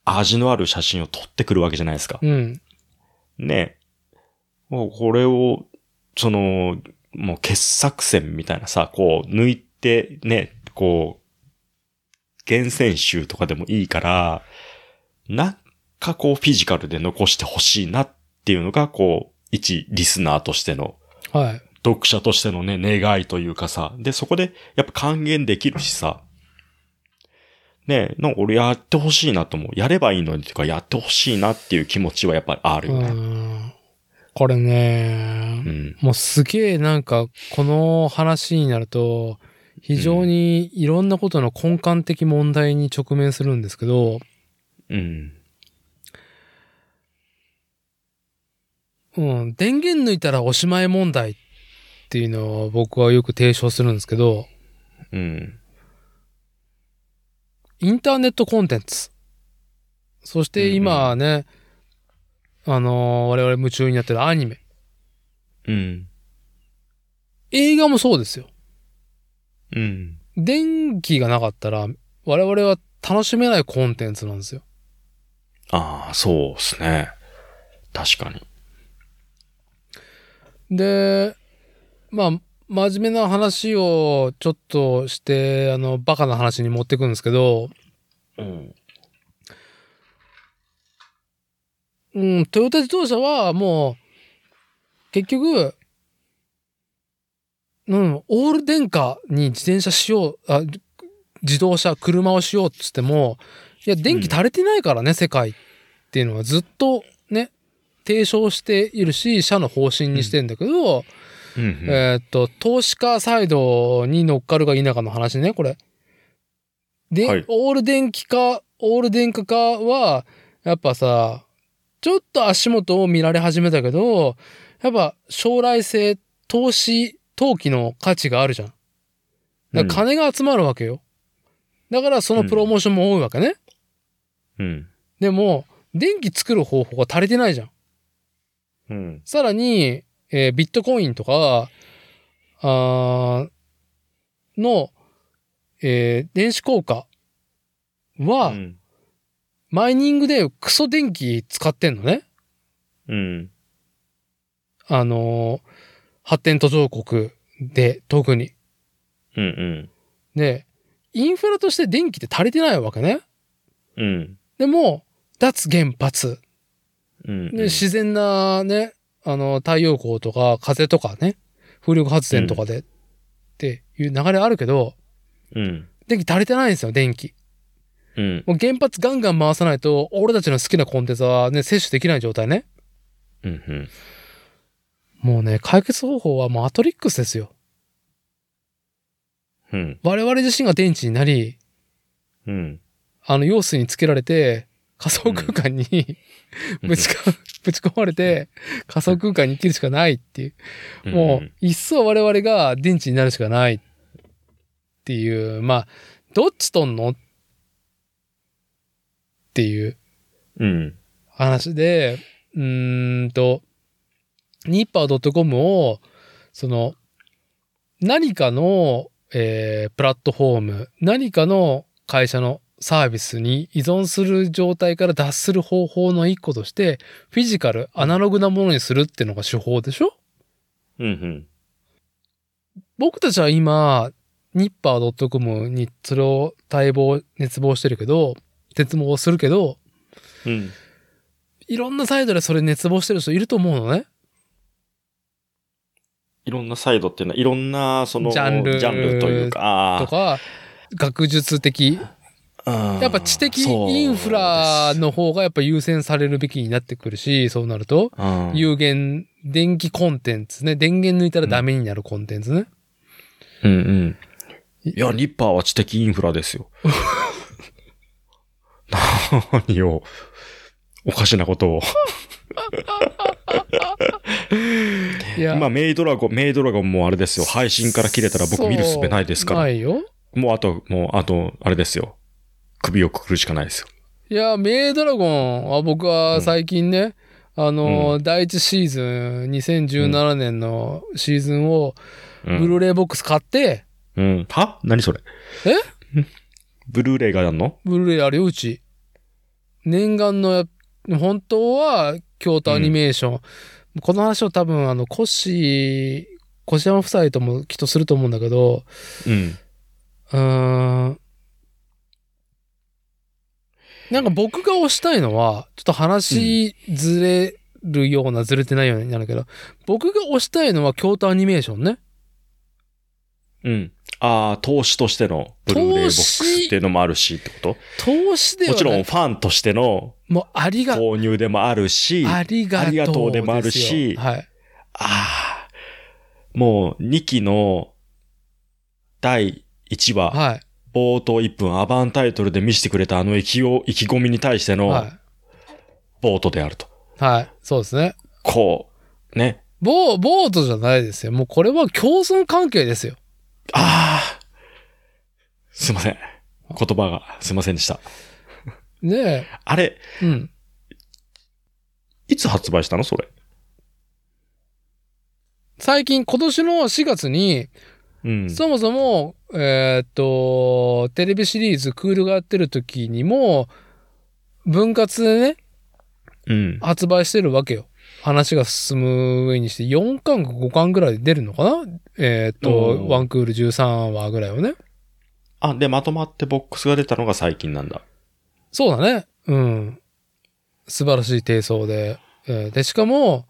味のある写真を撮ってくるわけじゃないですか。うん。ね。もうこれを、その、もう傑作選みたいなさ、こう抜いてね、こう、厳選集とかでもいいから、なんかこうフィジカルで残してほしいなっていうのが、こう、一リスナーとしての、はい。読者としてのね、願いというかさ、で、そこでやっぱ還元できるしさ、ねなんか俺やってほしいなと思う。やればいいのにとか、やってほしいなっていう気持ちはやっぱりあるうよね。ん。これね、うん。もうすげえなんか、この話になると、非常にいろんなことの根幹的問題に直面するんですけど、うん。うん、電源抜いたらおしまい問題っていうのを僕はよく提唱するんですけど、うん。インターネットコンテンツ。そして今ね、あのー我々夢中になってるアニメ。うん。映画もそうですよ。うん。電気がなかったら我々は楽しめないコンテンツなんですよ。ああ、そうですね。確かに。で、まあ、真面目な話をちょっとして、あの、バカな話に持ってくんですけど、うん。うん、トヨタ自動車はもう、結局、うん、オール電化に自転車しよう、あ自動車、車をしようっつっても、いや、電気足りてないからね、世界っていうのはずっとね、提唱しているし、社の方針にしてんだけど、うんうんえーっと、投資家サイドに乗っかるか否かの話ね、これ。で、はいオール電気化、オール電化化は、やっぱさ、ちょっと足元を見られ始めたけど、やっぱ将来性、投資、投機の価値があるじゃん。だから金が集まるわけよ。だからそのプロモーションも多いわけね。うん。でも、電気作る方法が足りてないじゃん。うん。さらに、えービットコインとか、あーの、えー電子効果は、うん。マイニングでクソ電気使ってんのね。うん。あのー発展途上国で特に。うん。うん。で、インフラとして電気って足りてないわけね。うん。でも、脱原発。うん。で、自然なね、あの、太陽光とか風とかね、風力発電とかで、っていう流れあるけど、うん。電気足りてないんですよ、電気。うん。もう原発ガンガン回さないと、俺たちの好きなコンテンツはね、摂取できない状態ね。うん。うん。もうね、解決方法はマトリックスですよ。うん。我々自身が電池になり、うん。あの、用水につけられて、仮想空間に、[laughs] ぶちか、ぶち込まれて、仮想空間に生きるしかないっていう。もう、一層我々が電池になるしかないっていう、まあ、どっちとんのっていううん。話で、うーんと、ニッパー .com を、その、何かの、えープラットフォーム、何かの会社のサービスに依存する状態から脱する方法の一個として、フィジカル、アナログなものにするっていうのが手法でしょ？うん。うん。僕たちは今、ニッパー .com にそれを待望、熱望してるけど、絶望するけど、うん。いろんなサイドでそれ熱望してる人いると思うのね。いろんなサイドっていうのは、いろんな、その、ジャンルジャンルというか、あとか、学術的。あやっぱ知的インフラ、の方がやっぱ優先されるべきになってくるし、そうなると、有限、電気コンテンツね。電源抜いたらダメになるコンテンツね。うんうん。いや、ニッパーは知的インフラですよ。[laughs] 何を、おかしなことを。いや、今、メイドラゴン、メイドラゴンもあれですよ。配信から切れたら僕見る術ないですから。ないよ。もうあと、もうあと、あれですよ。首をくくるしかないですよ。いや、メイドラゴンは僕は最近ね、あの、う第一シーズン、2017年のシーズンを、うんブルーレイボックス買って、うん。は？何それ？え？[laughs] ブルーレイがやんの？ブルーレイあるよ、うち。念願のや、本当は、京都アニメーション。この話を多分、あの、コッシー、小島夫妻ともきっとすると思うんだけど、うん。うーん。なんか僕が推したいのは、ちょっと話ずれるような、ずれてないようになるけど、僕が推したいのは京都アニメーションね。うん。ああ、投資としてのブルーレイボックスっていうのもあるしってこ投資ではもちろんファンとしてのもうありが、購入でもあるし、あありがとうとうでもあるしはい。あー、もう2期の第1話、はい。冒頭1分アバンタイトルで見せてくれたあの意気を意気込みに対してのは冒頭であると。い。はい。そうですね。こう、ね。ボー、ボートじゃないですよ。もうこれは共存関係ですよ。ああ、すいません。言葉がすいませんでした。ねあれ、え。うん。いつ発売したの？それ。最近、今年の4月に、うん。そもそも、えーっと、テレビシリーズクールがやってる時にも、分割でね、うん。発売してるわけよ。話が進む上にして、4巻か5巻ぐらいで出るのかな？えーっと、ワンクール13話ぐらいはね。あ、で、まとまってボックスが出たのが最近なんだ。そうだね。うん。素晴らしい低層で。えーで、しかも、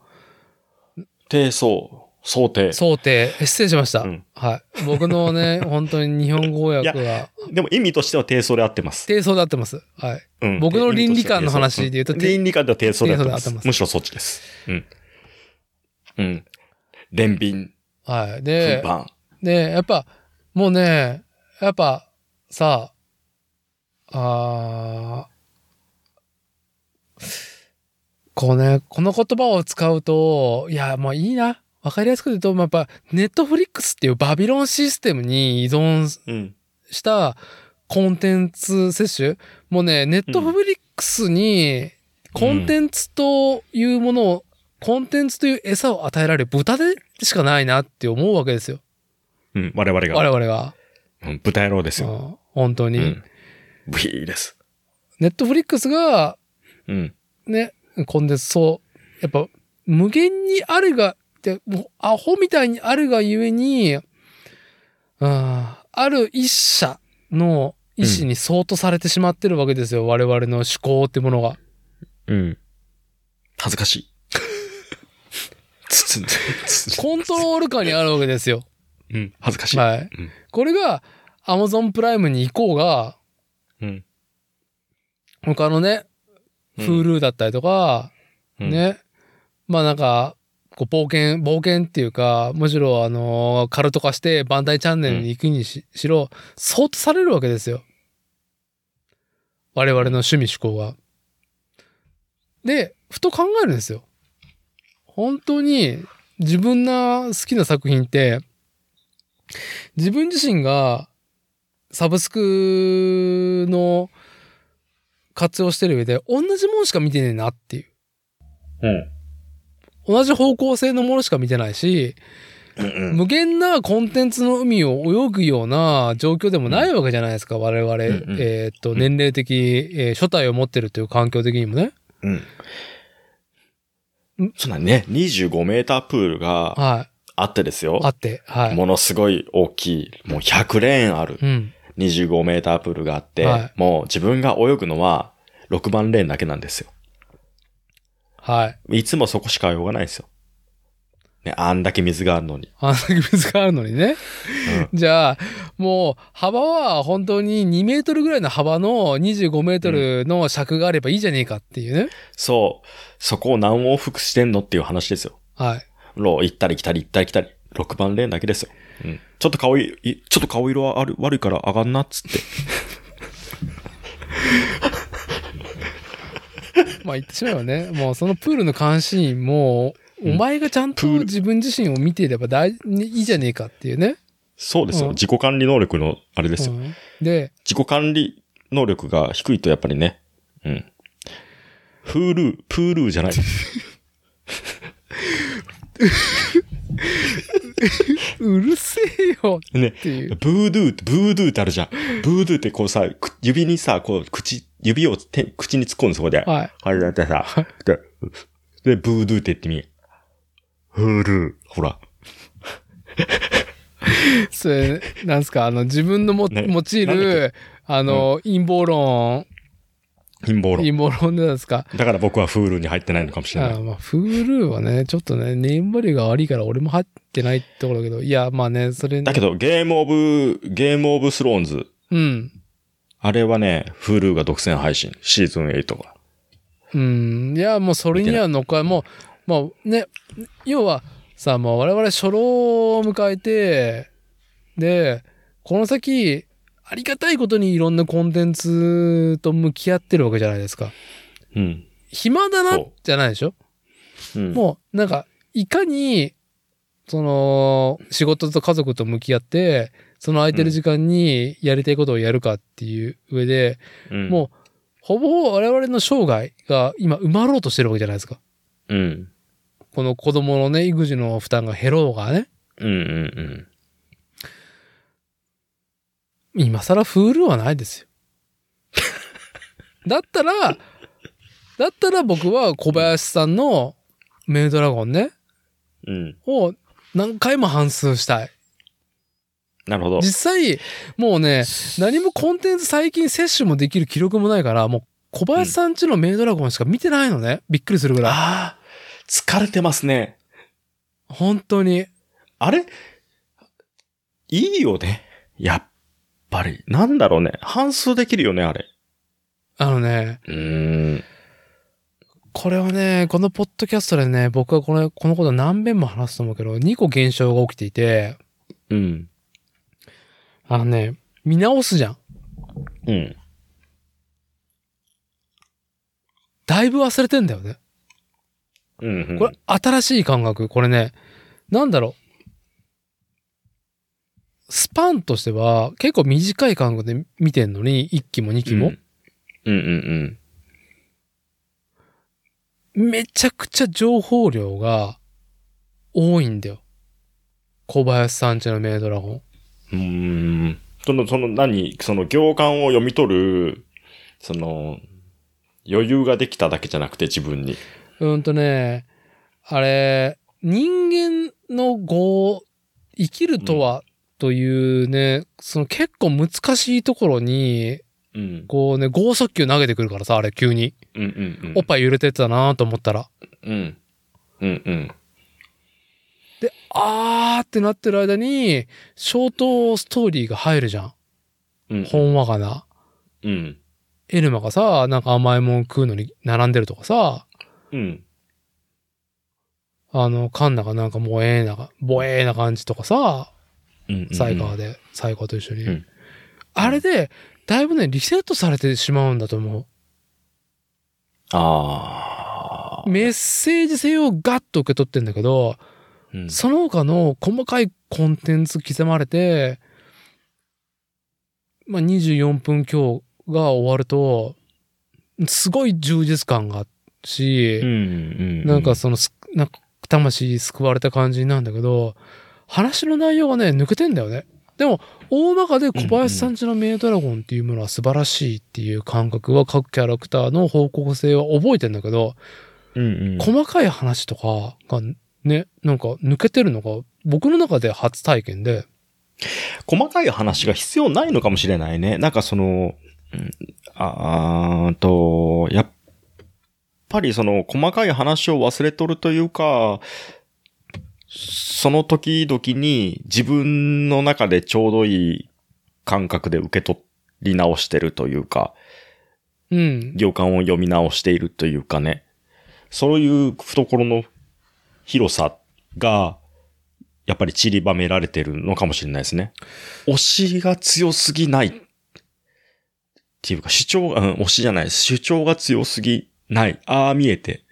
低層。想定。想定。失礼しました。うんはい。僕のね、[laughs] 本当に日本語訳が、でも意味としては低層で合ってます。低層で合ってます。はい。うん僕の倫理観の話で言うとん倫理観では低層で合ってます。むしろそっちです。うん。うん。連便、はい。運で、搬。で、やっぱ、もうね、やっぱ、さ、あーこうね、この言葉を使うと、いや、もういいな。わかりやすく言うと、まあやっぱ、ネットフリックスっていうバビロンシステムに依存うん。したコンテンツ摂取もうね、ネットフリックスにコンテンツというものを、コンテンツという餌を与えられる豚でしかないなって思うわけですよ。うん。我々が。我々が。うん。豚野郎ですよ。うん本当に。うん。ブヒーです。ネットフリックスが、うん。ね、コンテンツ、そう、やっぱ、無限にあるが、って、もう、アホみたいにあるがゆえに、うん、ある一社の意思に相当されてしまってるわけですよ。我々の思考ってものが。うん。恥ずかしい。[laughs] コントロール下にあるわけですよ。うん。恥ずかしい。はい。うんこれが、アマゾンプライムに行こうが、うん。他のね、うん Hulu だったりとか、うん。ね。まあなんか、こう冒険、冒険っていうか、むしろあのーカルト化してバンダイチャンネルに行くにし,、しろ、相当されるわけですよ。我々の趣味思考が。で、ふと考えるんですよ。本当に自分の好きな作品って、自分自身がサブスクの活用してる上で同じもんしか見てねえなっていう。うん。同じ方向性のものしか見てないし、うんうん。無限なコンテンツの海を泳ぐような状況でもないわけじゃないですか、我々。んうんえーっと、年齢的、えー初体を持ってるという環境的にもね。うん。そうだね。25メータープールがはあってですい。よあ。って、はい。ものすごい大きい、もう100レーンあるうん。25メータープールがあって、はいもう自分が泳ぐのは6番レーンだけなんですよ。はい。いつもそこしか泳がないですよ。ね、あんだけ水があるのに。あんだけ水があるのにね。じゃあ、もう、幅は本当に2メートルぐらいの幅の25メートルの尺があればいいじゃねえかっていうね。そう。そこを何往復してんのっていう話ですよ。はい。ロー行ったり来たり行ったり来たり。6番レーンだけですよ。うん。ちょっと顔いい、ちょっと顔色はある悪いから上がんなっつって。[laughs] [laughs] まあ言ってしまえばね、もうそのプールの監視員も、お前がちゃんと自分自身を見ていれば大いいじゃねえかっていうね。そうですよ。うん自己管理能力のあれですよ。うんで、自己管理能力が低いとやっぱりね。うん。フールー、プールーじゃない。うるせえよね。ブードゥーって、ブードゥーってあるじゃん。ブードゥーってこうさ、く指にさ、こう、口、指を手口に突っ込んでそこで。はい。あれだってさ、で、で、ブードゥーって言ってみ。フールー。ほら。[laughs] それ、なんすか、あの、自分のも、ね用いる、あの、陰謀論、陰謀論。陰謀論でなんですか？だから僕はフールーに入ってないのかもしれない。あまあ、フールーはね、ちょっとね、ネームバリューが悪いから俺も入ってないところだけど、いや、まあね、それ、だけど、ゲームオブ、ゲームオブスローンズ。うん。あれはね、フールーが独占配信。シーズン8が。うん。いや、もうそれには乗っかもう、まあね、要はさ、もう我々初老を迎えて、で、この先、ありがたいことにいろんなコンテンツと向き合ってるわけじゃないですか。うん。暇だなじゃないでしょ？うん。もう、なんか、いかに、その、仕事と家族と向き合って、その空いてる時間にやりたいことをやるかっていう上で、うん、もう、ほぼ我々の生涯が今埋まろうとしてるわけじゃないですか。うん。この子供のね、育児の負担が減ろうがね。うんうんうん。今更フールはないですよ。[laughs] だったら、だったら僕は小林さんのメイドラゴンね、うん。を何回も反数したい。なるほど。実際、もうね、何もコンテンツ最近摂取もできる記録もないから、もう小林さんちのメイドラゴンしか見てないのね。びっくりするぐらい。ああ、疲れてますね。本当に。あれ？いいよね。やっぱり。なんだろうね。半数できるよね、あれ。あのね、うーん。これはね、このポッドキャストでね、僕はこの、このこと何遍も話すと思うけど、2個現象が起きていて、うん。あのね、見直すじゃん。うん。だいぶ忘れてんだよね。うん、うん。これ、新しい感覚。これね、なんだろう。スパンとしては、結構短い感覚で見てんのに、1期も2期も。うん、うん、めちゃくちゃ情報量が多いんだよ。小林さんちのメイドラゴン。うん。その、その何、その行間を読み取る、その、余裕ができただけじゃなくて自分に。うんとね、あれ、人間の語、生きるとは、というね、その結構難しいところに、うん。こうね、剛速球投げてくるからさ、あれ急に。うん、うん、うん。おっぱい揺れてたなと思ったら。うん。うん、うん。で、あーってなってる間に、ショートストーリーが入るじゃん。うん。ほんわかな。うん。エルマがさ、なんか甘いもん食うのに並んでるとかさ、うん。あの、カンナがなんかもうええな、ボえーな感じとかさ、うん。サイカーで、サイカーと一緒に。うんあれで、だいぶね、リセットされてしまうんだと思あう。メッセージ性をガッと受け取ってんだけど、ー。うんその他の細かいコンテンツ刻まれて、まあ、24分今日が終わると、すごい充実感があるし、うんうん。なんかそのす、なんか魂救われた感じなんだけど、話の内容がね、抜けてんだよね。でも、大まかで小林さんちのメイドラゴンっていうものは素晴らしいっていう感覚は各キャラクターの方向性は覚えてんだけど、うんうん。細かい話とかがね、なんか抜けてるのが僕の中で初体験で、細かい話が必要ないのかもしれないね。なんかその、うんあーんと、やっぱりその細かい話を忘れとるというか、その時々に自分の中でちょうどいい感覚で受け取り直してるというか、うん。行間を読み直しているというかね。そういう懐の広さが、やっぱり散りばめられてるのかもしれないですね。推しが強すぎない。っていうか主張が、うん、推しじゃないです。主張が強すぎない。ああ見えて。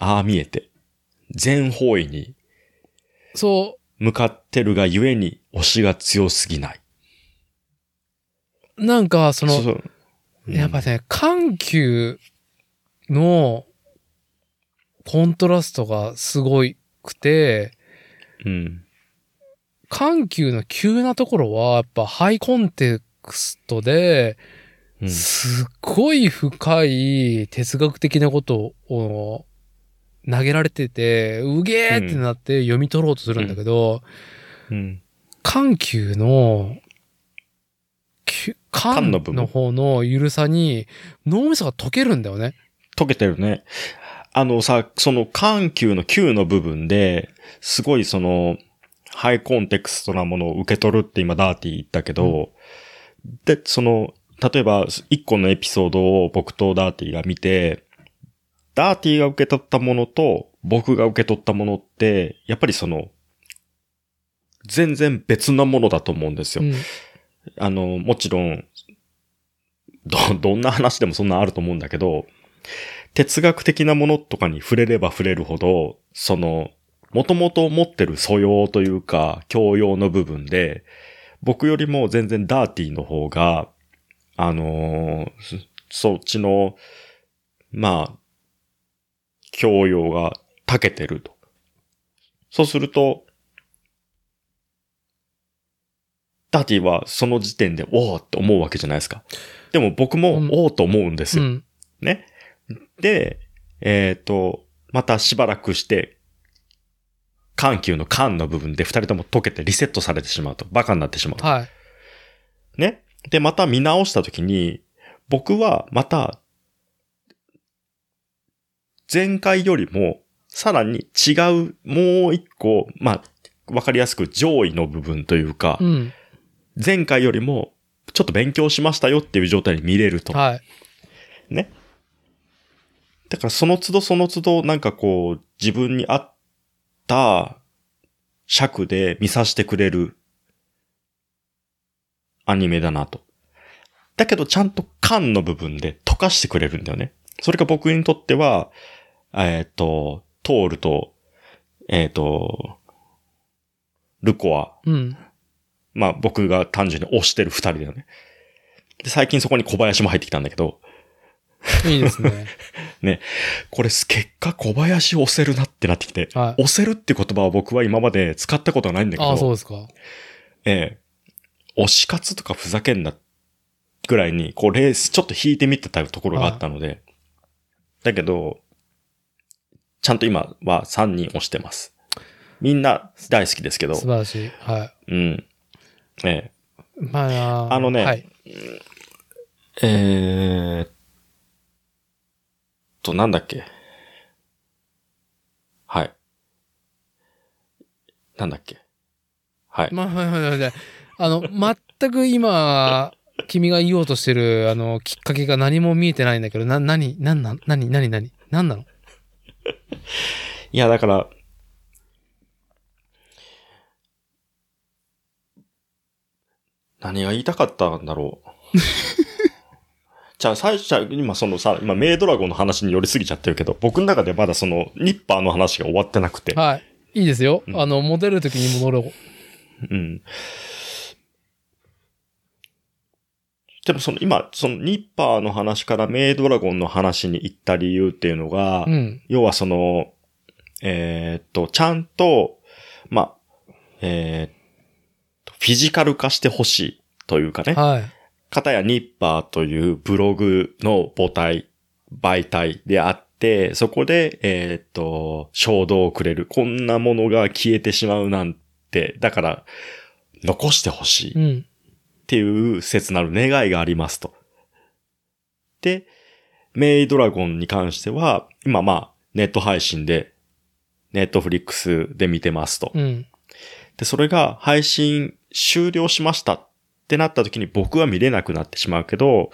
ああ見えて。全方位にそ向かってるがゆえに推しが強すぎない。う、なんかその、そうそううんやっぱね、緩急のコントラストがすごくて、うん。緩急の急なところは、やっぱハイコンテクストで、うんすっごい深い哲学的なことを投げられてて、うげーってなって読み取ろうとするんだけど、うん。緩急の、緩の方の緩さに脳みそが溶けるんだよね。溶けてるね。あのさ、その緩急の急の部分で、すごいその、ハイコンテクストなものを受け取るって今ダーティー言ったけど、で、その、例えば一個のエピソードを僕とダーティーが見て、ダーティーが受け取ったものと僕が受け取ったものって、やっぱりその、全然別なものだと思うんですよ。うんあの、もちろん、ど、どんな話でもそんなあると思うんだけど、哲学的なものとかに触れれば触れるほど、その、もともと持ってる素養というか、教養の部分で、僕よりも全然ダーティーの方が、あのーそそっちの、まあ、教養が長けてると。そうすると、ダーティーはその時点で、おーって思うわけじゃないですか。でも僕もうん、おーと思うんですよ。うん。ね。で、えっ、と、またしばらくして、緩急の緩の部分で二人とも溶けてリセットされてしまうと。バカになってしまうと。はい。ね。で、また見直したときに、僕はまた、前回よりもさらに違う、もう一個、まあ、わかりやすく上位の部分というか、うん。前回よりもちょっと勉強しましたよっていう状態に見れると。はい。ね。だからその都度その都度なんかこう自分に合った尺で見させてくれるアニメだなと。だけどちゃんと感の部分で溶かしてくれるんだよね。それが僕にとっては、えっ、と、トールと、えっ、と、ルコア。うん。まあ僕が単純に推してる二人だよね。で、最近そこに小林も入ってきたんだけど、いいですね。[laughs] これ結果小林押せるなってなってきて、はい。押せるって言葉は僕は今まで使ったことはないんだけああ、そうど、ですか。ええ、推し活とかふざけんなぐらいに、こうレースちょっと引いてみてたところがあったので、だけど、ちゃんと今は3人押してます。みんな大好きですけど素、晴らしい。はうん。えい。まあ、あのねはい。え。えーっと、なんだっけ？はい。なんだっけ？はい。まあ、はいはいはいはい。あの、全く今、君が言おうとしてる、あの、きっかけが何も見えてないんだけど、な、何、何な、何、何、何、何なの？[laughs] いや、だから、何が言いたかったんだろう。[laughs] じゃあ、最初、今そのさ、今、メイドラゴンの話に寄りすぎちゃってるけど、僕の中でまだその、ニッパーの話が終わってなくて。はい。いいですよ。うんあの、モデル時に戻ろう。うん。でもその今、そのニッパーの話からメイドラゴンの話に行った理由っていうのが、うん。要はその、えーっと、ちゃんと、まあ、えーっと、フィジカル化してほしいというかね。はい。かたやニッパーというブログの母体、媒体であって、そこで、えーっと、衝動をくれる。こんなものが消えてしまうなんて、だから、残してほしい。うん。っていう切なる願いがありますと。で、メイドラゴンに関しては、今まあ、ネット配信で、ネットフリックスで見てますと。うん。で、それが配信終了しましたっってなった時に僕は見れなくなってしまうけど、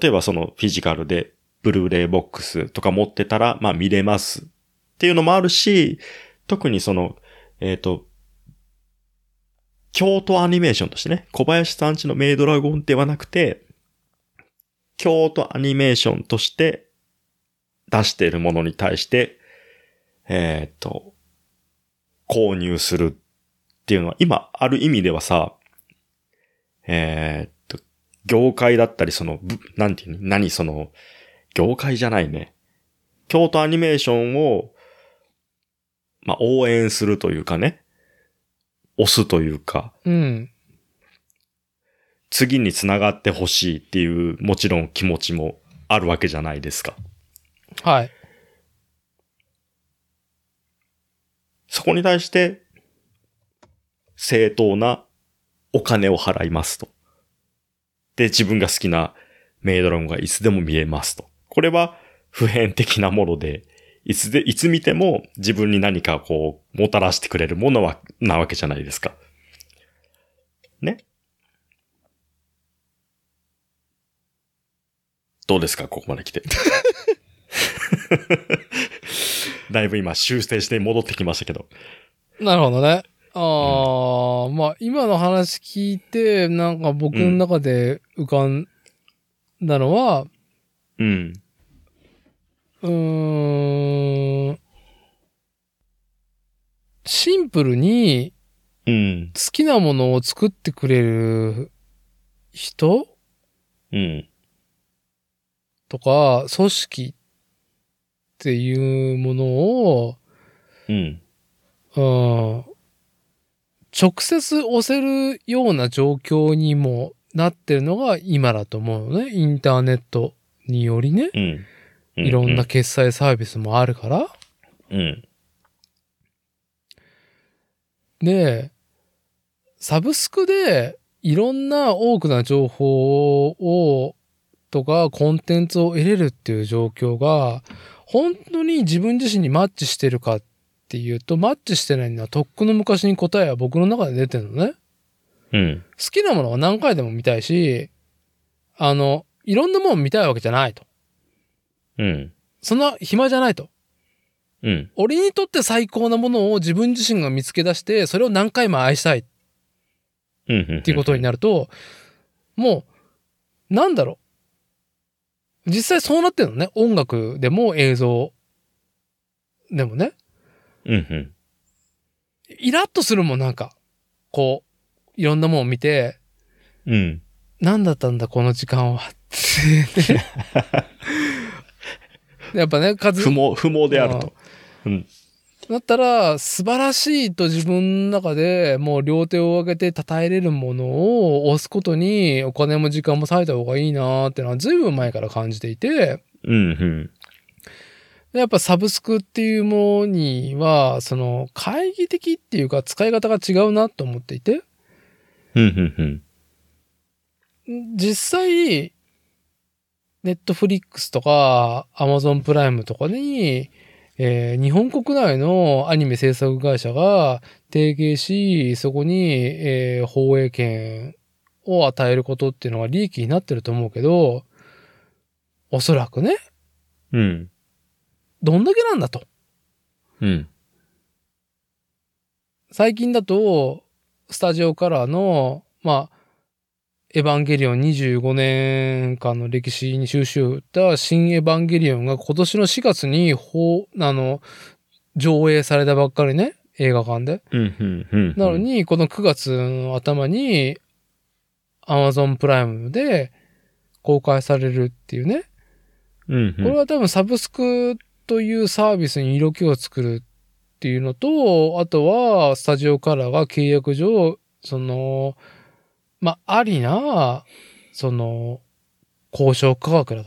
例えばそのフィジカルでブルーレイボックスとか持ってたら、まあ見れますっていうのもあるし、特にその、えっ、と、京都アニメーションとしてね、小林さんちのメイドラゴンではなくて、京都アニメーションとして出しているものに対して、えっ、と、購入するっていうのは、今、ある意味ではさ、えーっと、業界だったり、その、ぶなんていうの？何その、業界じゃないね。京都アニメーションを、まあ、応援するというかね、押すというか、うん。次に繋がってほしいっていう、もちろん気持ちもあるわけじゃないですか。はい。そこに対して、正当なお金を払いますと。で、自分が好きなメイドラゴンがいつでも見えますと。これは普遍的なもので、いつで、いつ見ても自分に何かこう、もたらしてくれるものは、なわけじゃないですか。ね？どうですか？ここまで来て。[laughs] だいぶ今修正して戻ってきましたけど。なるほどね。ああ、まあ、今の話聞いて、なんか僕の中で浮かんだのは、うん。うーん、シンプルにうん。好きなものを作ってくれる人うん。とか、組織っていうものを、うん。うん、直接押せるような状況にもなってるのが今だと思うのね。インターネットによりね。うん。いろんな。決済サービスもあるから。うん。で、サブスクでいろんな多くな情報をとかコンテンツを得れるっていう状況が、本当に自分自身にマッチしてるかっていうと、マッチしてないのはとっくの昔に答えは僕の中で出てるのね。うん。好きなものは何回でも見たいし、あの、いろんなもの見たいわけじゃないと。うん。そんな暇じゃないと。うん。俺にとって最高なものを自分自身が見つけ出して、それを何回も愛したいっうん。うん。ていうことになると、もう、なんだろう。実際そうなってるのね。音楽でも映像でもね。うん。うん。イラッとするもん、なんか。こう、いろんなものを見て、うん。何だったんだ、この時間は。ってね [laughs] やっぱね、数不毛、不毛であると。うん。だったら、素晴らしいと自分の中でもう両手を上げて称えれるものを押すことにお金も時間も割いた方がいいなーってのは随分前から感じていて、うん。うん。でやっぱサブスクっていうものには、その会議的っていうか使い方が違うなと思っていて、うん。うん。うん。実際、ネットフリックスとかアマゾンプライムとかに、えー日本国内のアニメ制作会社が提携し、そこに、えー放映権を与えることっていうのが利益になってると思うけど、おそらくね、うん。どんだけなんだと。うん。最近だと、スタジオカラーの、まあ、エヴァンゲリオン25年間の歴史に収集した新エヴァンゲリオンが今年の4月に、ほう、あの、上映されたばっかりね、映画館で。なの、に、この9月の頭に、アマゾンプライムで公開されるっていうね。うん。これは多分サブスクというサービスに色気を作るっていうのと、あとはスタジオカラーが契約上、その、まあ、ありな、その、交渉価格だ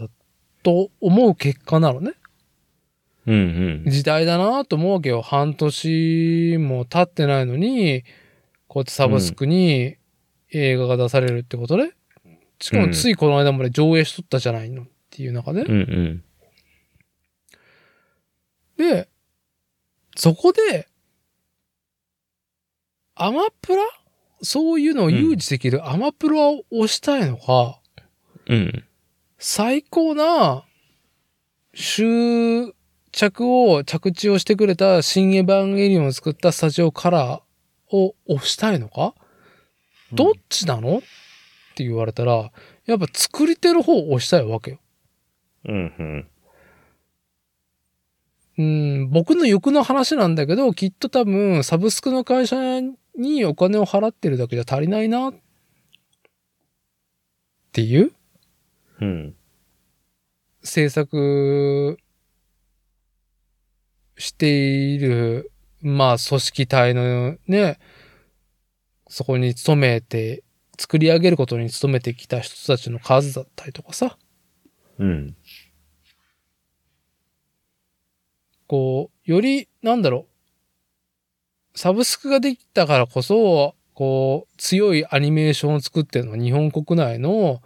と思う結果なのね。うん。うん。時代だなと思うわけよ。半年も経ってないのに、こうやってサブスクに映画が出されるってことで、しかもついこの間まで上映しとったじゃないのっていう中で。うん。うん。で、そこで、アマプラ？そういうのを誘致できるアマプラを押したいのか、うん。最高な終着を、着地をしてくれた新エヴァンゲリオンを作ったスタジオカラーを押したいのか、どっちなの？って言われたら、やっぱ作り手の方を押したいわけよ。うん。うん。うん、僕の欲の話なんだけど、きっと多分、サブスクの会社にお金を払ってるだけじゃ足りないな、っていう？うん。制作している、まあ、組織体のね、そこに勤めて、作り上げることに勤めてきた人たちの数だったりとかさ、うん。こう、より、なんだろう、サブスクができたからこそ、こう、強いアニメーションを作ってるのは日本国内の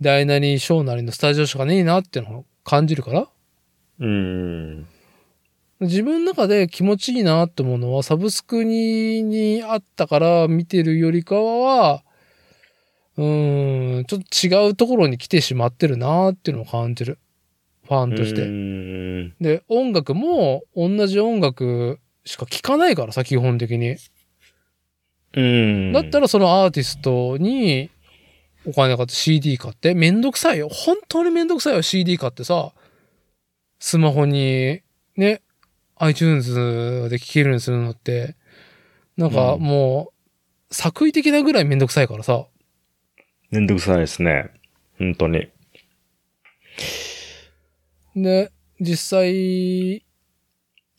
大なり小なりのスタジオしかねえなっていうのを感じるから、うん。自分の中で気持ちいいなって思うのは、サブスクに、にあったから見てるよりかは、うん、ちょっと違うところに来てしまってるなっていうのを感じる。ファンとして。うん。で、音楽も同じ音楽しか聴かないからさ、基本的に。うん。だったらそのアーティストにお金買って CD 買って、めんどくさいよ。本当にめんどくさいよ、CD 買ってさ。スマホに、ね、iTunes で聴けるようにするのって、なんかうんもう、作為的なぐらいめんどくさいからさ。めんどくさいですね。本当に。で、実際、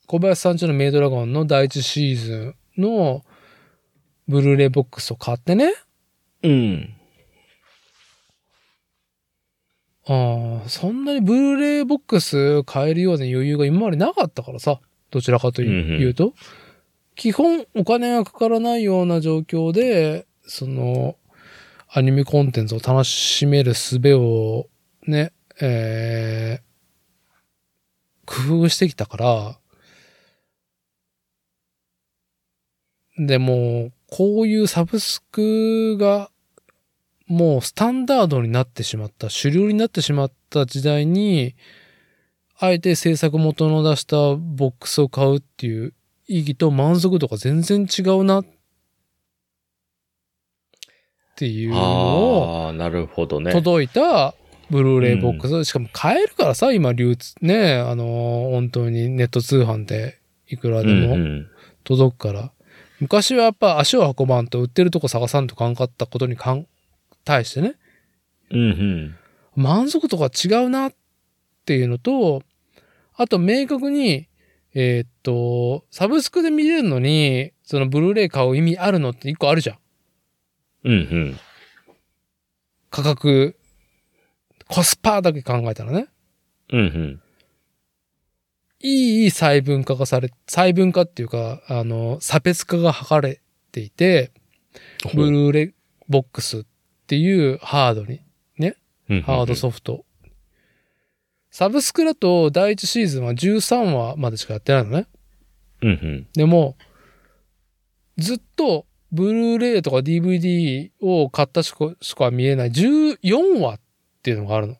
小林さんちのメイドラゴンの第一シーズンのブルーレイボックスを買ってね。うん。ああ、そんなにブルーレイボックス買えるような余裕が今までなかったからさ。どちらかという,、うんうんと。基本お金がかからないような状況で、その、アニメコンテンツを楽しめる術をね、えー、工夫してきたから、でも、こういうサブスクが、もうスタンダードになってしまった、主流になってしまった時代に、あえて制作元の出したボックスを買うっていう意義と満足度が全然違うなっていうのをああ、なるほどね。届いたブルーレイボックス、しかも買えるからさ、今流通、ね、あの、本当にネット通販でいくらでうんうもん届くから。昔はやっぱ足を運ばんと売ってるとこ探さんとかんかったことにかん対してね、うんうん。満足度が違うなっていうのと、あと明確に、えーっと、サブスクで見れるのに、そのブルーレイ買う意味あるのって一個あるじゃん。うんうん。価格、コスパだけ考えたらね。うんうん。いい細分化がされ、細分化っていうか、あの、差別化が図れていて、ブルーレイボックスっていうハードに、ハードソフト。サブスクだと第一シーズンは13話までしかやってないのね。うんうん。でも、ずっとブルーレイとか DVD を買ったしかしか見えない14話っていうのがあるの。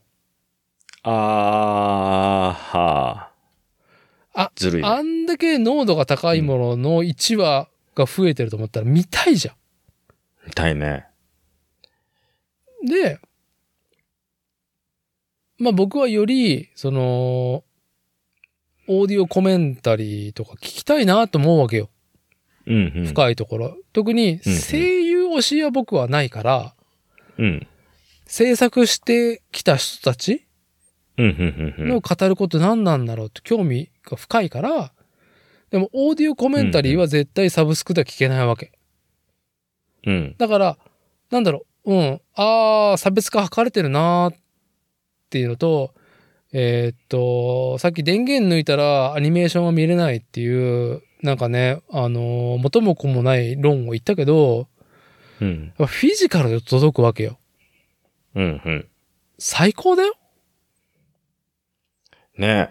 ああ、はあ。あずるいね。あんだけ濃度が高いものの1話が増えてると思ったら見たいじゃん。痛いね。で、まあ僕はより、その、オーディオコメンタリーとか聞きたいなと思うわけよ。うんうん。深いところ。特に声優推しは僕はないから、うん。制作してきた人たち。の語ること何なんだろうって興味が深いから、でもオーディオコメンタリーは絶対サブスクでは聞けないわけ。うん。だから、なんだろう、うん、ああ、差別化図れてるなーっていうのと、えーっと、さっき電源抜いたらアニメーションは見れないっていう、なんかね、あのー元も子もない論を言ったけど、うん。フィジカルで届くわけよ。うんうん。最高だよ。ね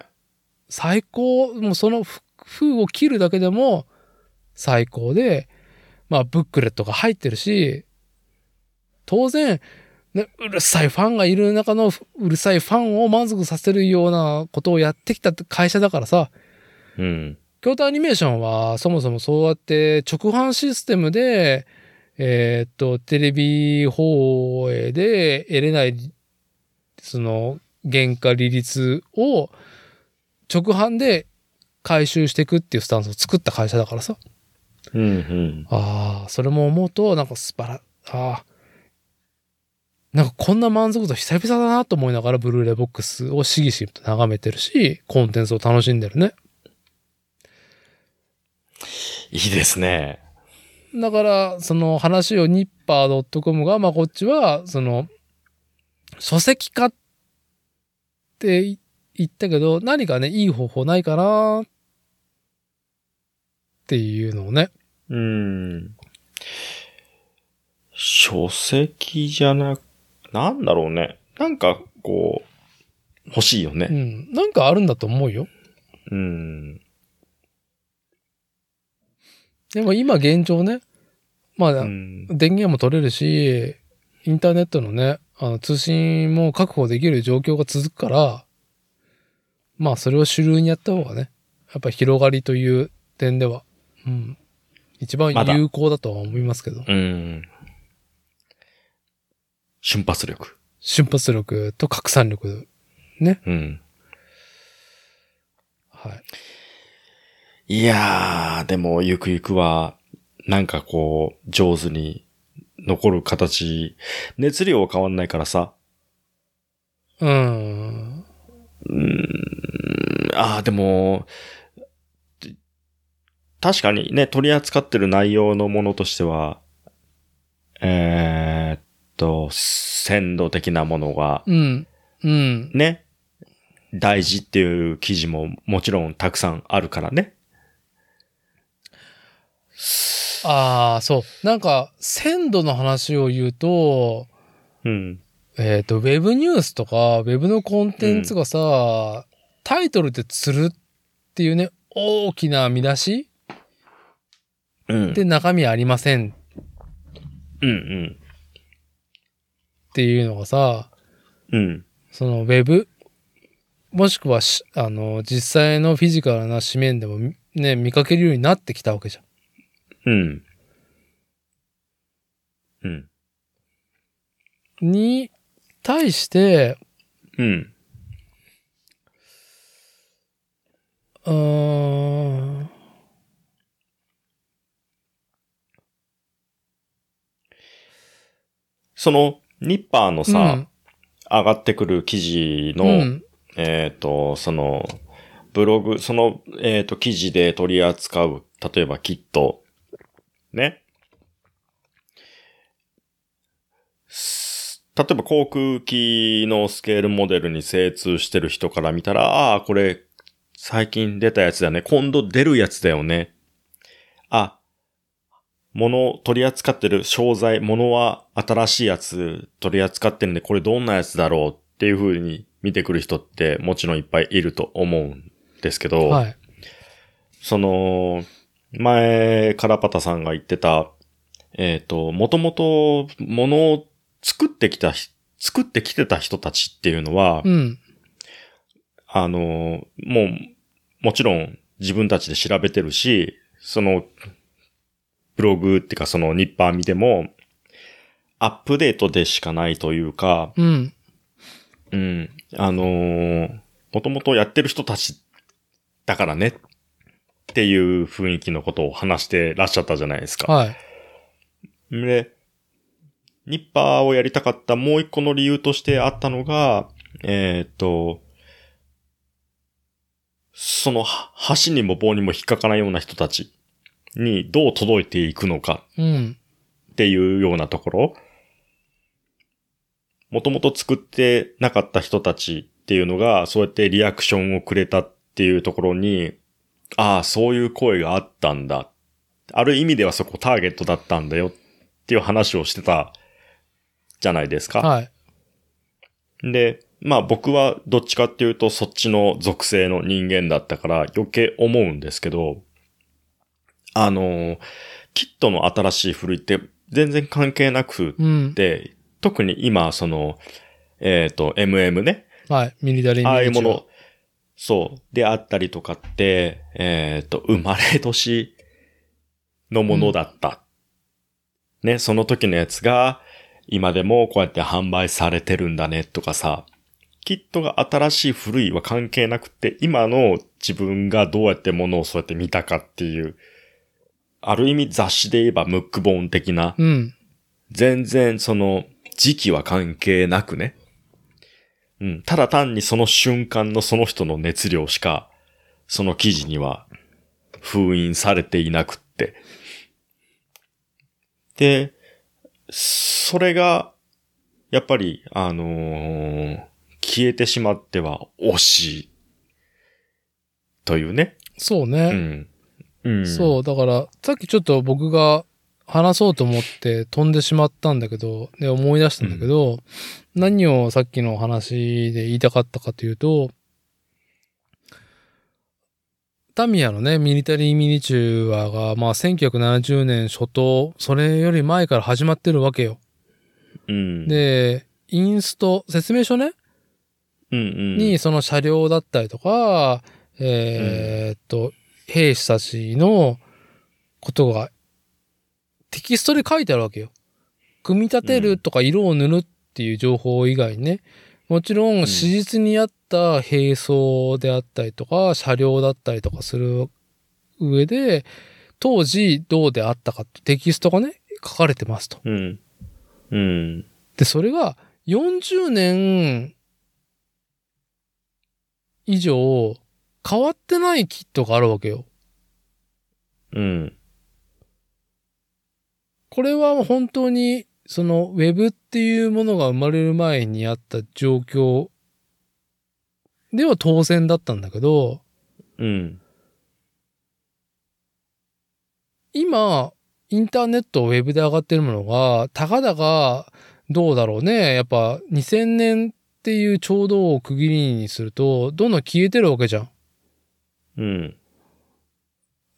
最高、もうそのふ封を切るだけでも最高で、まあブックレットが入ってるし、当然、ね、うるさいファンがいる中のうるさいファンを満足させるようなことをやってきた会社だからさ、うん。京都アニメーションはそもそもそうやって直販システムで、えーっと、テレビ放映で得れない、その、原価利率を直販で回収していくっていうスタンスを作った会社だからさ。うんうん。ああ、それも思うと、なんか素晴ら、ああ、なんかこんな満足度久々だなと思いながらブルーレイボックスをしぎしぎと眺めてるし、コンテンツを楽しんでるね。いいですね。だから、その話をニッパー .com が、まあこっちは、その、書籍化って言ったけど、何かね、いい方法ないかなっていうのをね。うん。書籍じゃな、なんだろうね。なんか、こう、欲しいようね。ん。なんかあるんだと思うよ。うん。でも今現状ね、まあ、うん。電源も取れるし、インターネットのね、あの通信も確保できる状況が続くから、まあそれを主流にやった方がね、やっぱ広がりという点では、うん、一番有効だとは思いますけど、うん。瞬発力。瞬発力と拡散力、うん。はい。いやー、でも、ゆくゆくは、なんかこう、上手に残る形、熱量は変わんないからさ。うん。うーん、ああ、でも、確かにね、取り扱ってる内容のものとしては、えーっと、鮮度的なものが、うん。うん。ね、大事っていう記事ももちろんたくさんあるからね。ああ、そう。なんか、鮮度の話を言うと、うん。えっ、と、ウェブニュースとか、ウェブのコンテンツがさ、タイトルで釣るっていうね、大きな見出しうん。で中身ありませんうんうん。っていうのがさ、うん。そのウェブ、もしくはし、あの、実際のフィジカルな紙面でもみね、見かけるようになってきたわけじゃん。うん。うん。に対して、うん。うーん、その、ニッパーのさ、うん上がってくる記事の、うん、えっ、と、その、ブログ、その、えっ、と、記事で取り扱う、例えばキット、ね。す例えば航空機のスケールモデルに精通してる人から見たら、ああ、これ、最近出たやつだね。今度出るやつだよね。あ、物取り扱ってる商材、物は新しいやつ取り扱ってるんで、これどんなやつだろうっていう風に見てくる人ってもちろんいっぱいいると思うんですけど、はい。その、前、カラパタさんが言ってた、えっ、と、もともと物を作ってきたひ、作ってきてた人たちっていうのは、うん。あの、もう、もちろん自分たちで調べてるし、その、ブログっていうかそのニッパー見ても、アップデートでしかないというか、うん。うん、あのーもともとやってる人たちだからねっていう雰囲気のことを話してらっしゃったじゃないですか。はい。で、ニッパーをやりたかったもう一個の理由としてあったのが、えーっと、そのは橋にも棒にも引っかからないような人たちにどう届いていくのかうん。っていうようなところ、もともと作ってなかった人たちっていうのが、そうやってリアクションをくれたっていうところに、ああ、そういう声があったんだ。ある意味ではそこターゲットだったんだよっていう話をしてたじゃないですか。はい。で、まあ僕はどっちかっていうとそっちの属性の人間だったから余計思うんですけど、あの、キットの新しい古いって全然関係なくうん。で、特に今、その、えっ、と、MM ね。はい。ミリタリーああいうもの、そう、であったりとかって、えっ、と、生まれ年のものだった。ね、その時のやつが、今でもこうやって販売されてるんだねとかさ、キットが新しい古いは関係なくて、今の自分がどうやってものをそうやって見たかっていう、ある意味雑誌で言えばムックボーン的な、うん。全然その時期は関係なくね。うん。ただ単にその瞬間のその人の熱量しか、その記事には封印されていなくって。で、それが、やっぱり、あのー消えてしまっては惜しい。というね。そうね。うん。うん。そう、だから、さっきちょっと僕が話そうと思って飛んでしまったんだけど、で、思い出したんだけど、何をさっきの話で言いたかったかというと、タミヤのね、ミリタリーミニチュアが、まあ、1970年初頭、それより前から始まってるわけよ。うん。で、インスト、説明書ね、うんうん、に、その車両だったりとか、えーっと、兵士たちのことがテキストで書いてあるわけよ。組み立てるとか色を塗るっていう情報以外にね、もちろん史実にあった兵装であったりとか、車両だったりとかする上で、当時どうであったかってテキストがね、書かれてますと。うん。うん。で、それが40年以上変わってないキットがあるわけよ。うん。これは本当にそのウェブっていうものが生まれる前にあった状況では当然だったんだけど、うん。今、インターネット、ウェブで上がってるものが、たかだかどうだろうね。やっぱ2000年っていうちょうどを区切りにすると、どんどん消えてるわけじゃん。うん。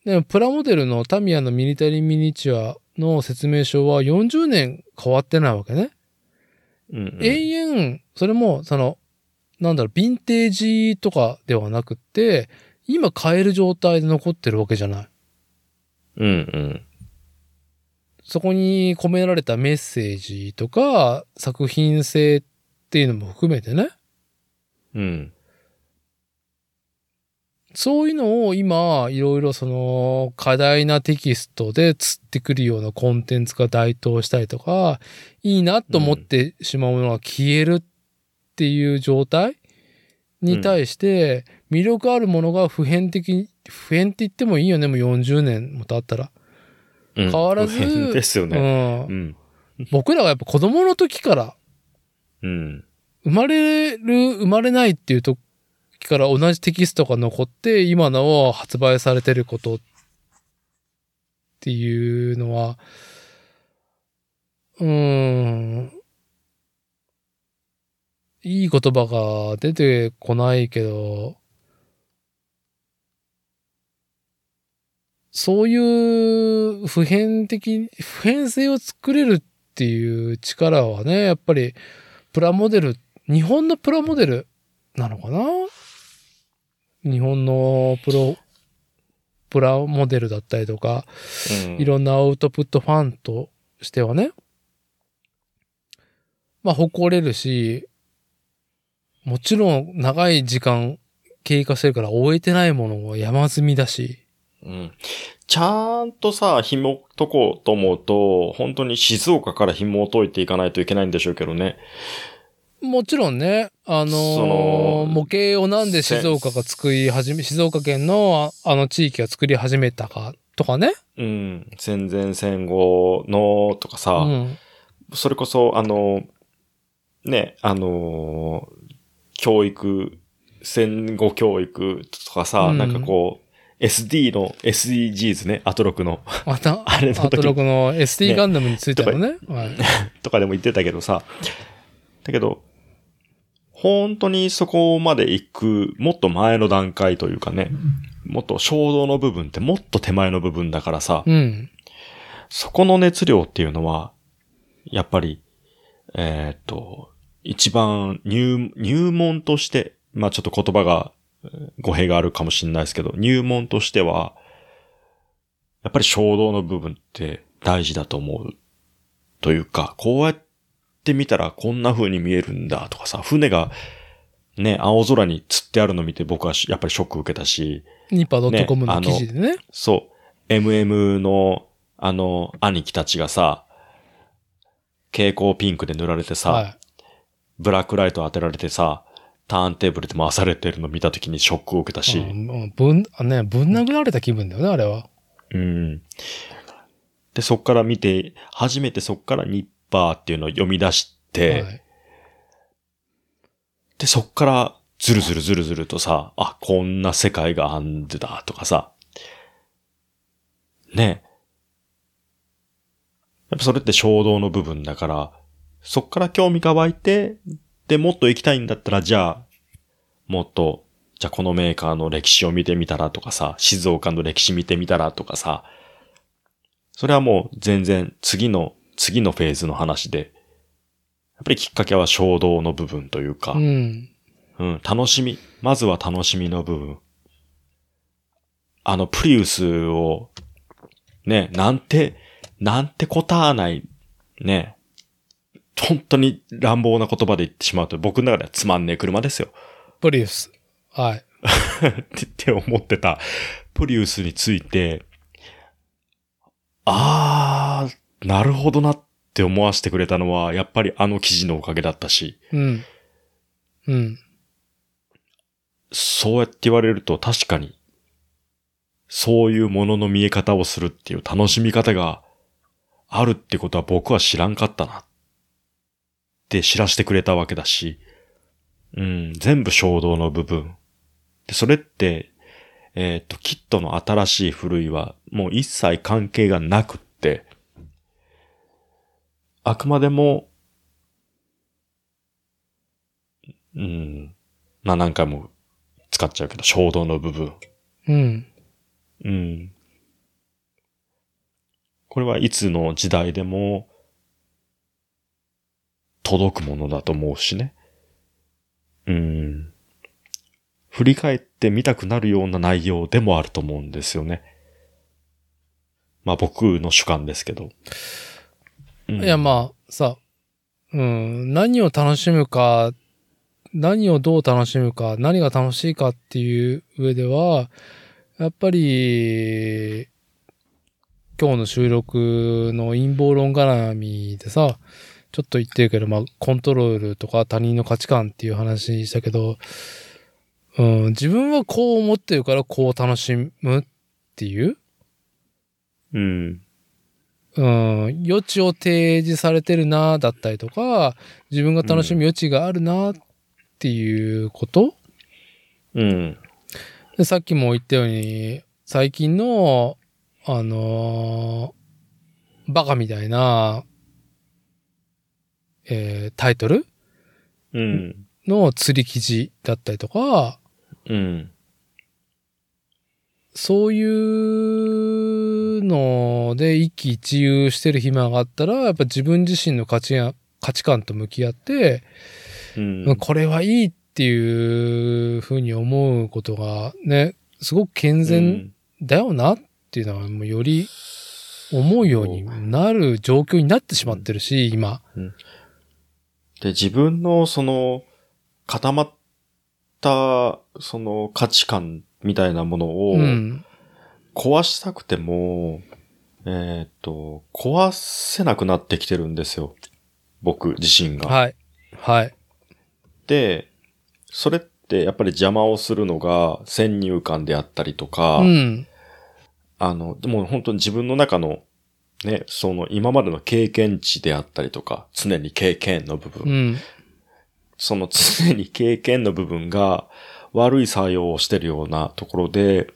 でもプラモデルのタミヤのミリタリーミニチュアの説明書は40年変わってないわけね。うん、うん。永遠、それも、その、なんだろう、ヴィンテージとかではなくって、今買える状態で残ってるわけじゃない。うんうん。そこに込められたメッセージとか、作品性っていうのも含めてね。うん。そういうのを今、いろいろその、課題なテキストで釣ってくるようなコンテンツが台頭したりとか、いいなと思ってしまうものが消えるっていう状態に対して、魅力あるものが普遍的に、普遍って言ってもいいよね、もう40年も経ったら。変変わらずですようね。んう。ん。僕らがやっぱ子供の時から、うん。生まれる、生まれないっていうから同じテキストが残って、今の発売されてることっていうのは、うーん、いい言葉が出てこないけど、そういう普遍的、普遍性を作れるっていう力はね、やっぱりプラモデル、日本のプラモデルなのかな？日本のプロ、プラモデルだったりとか、うんいろんなアウトプットファンとしてはね、まあ誇れるし、もちろん長い時間経過してるから終えてないものは山積みだし、うん。ちゃんとさ、紐解こうと思うと、本当に静岡から紐を解いていかないといけないんでしょうけどね。もちろんね、あのーその模型をなんで静岡が作り始め、静岡県のああの地域が作り始めたかとかね。うん。戦前戦後のとかうさ、ん。それこそ、あの、ね、あの、教育、戦後教育とかさ、うんなんかこう、SD の SDGs ね、アトロクの、また、[laughs] あれの時アトロクの ST ガンダムについてのね。はい。[laughs] とかでも言ってたけどさ、だけど、本当にそこまで行く、もっと前の段階というかね、もっと衝動の部分ってもっと手前の部分だからさ、うん。そこの熱量っていうのは、やっぱり、えーっと、一番入、入門として、まあちょっと言葉がえー語弊があるかもしれないですけど、入門としては、やっぱり衝動の部分って大事だと思う。というか、こうやって見たらこんな風に見えるんだとかさ、船がね、青空に釣ってあるの見て僕はしやっぱりショック受けたし、ニッパー .com ねの記事でね。そう。MM の、あの、兄貴たちがさ、蛍光ピンクで塗られてさ、はブラックライト当てられてさ、ターンテーブルで回されてるの見たときにショックを受けたい。し、ぶん、あね、ぶん殴られた気分だよね、あれは。うん。で、そっから見て、初めてそっからニッパーっていうのを読み出して、はい。で、そっからずるずるずるずるとさ、あ、こんな世界があんでだとかさ、ねえ。やっぱそれって衝動の部分だから、そっから興味が湧いて、で、もっと行きたいんだったら、じゃあ、もっと、じゃあこのメーカーの歴史を見てみたらとかさ、静岡の歴史見てみたらとかさ、それはもう全然次の、次のフェーズの話で、やっぱりきっかけは衝動の部分というか、うん。うん、楽しみ。まずは楽しみの部分。あの、プリウスを、ね、なんて、なんて答わない、ね、本当に乱暴な言葉で言ってしまうと、僕の中ではつまんねえ車ですよ。プリウス。はい。っ [laughs] てって思ってたプリウスについて、あー、なるほどなって思わせてくれたのは、やっぱりあの記事のおかげだったし、うん。うん。そうやって言われると確かに、そういうものの見え方をするっていう楽しみ方があるってことは僕は知らんかったなって知らせてくれたわけだし、うん、全部衝動の部分。で、それって、えっ、と、キットの新しい古いはもう一切関係がなくあくまでもうん。まあ何回も使っちゃうけど、衝動の部分。うん。うん。これはいつの時代でも届くものだと思うしね。うん。振り返って見たくなるような内容でもあると思うんですよね。まあ僕の主観ですけど。うんいや、まあ、さ、うん、何を楽しむか、何をどう楽しむか、何が楽しいかっていう上では、やっぱり、今日の収録の陰謀論絡みでさ、ちょっと言ってるけど、まあ、コントロールとか他人の価値観っていう話したけど、うん、自分はこう思ってるからこう楽しむっていう、うん。うん、余地を提示されてるな、だったりとか、自分が楽しむ余地があるな、っていうこと、うん。でさっきも言ったように、最近の、あのーバカみたいな、えータイトル？うん。の釣り記事だったりとか、うん。そういうので一喜一憂してる暇があったら、やっぱ自分自身の価値や価値観と向き合って、うん。これはいいっていうふうに思うことがね、すごく健全だよなっていうのはもうより思うようになる状況になってしまってるし、今。で、自分のその固まったその価値観みたいなものをうん。壊したくても、えっ、と、壊せなくなってきてるんですよ。僕自身が。はい。はい。で、それってやっぱり邪魔をするのが先入観であったりとか、うん。あの、でも本当に自分の中のね、その今までの経験値であったりとか、常に経験の部分、うん。その常に経験の部分が悪い作用をしてるようなところで、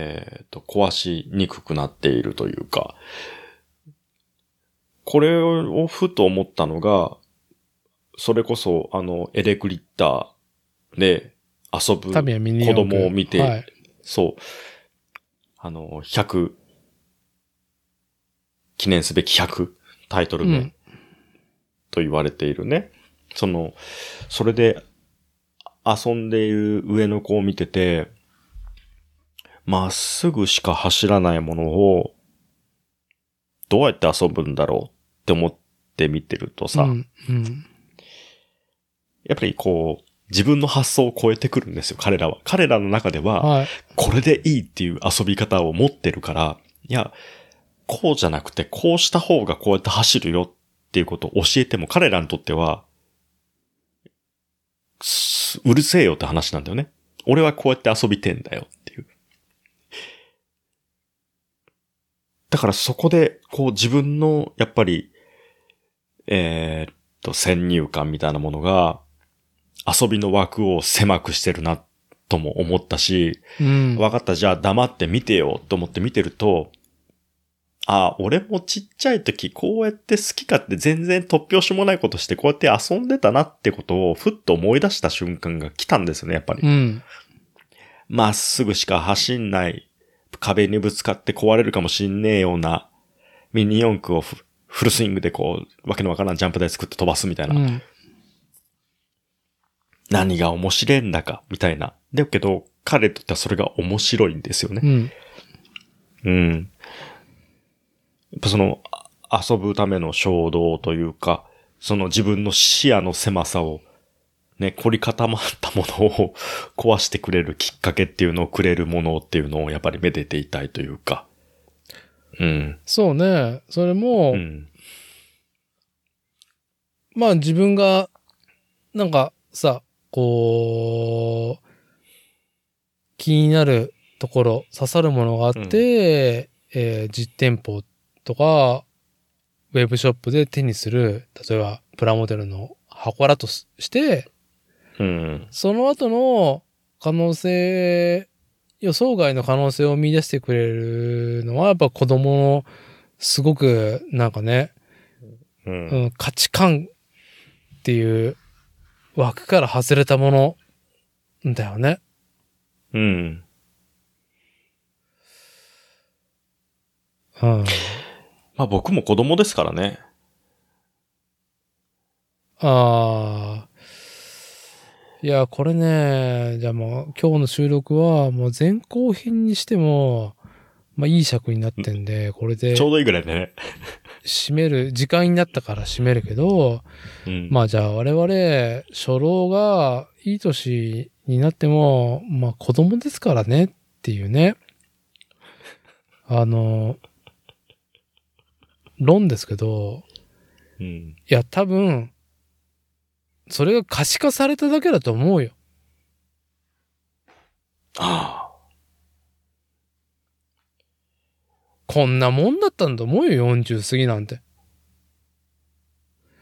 えっ、と、壊しにくくなっているというか、これをふと思ったのが、それこそ、あの、エレクリッターで遊ぶ子供を見て、はい。そう、あの、100、記念すべき100タイトル名うん。と言われているね。その、それで遊んでいる上の子を見てて、まっすぐしか走らないものを、どうやって遊ぶんだろうって思って見てるとさ、うん。うん。やっぱりこう、自分の発想を超えてくるんですよ、彼らは。彼らの中では、はい。これでいいっていう遊び方を持ってるから、いや、こうじゃなくて、こうした方がこうやって走るよっていうことを教えても、彼らにとっては、すうるせえよって話なんだよね。俺はこうやって遊びてんだよっていう。だからそこで、こう自分の、やっぱり、えーっと、先入観みたいなものが、遊びの枠を狭くしてるな、とも思ったし、うん。わかった、じゃあ黙って見てよと思って見てると、あ、俺もちっちゃい時こうやって好き勝手全然突拍子もないことしてこうやって遊んでたなってことをふっと思い出した瞬間が来たんですよね、やっぱり。うん。まっすぐしか走んない、壁にぶつかって壊れるかもしんねえようなミニ四駆をフフルスイングでこう、わけのわからんジャンプ台作って飛ばすみたいうな。ん。何が面白いんだか、みたいな。だけど、彼にとってはそれが面白いんですよね。うん。うん。やっぱその、あ遊ぶための衝動というか、その自分の視野の狭さを、ね、凝り固まったものを [laughs] 壊してくれるきっかけっていうのをくれるものっていうのをやっぱりめでていたいというか。うん。そうね。それも、うん。まあ自分が、なんかさ、こう、気になるところ、刺さるものがあって、えー実店舗とか、ウェブショップで手にする、例えばプラモデルの箱だとしして、うん。その後の可能性、予想外の可能性を見出してくれるのは、やっぱ子供のすごく、なんかね、う。うんん、価値観っていう枠から外れたものだよね。うん。うん。まあ僕も子供ですからね。ああ。いや、これね、じゃあもう今日の収録はもう前後編にしても、まあいい尺になってんで、これでちょうどいいぐらいでね。締める、時間になったから締めるけど、うん。まあじゃあ我々、初老がいい年になっても、まあ子供ですからねっていうね。あの、論ですけど、うん。いや多分、それが可視化されただけだと思うよ。あこんなもんだったんだと思うよ、40過ぎなんて。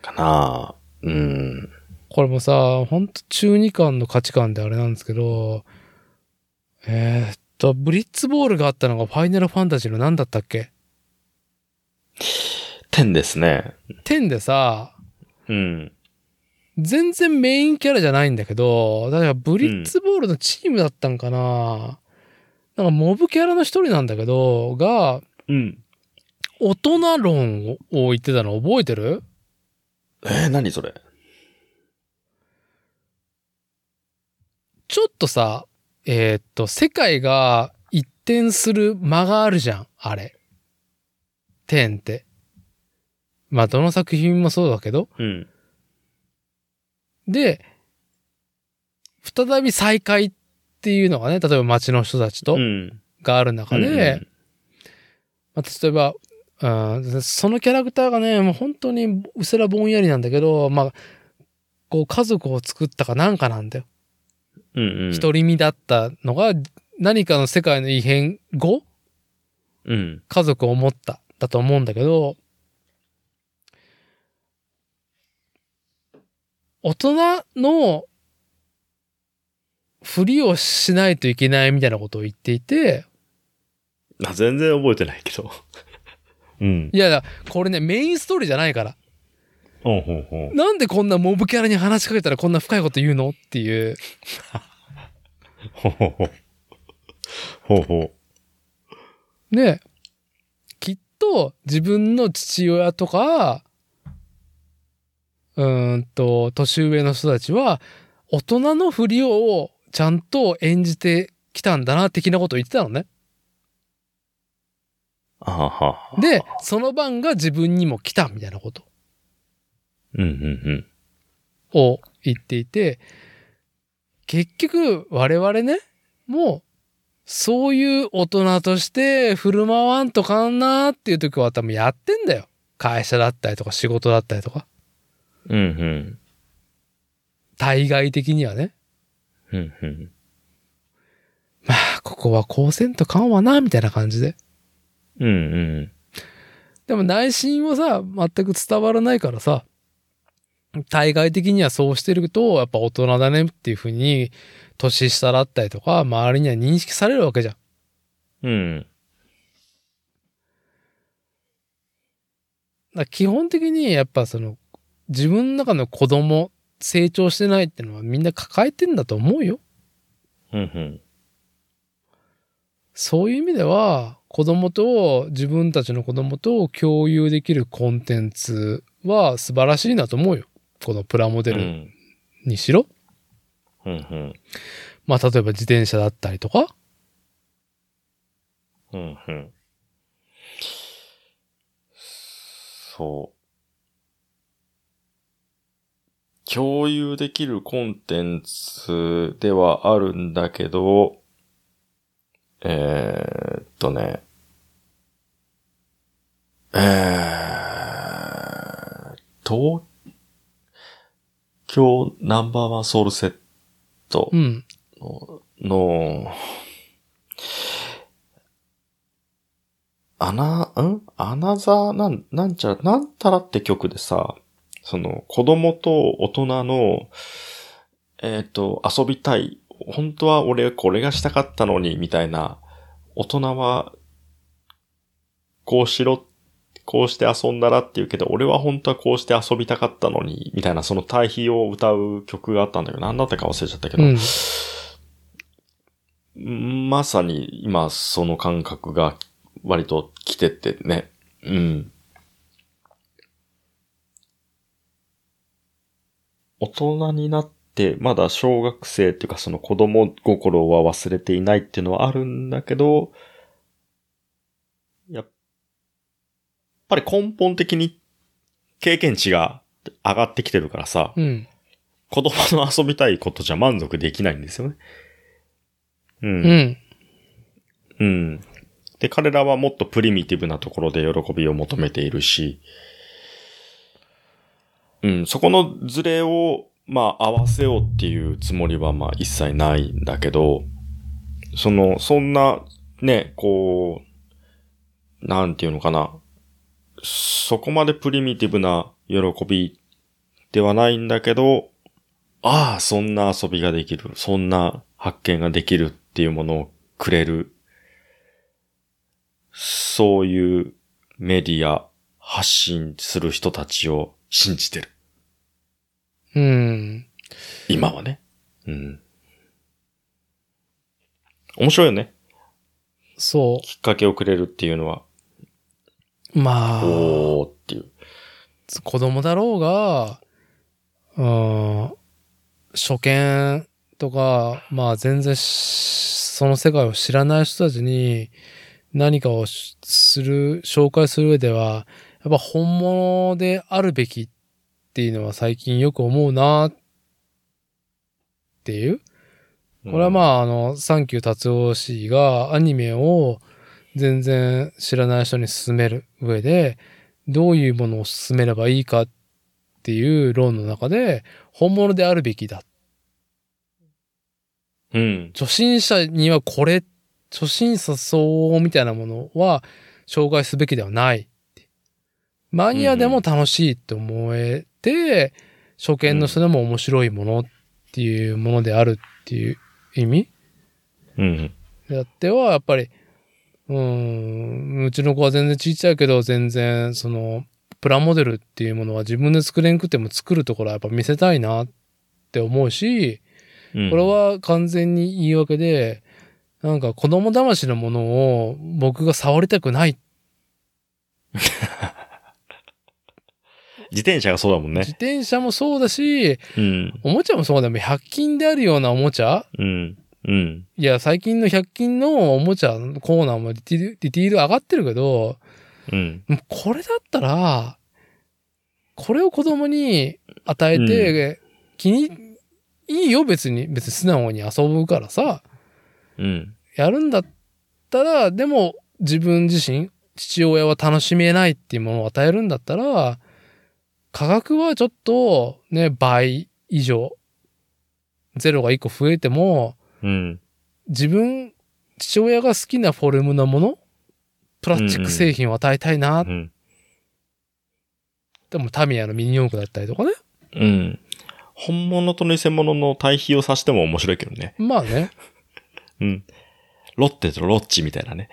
あ。かなうん。これもさ、ほんと中二感の価値観であれなんですけど、えー、っと、ブリッツボールがあったのがファイナルファンタジーの何だったっけ？天ですね。?10 でさ、うん。全然メインキャラじゃないんだけど、だからブリッツボールのチームだったんかな、なんかモブキャラの一人なんだけど、が、うん。大人論を言ってたの覚えてる？えー、何それ？ちょっとさ、えーっと、世界が一転する間があるじゃん、あれ。天って。まあ、どの作品もそうだけど。うん。で、再び再会っていうのがね、例えば街の人たちとうん。がある中で、まあ、例えば、うん、そのキャラクターがね、もう本当にうせらぼんやりなんだけど、まあ、こう家族を作ったかなんかなんだよ。うん。うん。独り身だったのが何かの世界の異変後、うん。家族を持った、だと思うんだけど、大人のふりをしないといけないみたいなことを言っていて、あ、全然覚えてないけど。[laughs] うん。いやいや、これね、メインストーリーじゃないから。ほうほうほう。なんでこんなモブキャラに話しかけたらこんな深いこと言うのっていう。ほうほうほう。ほうほう。で、きっと自分の父親とか、うーんと、年上の人たちは、大人のふりをちゃんと演じてきたんだな、的なことを言ってたのね。あはは。で、その番が自分にも来た、みたいなことうんうんを言っていて、結局、我々ね、もう、そういう大人として振る舞わんとかんなっていう時は多分やってんだよ。会社だったりとか仕事だったりとか。うん。うんうん。対外的にはね。うんうん。まあ、ここはこうせんとかんわな、みたいな感じで。うんうん。でも内心はさ、全く伝わらないからさ、対外的にはそうしてると、やっぱ大人だねっていうふうに、年下だったりとか、周りには認識されるわけじゃん。うん。だ基本的にやっぱその、自分の中の子供、成長してないってのはみんな抱えてんだと思うよ。うんうん。そういう意味では、子供と、自分たちの子供と共有できるコンテンツは素晴らしいなと思うよ。このプラモデルうん。にしろ。うんうん。まあ、例えば自転車だったりとか。うんうん。そう。共有できるコンテンツではあるんだけど、えー、っとね、えー、東京ナンバーワンソウルセットうん。の、の、アナ、ん？アナザーなん、なんちゃら、なんたらって曲でさ、その、子供と大人の、えっ、と、遊びたい。本当は俺これがしたかったのに、みたいな、大人は、こうしろ、こうして遊んだらって言うけど、俺は本当はこうして遊びたかったのに、みたいなその対比を歌う曲があったんだけど、何だったか忘れちゃったけど、うん。まさに今その感覚が割と来ててね。うん。大人になって、まだ小学生っていうかその子供心は忘れていないっていうのはあるんだけど、やっぱり根本的に経験値が上がってきてるからさ、うん。子供の遊びたいことじゃ満足できないんですよね。うんうん。うん。で、彼らはもっとプリミティブなところで喜びを求めているし、うん、うんそこのズレを、まあ、合わせようっていうつもりは、まあ、一切ないんだけど、その、そんな、ね、こう、なんていうのかな。そこまでプリミティブな喜びではないんだけど、ああ、そんな遊びができる、そんな発見ができるっていうものをくれる。そういうメディア発信する人たちを信じてる。うん。今はね。うん。面白いよね。そきっかけをくれるっていうのは、う。まあ、おーっていう。子供だろうが、うん、初見とか、まあ全然しその世界を知らない人たちに何かをしする、紹介する上では、やっぱ本物であるべきっていうのは最近よく思うなっていう。これはまあ、あの、サンキュー達夫氏がアニメを全然知らない人に勧める上で、どういうものを勧めればいいかっていう論の中で、本物であるべきだ。うん。初心者にはこれ、初心者相応みたいなものは紹介すべきではない。マニアでも楽しいって思えて、初見の人でも面白いものっていうものであるっていう意味うん。であっては、やっぱり、うーん、うちの子は全然ちっちゃいけど、全然、その、プラモデルっていうものは自分で作れんくても作るところはやっぱ見せたいなって思うし、うんこれ、は完全に言い訳で、なんか子供騙しのものを僕が触りたくない。[laughs] 自転車がそうだもん自ね。転車もそうだし、うん。おもちゃもそうだもん。100均であるようなおもちゃうん。うん。いや、最近の100均のおもちゃのコーナーもディティール、ディティール上がってるけど、うん。これだったら、これを子供に与えて、気に、いいよ別に、別に素直に遊ぶからさ、うん。やるんだったら、でも自分自身、父親は楽しめないっていうものを与えるんだったら、価格はちょっとね、倍以上、ゼロが1個増えても、うん。自分、父親が好きなフォルムのもの、プラスチック製品を与えたいな。うん。でもタミヤのミニ四駆だったりとかね。うん。本物と偽物の対比をさしても面白いけどね。まあね。[laughs] うん。ロッテとロッチみたいなね。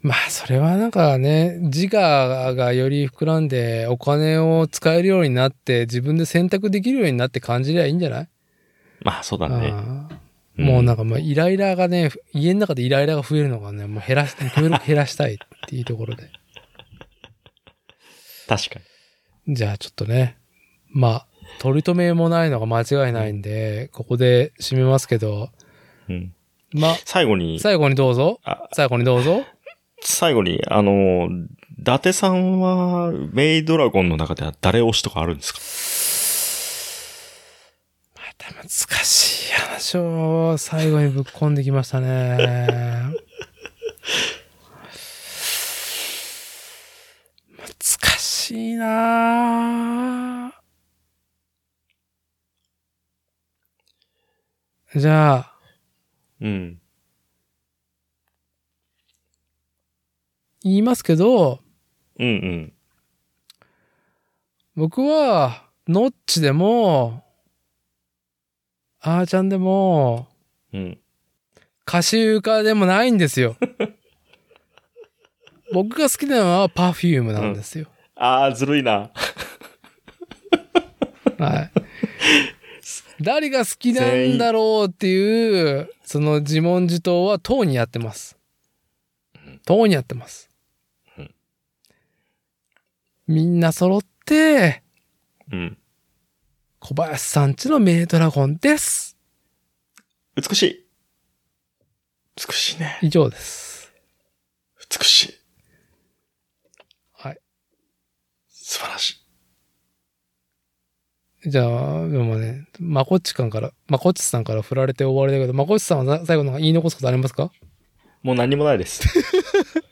まあそれはなんかね、自我がより膨らんでお金を使えるようになって自分で選択できるようになって感じりゃいいんじゃない？まあ、そうだね。ああもうなんかもうイライラがね、家の中でイライラが増えるのがね、もう減らし、減ら減らしたいっていうところで。確かじゃあちょっとね、まあ、取り留めもないのが間違いないんで、ここで締めますけど、に。うん。まあ、最後に、最後にどうぞ。あ最後にどうぞ。最後に、あの、伊達さんは、メイドラゴンの中では誰推しとかあるんですか？また難しい話を最後にぶっ込んできましたね。[laughs] 難しいなぁじゃあ、うん。言いますけど、うんうん。僕は、ノッチでも、あーちゃんでも、うん。歌手家でもないんですよ。[laughs] 僕が好きなのは Perfume なんですよ。ああ、ずるいな。[laughs] はい。誰が好きなんだろうっていう、その自問自答は党にやってます。党にやってますうん。みんな揃って、うん。小林さんちのメイドラゴンです。美しい。美しいね。以上です。美しい。はい。素晴らしい。じゃあ、でもね、まこっちかんから、まこっちさんから振られて終わりだけど、まこっちさんは最後の言い残すことありますか？もう何もないです。[laughs]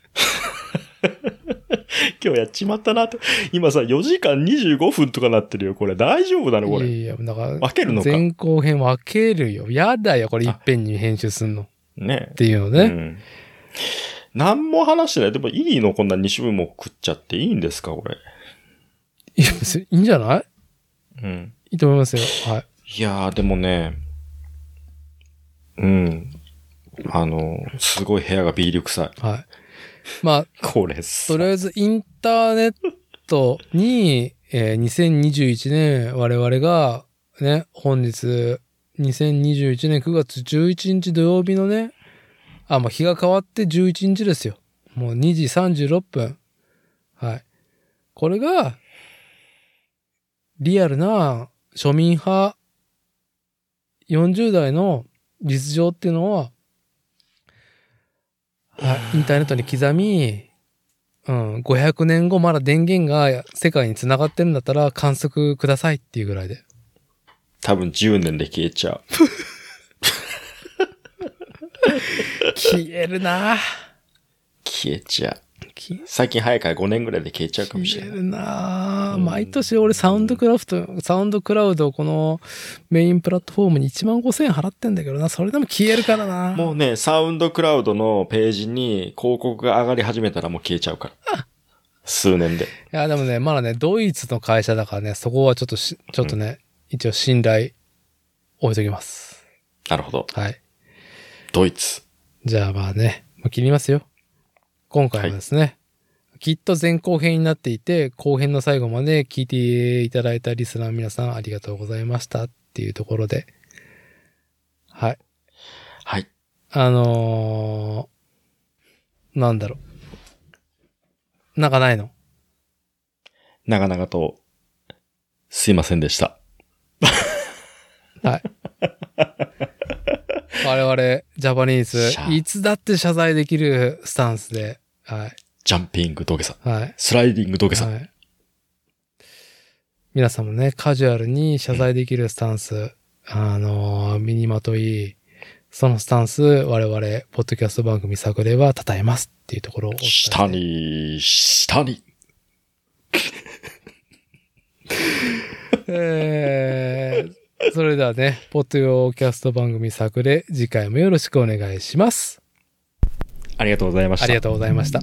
[laughs] 今日やっちまったなと。今さ、4時間25分とかなってるよ。これ大丈夫なの？これ。いやいや、だから、分けるのか？前後編分けるよ。やだよ、これいっぺんに編集すんの。っねていうのね。うん。何も話してない。でもいいのこんな？2種分も食っちゃっていいんですか？これ。いや、別にいいんじゃない？うん。いいと思いますよ。はい。いやー、でもね、うん。あの、すごい部屋がビール臭い。はい。まあ、これさとりあえずインターネットに、えー2021年我々がね、本日2021年9月11日土曜日のね、あ、まあ日が変わって11日ですよ。もう2時36分。はい。これが、リアルな庶民派40代の実情っていうのは、はい、インターネットに刻み、うん、500年後まだ電源が世界に繋がってるんだったら観測くださいっていうぐらいで。多分10年で消えちゃう。[laughs] 消えるな消えちゃう。消最近早いから5年ぐらいで消えちゃうかもしれない。えるなうん毎年俺サウンドクラフト、サウンドクラウドこのメインプラットフォームに1万5000円払ってんだけどな。それでも消えるからなもうね、サウンドクラウドのページに広告が上がり始めたらもう消えちゃうから。数年で。いや、でもね、まだね、ドイツの会社だからね、そこはちょっとし、ちょっとね、一応信頼置いときます。なるほど。はい。ドイツ。じゃあまあね、もう切りますよ。今回はですね、きっと前後編になっていて、後編の最後まで聞いていただいたリスナーの皆さんありがとうございましたっていうところで、はい。はい。あのー、なんだろう。なんかないの？長々と、すいませんでした。はい。[laughs] 我々、ジャパニーズ、いつだって謝罪できるスタンスで、はい。ジャンピング土下座。はい。スライディング土下座。はい。皆さんもね、カジュアルに謝罪できるスタンス、あのー身にまとい、そのスタンス、我々、ポッドキャスト番組作例は称えますっていうところを下。に、下に。えー、それではね、ポッドキャスト番組作例、次回もよろしくお願いします。ありがとうございました。ありがとうございました。